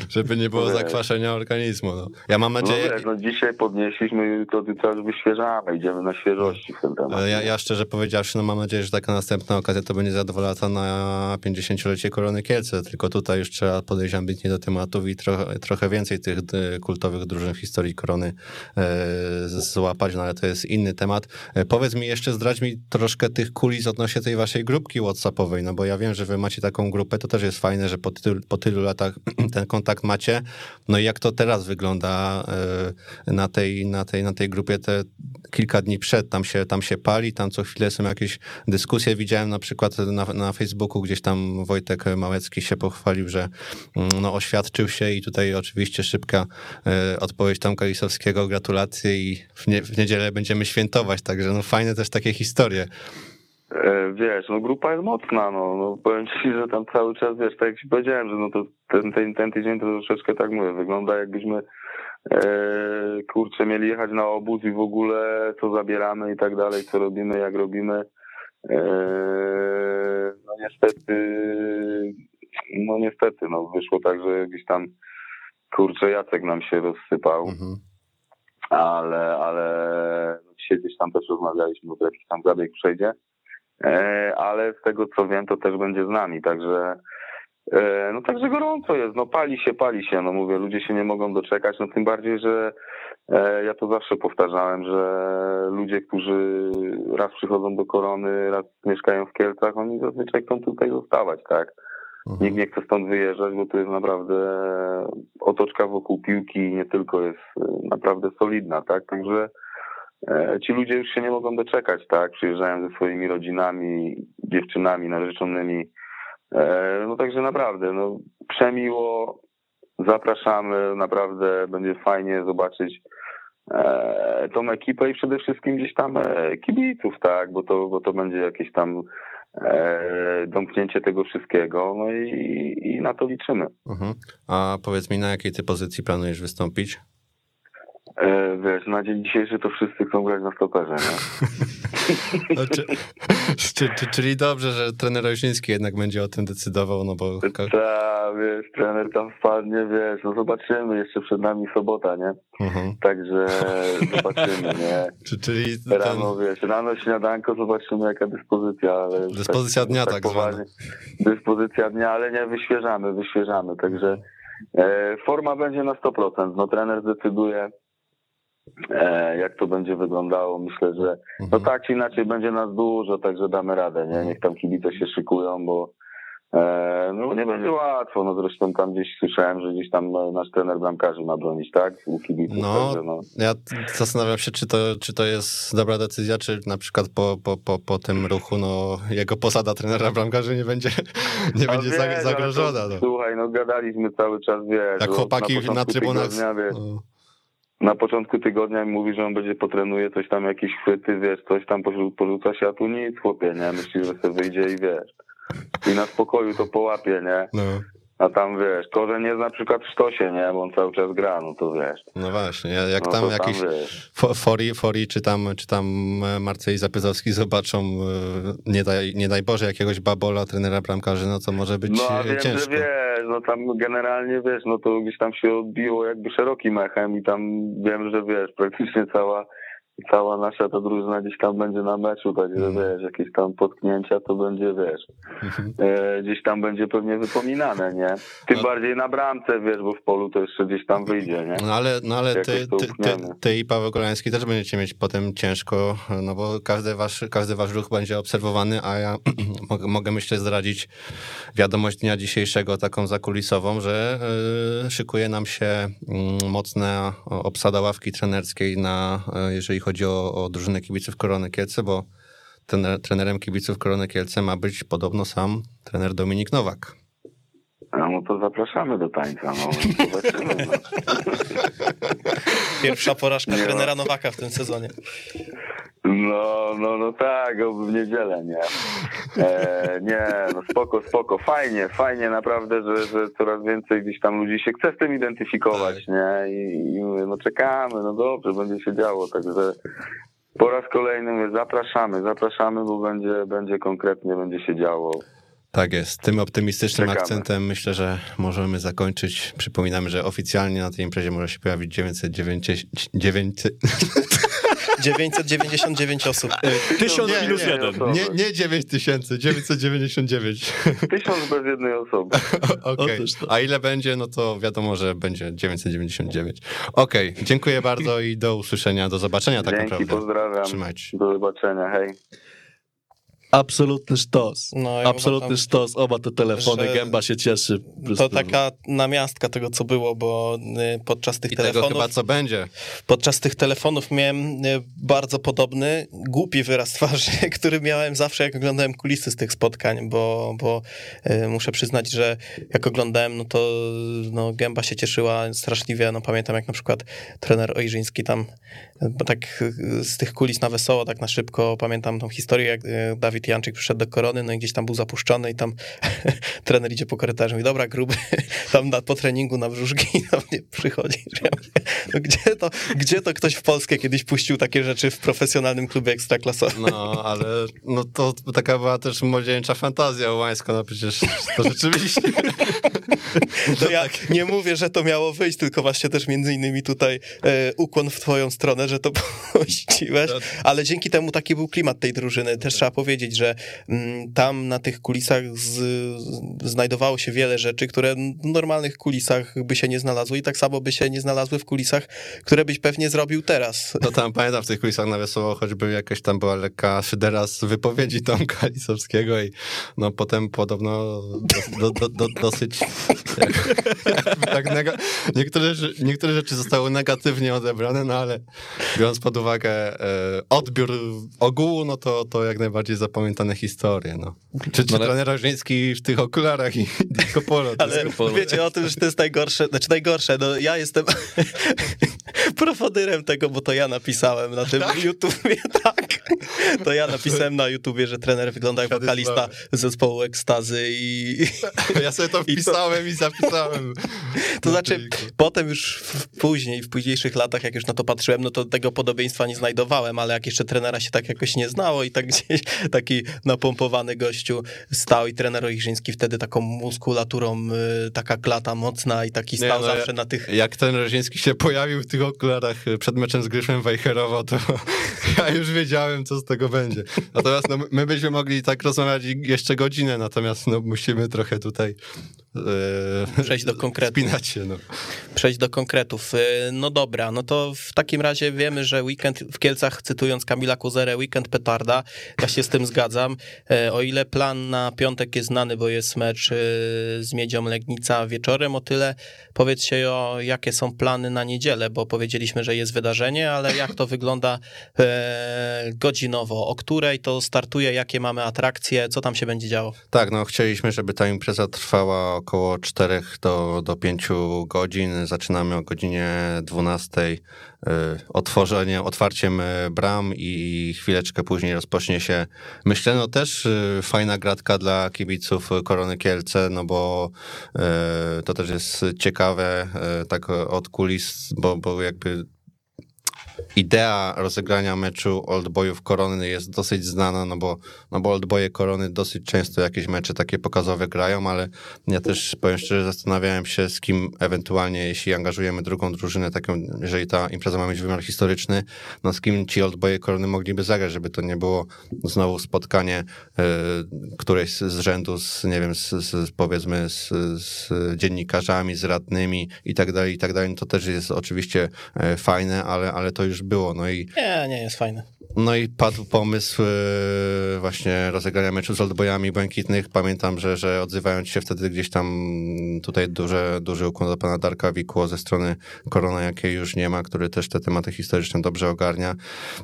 G: żeby nie było
I: Wiesz.
G: zakwaszenia organizmu. No. Ja mam
I: No
G: nadzieję,
I: wiesz, no dzisiaj podnieśliśmy, to od jutra już wyświeżamy, idziemy na świeżości w ten temat.
G: ale ja, ja szczerze powiedziawszy, no mam nadzieję, że taka następna okazja to będzie za dwa lata na 50-lecie Korony Kielce, tylko tutaj już trzeba podejść ambitnie do tematów i trochę, trochę więcej tych e, kultowych drużyn w historii Korony e, złapać, no ale to jest inny temat. E, powiedz mi jeszcze, zdradź mi troszkę tych kulis odnośnie tej waszej grupki whatsappowej, no bo ja wiem, że wy macie taką grupę, to też jest fajne, że po tylu, po tylu latach ten kontakt macie. No i jak to teraz wygląda e, na tej, na tej, na tej grupie te kilka dni przed, tam się, tam się pali, tam co chwilę są jakieś dyskusje. Widziałem na przykład na, na Facebooku gdzieś tam Wojtek Małecki się pochwalił, że mm, no, oświadczył się i tutaj oczywiście szybka e, odpowiedź Tomka Lisowskiego, gratulacje i w, nie, w niedzielę będziemy świętować, także no fajne też takie historie.
I: E, Wiesz, no grupa jest mocna, no, no powiem ci, że tam cały czas, wiesz, tak jak ci powiedziałem, że no to ten, ten, ten tydzień to troszeczkę tak mówię, wygląda jakbyśmy e, kurczę mieli jechać na obóz i w ogóle co zabieramy i tak dalej, co robimy, jak robimy. E, no niestety, no niestety, no wyszło tak, że gdzieś tam kurczę Jacek nam się rozsypał
G: Mhm.
I: ale, ale dzisiaj gdzieś tam też rozmawialiśmy, bo to jakiś tam zabieg przejdzie. E, ale z tego co wiem, to też będzie z nami, także e, no także gorąco jest, no pali się, pali się, no mówię, ludzie się nie mogą doczekać, no tym bardziej, że e, ja to zawsze powtarzałem, że ludzie, którzy raz przychodzą do Korony, raz mieszkają w Kielcach, oni zazwyczaj chcą tutaj zostawać, tak?
G: Mhm.
I: Nikt nie chce stąd wyjeżdżać, bo to jest naprawdę otoczka wokół piłki nie tylko jest naprawdę solidna, tak? Także ci ludzie już się nie mogą doczekać, tak? Przyjeżdżają ze swoimi rodzinami, dziewczynami, narzeczonymi. E, No także naprawdę, no przemiło, zapraszamy, naprawdę będzie fajnie zobaczyć e, tą ekipę i przede wszystkim gdzieś tam e, kibiców, tak? Bo to, bo to będzie jakieś tam e, domknięcie tego wszystkiego, no i, i na to liczymy.
G: Mhm. A powiedz mi, na jakiej ty pozycji planujesz wystąpić?
I: E, wiesz, na dzień dzisiejszy to wszyscy chcą grać na stoperze, nie?
G: No, czy, czy, czy, czyli dobrze, że trener Ojrzyński jednak będzie o tym decydował, no bo... ka-
I: Ta, wiesz, trener tam wpadnie, wiesz, no zobaczymy, jeszcze przed nami sobota, nie?
G: Mhm.
I: Także zobaczymy, nie?
G: Czy, czyli ten,
I: Rano, wiesz, rano śniadanko, zobaczymy jaka dyspozycja, ale...
G: Dyspozycja dnia tak zwana.
I: poważnie. Dyspozycja dnia, ale nie, wyświeżamy, wyświeżamy, także e, forma będzie na 100%, no trener zdecyduje, jak to będzie wyglądało, myślę, że no
G: Mhm.
I: tak czy inaczej będzie nas dużo, także damy radę, nie? Niech tam kibice się szykują, bo e, no nie będzie łatwo, no zresztą tam gdzieś słyszałem, że gdzieś tam e, nasz trener bramkarzy ma bronić, tak? U kibiców,
G: No,
I: także no.
G: ja zastanawiam się, czy to, czy to jest dobra decyzja, czy na przykład po, po, po, po tym ruchu, no, jego posada trenera bramkarzy nie będzie, nie będzie
I: wiesz,
G: zagrożona. No.
I: słuchaj, no gadaliśmy cały czas, wiesz.
G: Jak chłopaki na,
I: początku
G: trybunach...
I: Wiesz,
G: no.
I: Na początku tygodnia mówi, że on będzie potrenuje, coś tam, jakieś chwyty, wiesz, coś tam porzu- porzuca się, a tu nic, chłopie, nie? Myślisz, że sobie wyjdzie i wiesz. I na spokoju to połapie, nie?
G: No,
I: A tam, wiesz, korzeń jest na przykład w sztosie, nie? Bo on cały czas gra, no to wiesz.
G: no właśnie, jak
I: No
G: tam jakiś fo- Fori, Fori czy tam, czy tam e, Marceli Zapiezowski zobaczą, e, nie daj, nie daj Boże, jakiegoś babola, trenera bramkarzy, no to może być
I: No
G: e,
I: wiem,
G: ciężko.
I: że wiesz, no tam generalnie, wiesz, no to gdzieś tam się odbiło jakby szerokim echem i tam wiem, że wiesz, praktycznie cała cała nasza ta drużyna gdzieś tam będzie na meczu, także
G: Mhm.
I: wiesz, jakieś tam potknięcia to będzie, wiesz,
G: Mhm.
I: e, gdzieś tam będzie pewnie wypominane, nie? Tym
G: No.
I: bardziej na bramce, wiesz, bo w polu to jeszcze gdzieś tam wyjdzie, nie?
G: No ale, no ale ty, ty, ty, ty i Paweł Golański też będziecie mieć potem ciężko, no bo każdy wasz, każdy wasz ruch będzie obserwowany, a ja mogę, mogę myślę zdradzić wiadomość dnia dzisiejszego taką zakulisową, że y, szykuje nam się y, mocna obsada ławki trenerskiej na, y, jeżeli chodzi o, o drużynę kibiców Korony Kielce, bo trener, trenerem kibiców Korony Kielce ma być podobno sam trener Dominik Nowak.
I: A no to zapraszamy do tańca, no zobaczymy. No.
C: Pierwsza porażka trenera Nowaka w tym sezonie.
I: No, no, no tak, oby w niedzielę, nie. E, nie, no spoko, spoko, fajnie, fajnie naprawdę, że, że coraz więcej gdzieś tam ludzi się chce z tym identyfikować, nie, i, i mówię, no czekamy, no dobrze, będzie się działo, także po raz kolejny mówię, zapraszamy, zapraszamy, bo będzie, będzie konkretnie, będzie się działo.
G: Tak jest. Tym optymistycznym
I: Czekamy.
G: akcentem myślę, że możemy zakończyć. Przypominamy, że oficjalnie na tej imprezie może się pojawić 909... 900,
C: 999 osób.
A: Tysiąc
I: nie,
A: minus
I: nie,
A: jeden.
I: to-
G: nie, nie 9000, 999.
I: Tysiąc bez jednej osoby.
G: Okej.
A: To.
G: A ile będzie, no to wiadomo, że będzie 999. Okej, dziękuję bardzo i do usłyszenia, do zobaczenia tak
I: Dzięki,
G: naprawdę.
I: pozdrawiam.
G: Trzymajcie.
I: Do zobaczenia, hej.
A: Absolutny sztos.
C: No, ja
A: Absolutny
C: uważam,
A: sztos. Oba te telefony, gęba się cieszy.
C: To taka namiastka tego, co było, bo y, podczas tych
G: I tego
C: telefonów...
G: chyba co będzie.
C: Podczas tych telefonów miałem y, bardzo podobny, głupi wyraz twarzy, który miałem zawsze, jak oglądałem kulisy z tych spotkań, bo, bo y, muszę przyznać, że jak oglądałem, no to no, gęba się cieszyła straszliwie. No, pamiętam, jak na przykład trener Ojrzyński tam, bo tak y, z tych kulis na wesoło, tak na szybko, pamiętam tą historię, jak y, Dawid Janczyk przyszedł do korony, no i gdzieś tam był zapuszczony i tam trener idzie po korytarzu i dobra, gruby, tam na, po treningu na brzuszki do mnie przychodzi. Ja mówię, no gdzie, to, gdzie to ktoś w Polskę kiedyś puścił takie rzeczy w profesjonalnym klubie ekstraklasowym?
G: No, ale no to taka była też młodzieńcza fantazja ułańska, no przecież to rzeczywiście.
C: To ja nie mówię, że to miało wyjść, tylko właśnie też między innymi tutaj e, ukłon w twoją stronę, że to puściłeś, ale dzięki temu taki był klimat tej drużyny. Też trzeba powiedzieć, że mm, tam na tych kulisach z, znajdowało się wiele rzeczy, które w normalnych kulisach by się nie znalazły i tak samo by się nie znalazły w kulisach, które byś pewnie zrobił teraz.
G: No tam pamiętam w tych kulisach na Wesoło, choćby jakaś tam była lekka szydera z wypowiedzi Tomka Lisowskiego i no potem podobno do, do, do, do, dosyć tak nega- niektóre, niektóre rzeczy zostały negatywnie odebrane, no ale biorąc pod uwagę e, odbiór ogółu, no to, to jak najbardziej zapamiętane historie, no. Czy, czy
A: No ale-
G: trener w tych okularach i disco polo.
C: Ale wiecie o tym, że to jest najgorsze, znaczy najgorsze, no ja jestem profodyrem tego, bo to ja napisałem na tym YouTubie, tak. To ja napisałem na YouTubie, że trener wygląda jak wokalista zespołu Ekstazy i...
G: Ja sobie to
C: I to-
G: wpisałem i zapisałem.
C: To znaczy, potem już w, później, w późniejszych latach, jak już na to patrzyłem, no to tego podobieństwa nie znajdowałem, ale jak jeszcze trenera się tak jakoś nie znało i tak gdzieś taki napompowany gościu stał i trener Ojrzyński wtedy taką muskulaturą, y, taka klata mocna i taki
G: Nie,
C: stał
G: no
C: zawsze na tych...
G: Jak ten Roziński się pojawił w tych okularach y, przed meczem z Gryszem Wejherowo, to ja już wiedziałem, co z tego będzie. Natomiast no, my byśmy mogli tak rozmawiać jeszcze godzinę, natomiast no, musimy trochę tutaj
C: Przejść do konkretów.
G: Spinać się, no.
C: przejść do konkretów. Y, No dobra, no to w takim razie wiemy, że weekend w Kielcach, cytując Kamila Kuzerę, weekend petarda. Ja się z tym zgadzam. E, O ile plan na piątek jest znany, bo jest mecz z Miedzią Legnica wieczorem, o tyle powiedzcie o jakie są plany na niedzielę, bo powiedzieliśmy, że jest wydarzenie, ale jak to wygląda e, godzinowo, o której to startuje, jakie mamy atrakcje, co tam się będzie działo?
G: Tak, no chcieliśmy, żeby ta impreza trwała około 4 do, do 5 godzin. Zaczynamy o godzinie 12 y, otworzenie, otwarciem y, bram i chwileczkę później rozpocznie się, myślę, no też y, fajna gratka dla kibiców Korony Kielce, no bo to też jest ciekawe, tak od kulis, bo, bo jakby idea rozegrania meczu Old Boyów Korony jest dosyć znana, no bo, no bo Old Boye Korony dosyć często jakieś mecze takie pokazowe grają, ale ja też powiem szczerze, zastanawiałem się z kim ewentualnie, jeśli angażujemy drugą drużynę, taką, jeżeli ta impreza ma mieć wymiar historyczny, no z kim ci Old Boye Korony mogliby zagrać, żeby to nie było znowu spotkanie y, z, z rzędu, z, nie wiem, z, z, powiedzmy z, z dziennikarzami, z radnymi i tak dalej, i tak dalej. To też jest oczywiście e, fajne, ale, ale to już było. No i,
C: Nie, nie jest fajne.
G: no i padł pomysł e, właśnie rozegrania meczu z Oldboyami Błękitnych. Pamiętam, że, że odzywając się wtedy gdzieś tam tutaj duże, duży ukłon do pana Darka Wikło ze strony Korona, jakiej już nie ma, który też te tematy historyczne dobrze ogarnia.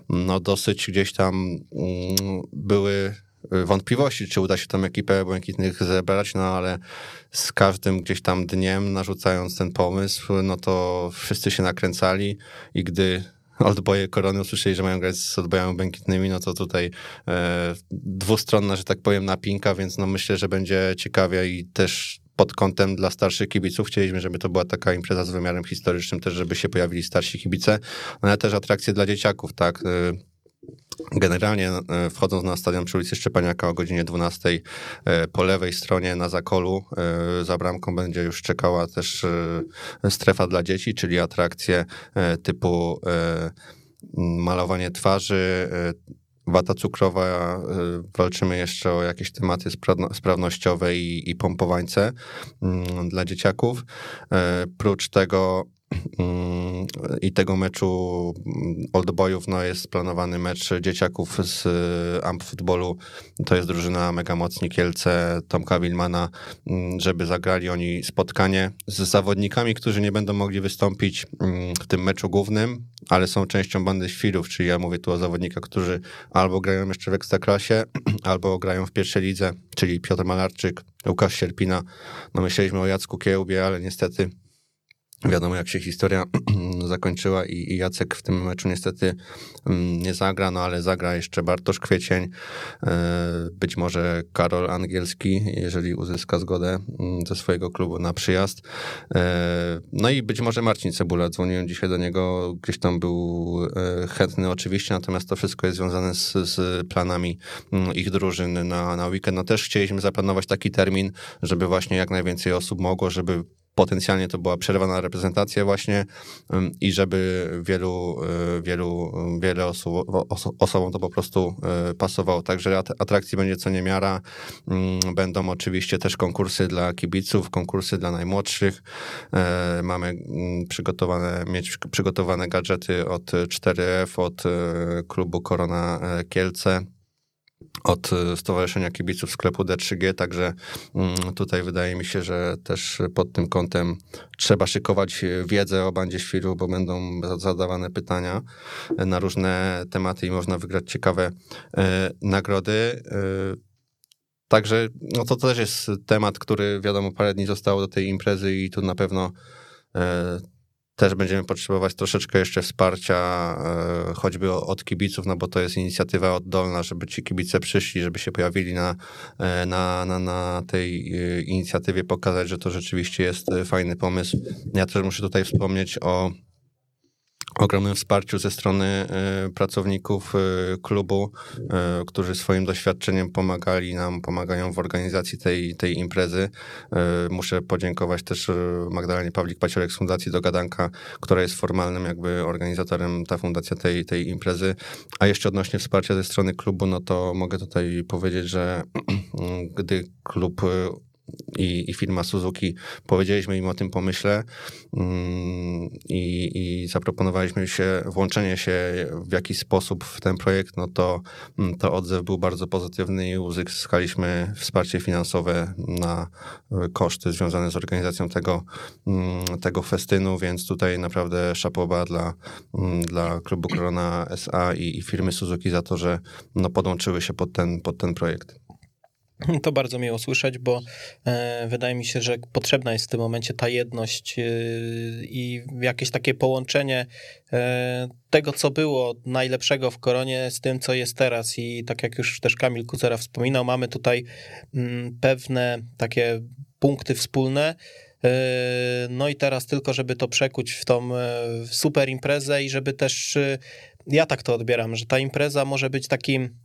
G: No dosyć gdzieś tam mm, były wątpliwości, czy uda się tam ekipę błękitnych zebrać, no ale z każdym gdzieś tam dniem narzucając ten pomysł, no to wszyscy się nakręcali i gdy Oldboye Korony usłyszeli, że mają grać z Oldboyami błękitnymi, no to tutaj e, dwustronna, że tak powiem, napinka, więc no myślę, że będzie ciekawie i też pod kątem dla starszych kibiców chcieliśmy, żeby to była taka impreza z wymiarem historycznym, też żeby się pojawili starsi kibice, no ale też atrakcje dla dzieciaków, tak, e, Generalnie e, wchodząc na stadion przy ulicy Szczepaniaka o godzinie 12 e, po lewej stronie na zakolu e, za bramką będzie już czekała też strefa dla dzieci, czyli atrakcje typu malowanie twarzy, wata cukrowa, walczymy jeszcze o jakieś tematy sprawnościowe i, pompowańce mm, dla dzieciaków. Prócz tego i tego meczu mm, Old Boyów no jest planowany mecz dzieciaków z y, Amp Futbolu. To jest drużyna mega mocni Kielce, Tomka Wilmana, mm, żeby zagrali oni spotkanie z zawodnikami, którzy nie będą mogli wystąpić w tym meczu głównym, ale są częścią bandy świrów, czyli ja mówię tu o zawodnikach, którzy albo grają jeszcze w Ekstraklasie, albo grają w pierwszej lidze, czyli Piotr Malarczyk, Łukasz Sierpina. No myśleliśmy o Jacku Kiełbie, ale niestety Wiadomo, jak się historia zakończyła i, Jacek w tym meczu niestety mm, nie zagra, no ale zagra jeszcze Bartosz Kwiecień, e, być może Karol Angielski, jeżeli uzyska zgodę mm, ze swojego klubu na przyjazd. E, no i być może Marcin Cebula, dzwoniłem dzisiaj do niego, gdzieś tam był e, chętny oczywiście, natomiast to wszystko jest związane z, z planami mm, ich drużyn na, na weekend. No też chcieliśmy zaplanować taki termin, żeby właśnie jak najwięcej osób mogło, żeby potencjalnie to była przerwa na reprezentację właśnie i żeby wielu, e, wielu, wiele osób, osobom to po prostu e, pasowało. Także atrakcji będzie co niemiara. Mm, będą oczywiście też konkursy dla kibiców, konkursy dla najmłodszych. E, mamy mm, przygotowane, mieć przygotowane gadżety od 4F, od klubu Korona Kielce od e, Stowarzyszenia Kibiców Sklepu D3G, także mm, tutaj wydaje mi się, że też pod tym kątem trzeba szykować wiedzę o bandzie świrów, bo będą zadawane pytania na różne tematy i można wygrać ciekawe e, nagrody. E, także no to też jest temat, który wiadomo parę dni zostało do tej imprezy i tu na pewno też będziemy potrzebować troszeczkę jeszcze wsparcia, e, choćby od kibiców, no bo to jest inicjatywa oddolna, żeby ci kibice przyszli, żeby się pojawili na, e, na, na, na tej e, inicjatywie, pokazać, że to rzeczywiście jest fajny pomysł. Ja też muszę tutaj wspomnieć o ogromnym wsparciu ze strony e, pracowników e, klubu, e, którzy swoim doświadczeniem pomagali nam, pomagają w organizacji tej, tej imprezy. Muszę podziękować też Magdalenie Pawlik-Paciorek z Fundacji Dogadanka, która jest formalnym jakby organizatorem, ta fundacja tej, tej imprezy. A jeszcze odnośnie wsparcia ze strony klubu, no to mogę tutaj powiedzieć, że gdy klub i, i firma Suzuki, powiedzieliśmy im o tym pomyśle mm, i, i zaproponowaliśmy się włączenie się w jakiś sposób w ten projekt, no to, mm, to odzew był bardzo pozytywny i uzyskaliśmy wsparcie finansowe na e, koszty związane z organizacją tego, mm, tego festynu, więc tutaj naprawdę szapoba dla, dla klubu Corona SA i, i firmy Suzuki za to, że no, podłączyły się pod ten, pod ten projekt.
C: To bardzo miło słyszeć, bo e, wydaje mi się, że potrzebna jest w tym momencie ta jedność e, i jakieś takie połączenie e, tego, co było najlepszego w koronie z tym, co jest teraz. I tak jak już też Kamil Kucera wspominał, mamy tutaj mm, pewne takie punkty wspólne. No i teraz tylko, żeby to przekuć w tą super imprezę i żeby też, ja tak to odbieram, że ta impreza może być takim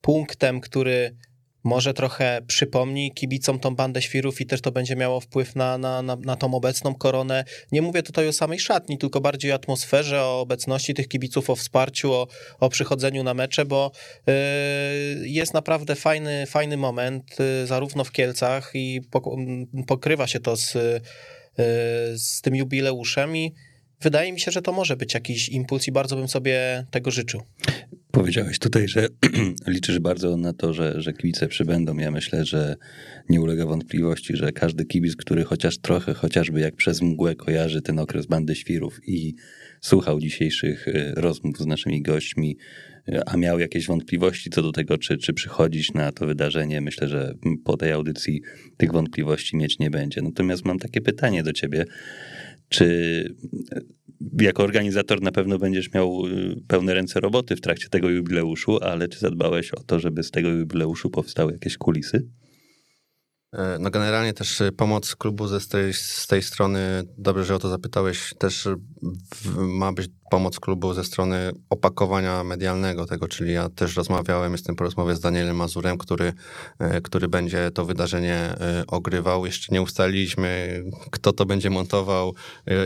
C: punktem, który może trochę przypomni kibicom tą bandę świrów i też to będzie miało wpływ na, na, na, na tą obecną koronę. Nie mówię tutaj o samej szatni, tylko bardziej o atmosferze, o obecności tych kibiców, o wsparciu, o, o przychodzeniu na mecze, bo yy, jest naprawdę fajny, fajny moment, yy, zarówno w Kielcach i pokrywa się to z, yy, z tym jubileuszem i wydaje mi się, że to może być jakiś impuls i bardzo bym sobie tego życzył.
D: Powiedziałeś tutaj, że liczysz bardzo na to, że, że kibice przybędą. Ja myślę, że nie ulega wątpliwości, że każdy kibic, który chociaż trochę, chociażby jak przez mgłę kojarzy ten okres bandy świrów i słuchał dzisiejszych e, rozmów z naszymi gośćmi, e, a miał jakieś wątpliwości co do tego, czy, czy przychodzić na to wydarzenie, myślę, że po tej audycji tych wątpliwości mieć nie będzie. Natomiast mam takie pytanie do ciebie. Czy jako organizator na pewno będziesz miał y, pełne ręce roboty w trakcie tego jubileuszu, ale czy zadbałeś o to, żeby z tego jubileuszu powstały jakieś kulisy?
G: E, no generalnie też e, pomoc klubu ze, z, tej, z tej strony, dobrze, że o to zapytałeś, też w, ma być pomoc klubu ze strony opakowania medialnego tego, czyli ja też rozmawiałem, jestem po rozmowie z Danielem Mazurem, który, e, który będzie to wydarzenie ogrywał. Jeszcze nie ustaliliśmy, kto to będzie montował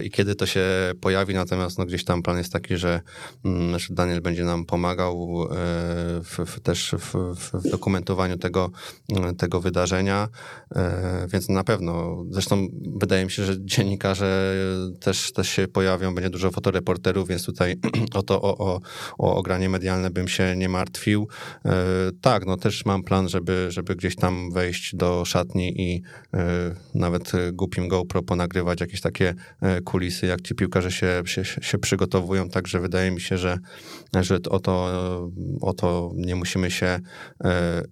G: i kiedy to się pojawi, natomiast no, gdzieś tam plan jest taki, że, mm, że Daniel będzie nam pomagał w, w, też w, w dokumentowaniu tego, tego wydarzenia. E, więc na pewno, zresztą wydaje mi się, że dziennikarze też, też się pojawią, będzie dużo fotoreporterów, więc tutaj o to, o, o, o ogranie medialne bym się nie martwił. E, tak, no też mam plan, żeby, żeby gdzieś tam wejść do szatni i e, nawet głupim GoPro ponagrywać jakieś takie kulisy, jak ci piłkarze się, się, się przygotowują, także wydaje mi się, że, że o, to, o to nie musimy się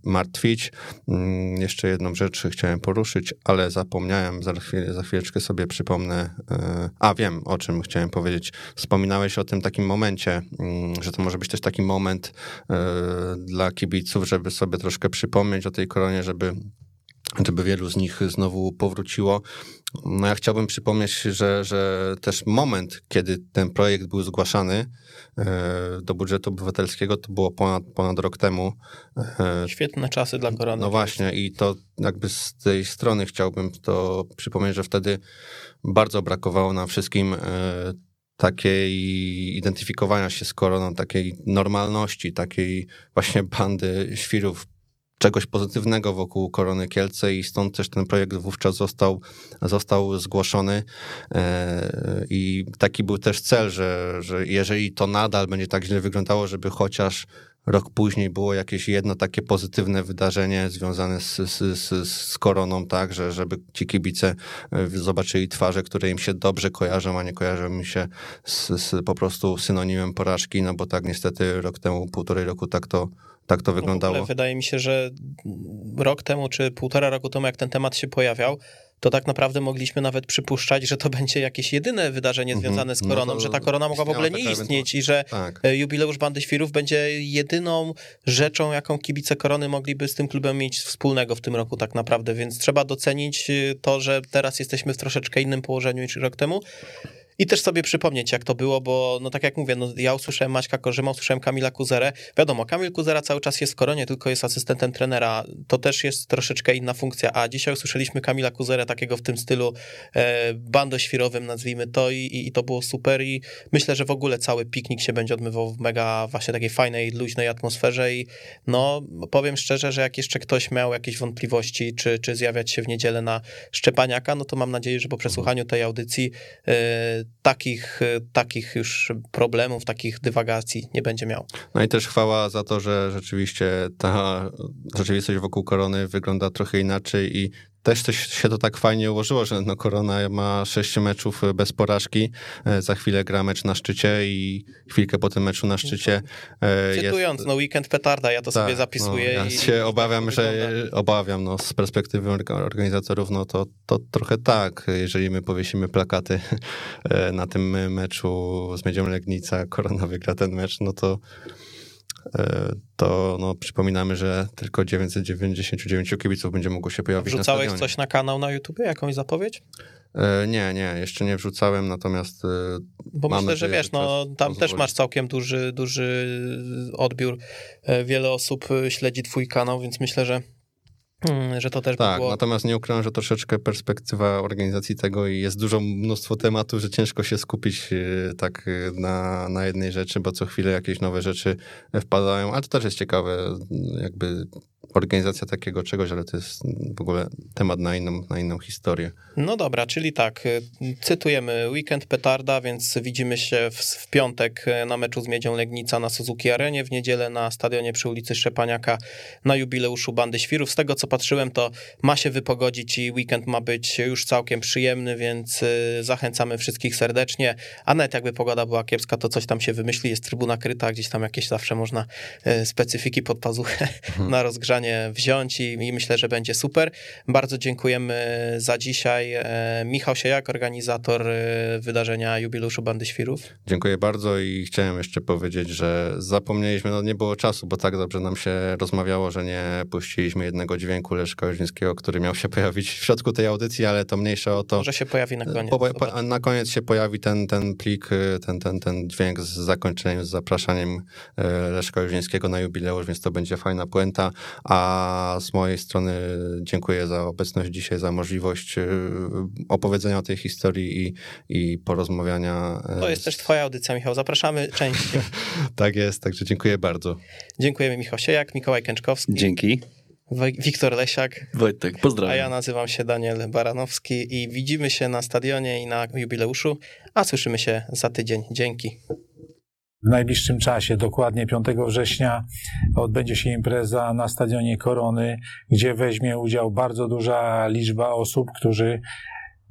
G: martwić. Mm, jeszcze jedną rzecz chciałem poruszyć, ale zapomniałem, za, chwilę, za chwileczkę sobie przypomnę. E, a wiem, o czym chciałem powiedzieć. Wspominałeś o tym takim momencie, mm, że to może być też taki moment e, dla kibiców, żeby sobie troszkę przypomnieć o tej koronie, żeby żeby wielu z nich znowu powróciło. No ja chciałbym przypomnieć, że, że też moment, kiedy ten projekt był zgłaszany do budżetu obywatelskiego, to było ponad, ponad rok temu.
C: E, Świetne czasy dla korony.
G: No właśnie i to jakby z tej strony chciałbym to przypomnieć, że wtedy bardzo brakowało nam wszystkim e, takiej identyfikowania się z koroną, takiej normalności, takiej właśnie bandy świrów czegoś pozytywnego wokół Korony Kielce i stąd też ten projekt wówczas został, został zgłoszony. E, i taki był też cel, że, że jeżeli to nadal będzie tak źle wyglądało, żeby chociaż rok później było jakieś jedno takie pozytywne wydarzenie związane z, z, z, z koroną, tak, że żeby ci kibice e, zobaczyli twarze, które im się dobrze kojarzą, a nie kojarzą mi się z, z po prostu synonimem porażki, no bo tak niestety rok temu, półtorej roku tak to tak to wyglądało.
C: No wydaje mi się, że rok temu czy półtora roku temu, jak ten temat się pojawiał, to tak naprawdę mogliśmy nawet przypuszczać, że to będzie jakieś jedyne wydarzenie mhm. związane z no koroną, no że ta korona mogła w ogóle nie istnieć i że tak. E, jubileusz Bandy Świrów będzie jedyną rzeczą, jaką kibice korony mogliby z tym klubem mieć wspólnego w tym roku tak naprawdę, więc trzeba docenić e, to, że teraz jesteśmy w troszeczkę innym położeniu niż rok temu. I też sobie przypomnieć, jak to było, bo no tak jak mówię, no, ja usłyszałem Maćka Korzyma, usłyszałem Kamila Kuzerę. Wiadomo, Kamil Kuzera cały czas jest w koronie, tylko jest asystentem trenera. To też jest troszeczkę inna funkcja. A dzisiaj usłyszeliśmy Kamila Kuzerę takiego w tym stylu e, bandoświrowym, nazwijmy to, i, i, to było super. I myślę, że w ogóle cały piknik się będzie odmywał w mega właśnie takiej fajnej, luźnej atmosferze. I no, powiem szczerze, że jak jeszcze ktoś miał jakieś wątpliwości, czy, czy zjawiać się w niedzielę na Szczepaniaka, no to mam nadzieję, że po przesłuchaniu tej audycji e, takich, e, takich już problemów, takich dywagacji nie będzie miał.
G: No i też chwała za to, że rzeczywiście ta rzeczywistość wokół korony wygląda trochę inaczej i też coś się to tak fajnie ułożyło, że no Korona ma sześć meczów bez porażki. E, za chwilę gra mecz na szczycie i chwilkę po tym meczu na szczycie.
C: E, Cytując, jest... no weekend petarda, ja to tak, sobie zapisuję.
G: No, ja się obawiam, że obawiam, no z perspektywy organizatorów, no to, to trochę tak, jeżeli my powiesimy plakaty e, na tym meczu z Miedzią Legnica, Korona wygra ten mecz, no to E, to no, przypominamy, że tylko 999 kibiców będzie mogło się pojawić
C: Wrzucałeś
G: na
C: coś na kanał na YouTube, jakąś zapowiedź?
G: E, nie, nie, jeszcze nie wrzucałem, natomiast. E,
C: Bo myślę, że wiesz, no tam też masz całkiem duży, duży odbiór. Wiele osób śledzi Twój kanał, więc myślę, że że to też
G: tak,
C: było...
G: natomiast nie ukrywam, że troszeczkę perspektywa organizacji tego i jest dużo mnóstwo tematów, że ciężko się skupić e, tak e, na, na jednej rzeczy, bo co chwilę jakieś nowe rzeczy wpadają, ale to też jest ciekawe, jakby organizacja takiego czegoś, ale to jest w ogóle temat na inną, na inną historię.
C: No dobra, czyli tak, y, cytujemy weekend petarda, więc widzimy się w, w piątek y, na meczu z Miedzią Legnica na Suzuki Arenie, w niedzielę na stadionie przy ulicy Szczepaniaka na jubileuszu Bandy Świrów. Z tego co patrzyłem, to ma się wypogodzić i weekend ma być już całkiem przyjemny, więc y, zachęcamy wszystkich serdecznie. A nawet jakby pogoda była kiepska, to coś tam się wymyśli, jest trybuna kryta, gdzieś tam jakieś zawsze można specyfiki pod pazuchę mhm. na rozgrzanie wziąć i, i, myślę, że będzie super. Bardzo dziękujemy za dzisiaj. E, Michał Siejak, organizator e, wydarzenia Jubileuszu Bandy Świrów.
G: Dziękuję bardzo i chciałem jeszcze powiedzieć, że zapomnieliśmy, no nie było czasu, bo tak dobrze nam się rozmawiało, że nie puściliśmy jednego dźwięku dźwięku Leszka Ojrzyńskiego, który miał się pojawić w środku tej audycji, ale to mniejsze o to.
C: Może się pojawi na koniec.
G: Po, po, na koniec się pojawi ten, ten plik, ten, ten, ten dźwięk z zakończeniem, z zapraszaniem Leszka Ojrzyńskiego na jubileusz, więc to będzie fajna puenta. A z mojej strony dziękuję za obecność dzisiaj, za możliwość opowiedzenia o tej historii i, i porozmawiania.
C: To jest też twoja audycja, Michał. Zapraszamy częściej.
G: tak jest, także dziękuję bardzo.
C: Dziękujemy Michał Siejak, Mikołaj Kęczkowski.
D: Dzięki.
C: Wiktor Lesiak.
A: Wojtek, pozdrawiam.
C: A ja nazywam się Daniel Baranowski i widzimy się na stadionie i na jubileuszu, a słyszymy się za tydzień. Dzięki.
F: W najbliższym czasie, dokładnie 5 września, odbędzie się impreza na stadionie Korony, gdzie weźmie udział bardzo duża liczba osób, którzy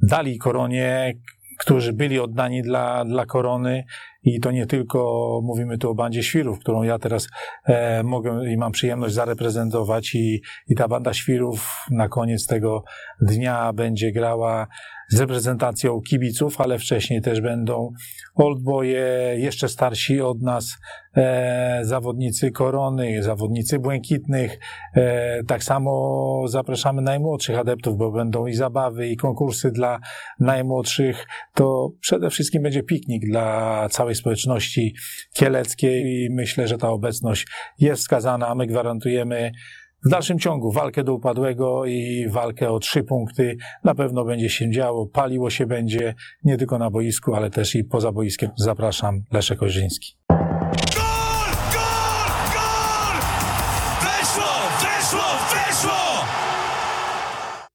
F: dali koronie, którzy byli oddani dla, dla korony i to nie tylko mówimy tu o bandzie Świrów, którą ja teraz e, mogę i mam przyjemność zareprezentować i, i ta banda Świrów na koniec tego dnia będzie grała z reprezentacją kibiców, ale wcześniej też będą oldboye, jeszcze starsi od nas e, zawodnicy korony, zawodnicy błękitnych. E, tak samo zapraszamy najmłodszych adeptów, bo będą i zabawy, i konkursy dla najmłodszych. To przede wszystkim będzie piknik dla całej społeczności kieleckiej i myślę, że ta obecność jest wskazana, my gwarantujemy w dalszym ciągu walkę do upadłego i walkę o trzy punkty na pewno będzie się działo, paliło się będzie nie tylko na boisku, ale też i poza boiskiem. Zapraszam, Leszek Ojrzyński.